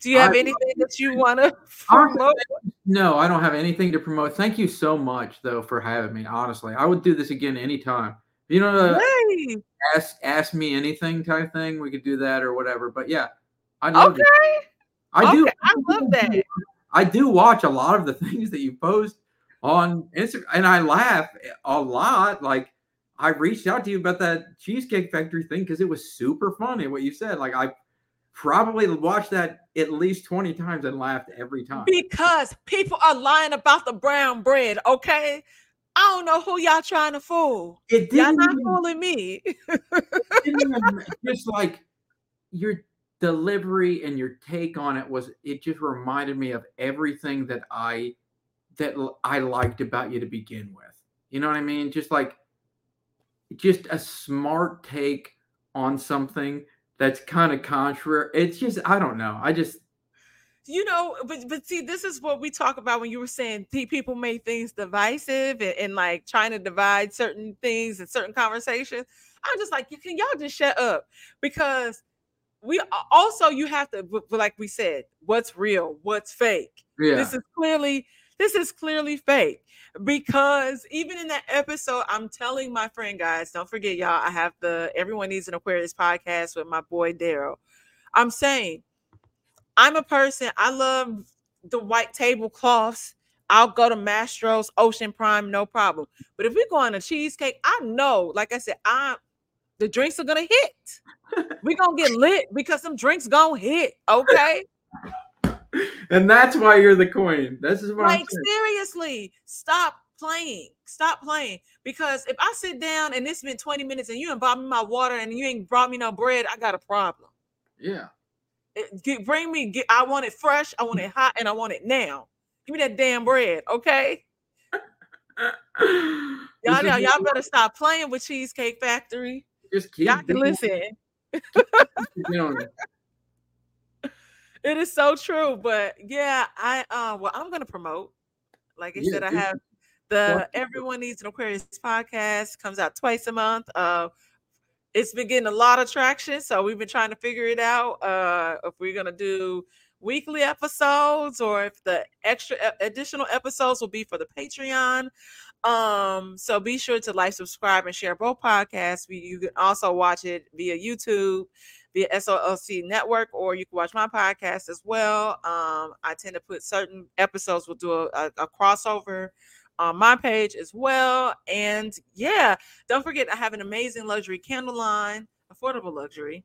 do you have I- anything that you want <laughs> to promote? No, I don't have anything to promote. Thank you so much, though, for having me. Honestly, I would do this again anytime. You know, uh, Hey, ask ask me anything type thing. We could do that or whatever. But yeah, I love okay, it. I do. I love that. I do watch a lot of the <laughs> things that you post on Instagram, and I laugh a lot. Like I reached out to you about that Cheesecake Factory thing because it was super funny what you said. Like I probably watched that at least twenty times and laughed every time. Because people are lying about the brown bread, okay? I don't know who y'all trying to fool. It Y'all didn't even- fooling me. even- <laughs> just like your delivery and your take on it was it just reminded me of everything that I that I liked about you to begin with. You know what I mean? Just like just a smart take on something that's kind of contrary. It's just I don't know. I just you know, but but see, this is what we talk about when you were saying people make things divisive and, and like trying to divide certain things and certain conversations. I'm just like, can y'all just shut up? Because we also you have to, like we said, what's real, what's fake. yeah. This is clearly this is clearly fake because even in that episode, I'm telling my friend guys, don't forget y'all. I have the Everyone Needs an Aquarius podcast with my boy Daryl. I'm saying I'm a person. I love the white tablecloths. I'll go to Mastro's, Ocean Prime, no problem. But if we go on a cheesecake, I know, like I said, I the drinks are gonna hit. We're gonna get lit because some drinks gonna hit. Okay. <laughs> and that's why you're the queen. This is what I'm Like seriously, stop playing. Stop playing. Because if I sit down and it's been 20 minutes and you ain't brought me my water and you ain't brought me no bread, I got a problem. Yeah. It- get- bring me, get, I want it fresh, I want it hot, and I want it now. Give me that damn bread, okay? <laughs> Y'all, y'all, y'all better stop playing with Cheesecake Factory. just keep Y'all can listen. keep it. Is so true. But yeah, I uh well, I'm gonna promote. Like I Yeah, said, I have the Everyone Needs an Aquarius podcast comes out twice a month. Uh it's been getting a lot of traction, so we've been trying to figure it out. Uh if we're gonna do weekly episodes or if the extra additional episodes will be for the Patreon. Um, so be sure to like, subscribe, and share both podcasts. We, you can also watch it via YouTube, via SOLC Network, or you can watch my podcast as well. Um, I tend to put certain episodes, we'll do a, a, a crossover on my page as well. And yeah, don't forget, I have an amazing luxury candle line, affordable luxury.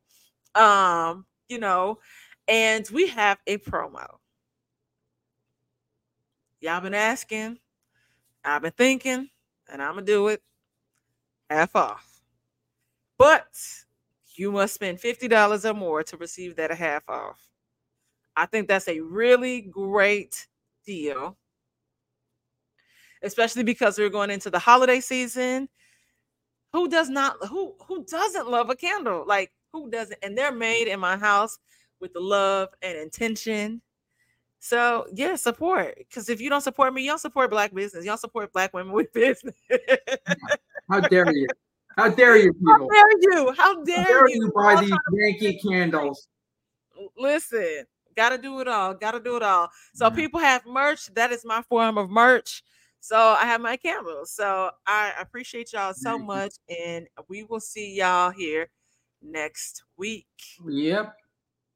Um, you know, and we have a promo. Y'all been asking, I've been thinking, and I'm gonna do it half off. But you must spend $50 or more to receive that half off. I think that's a really great deal, especially because we're going into the holiday season. Who does not who who doesn't love a candle? Like who doesn't? And they're made in my house with the love and intention. So yeah, support. Because if you don't support me, don't support black business. Don't support black women with <laughs> business. How dare you? How dare you, people? How dare you? How How dare, dare you? you buy these Yankee candles? listen gotta do it all gotta do it all so people have merch that is my form of merch so i have my candles so i appreciate y'all so much and we will see y'all here next week Yep.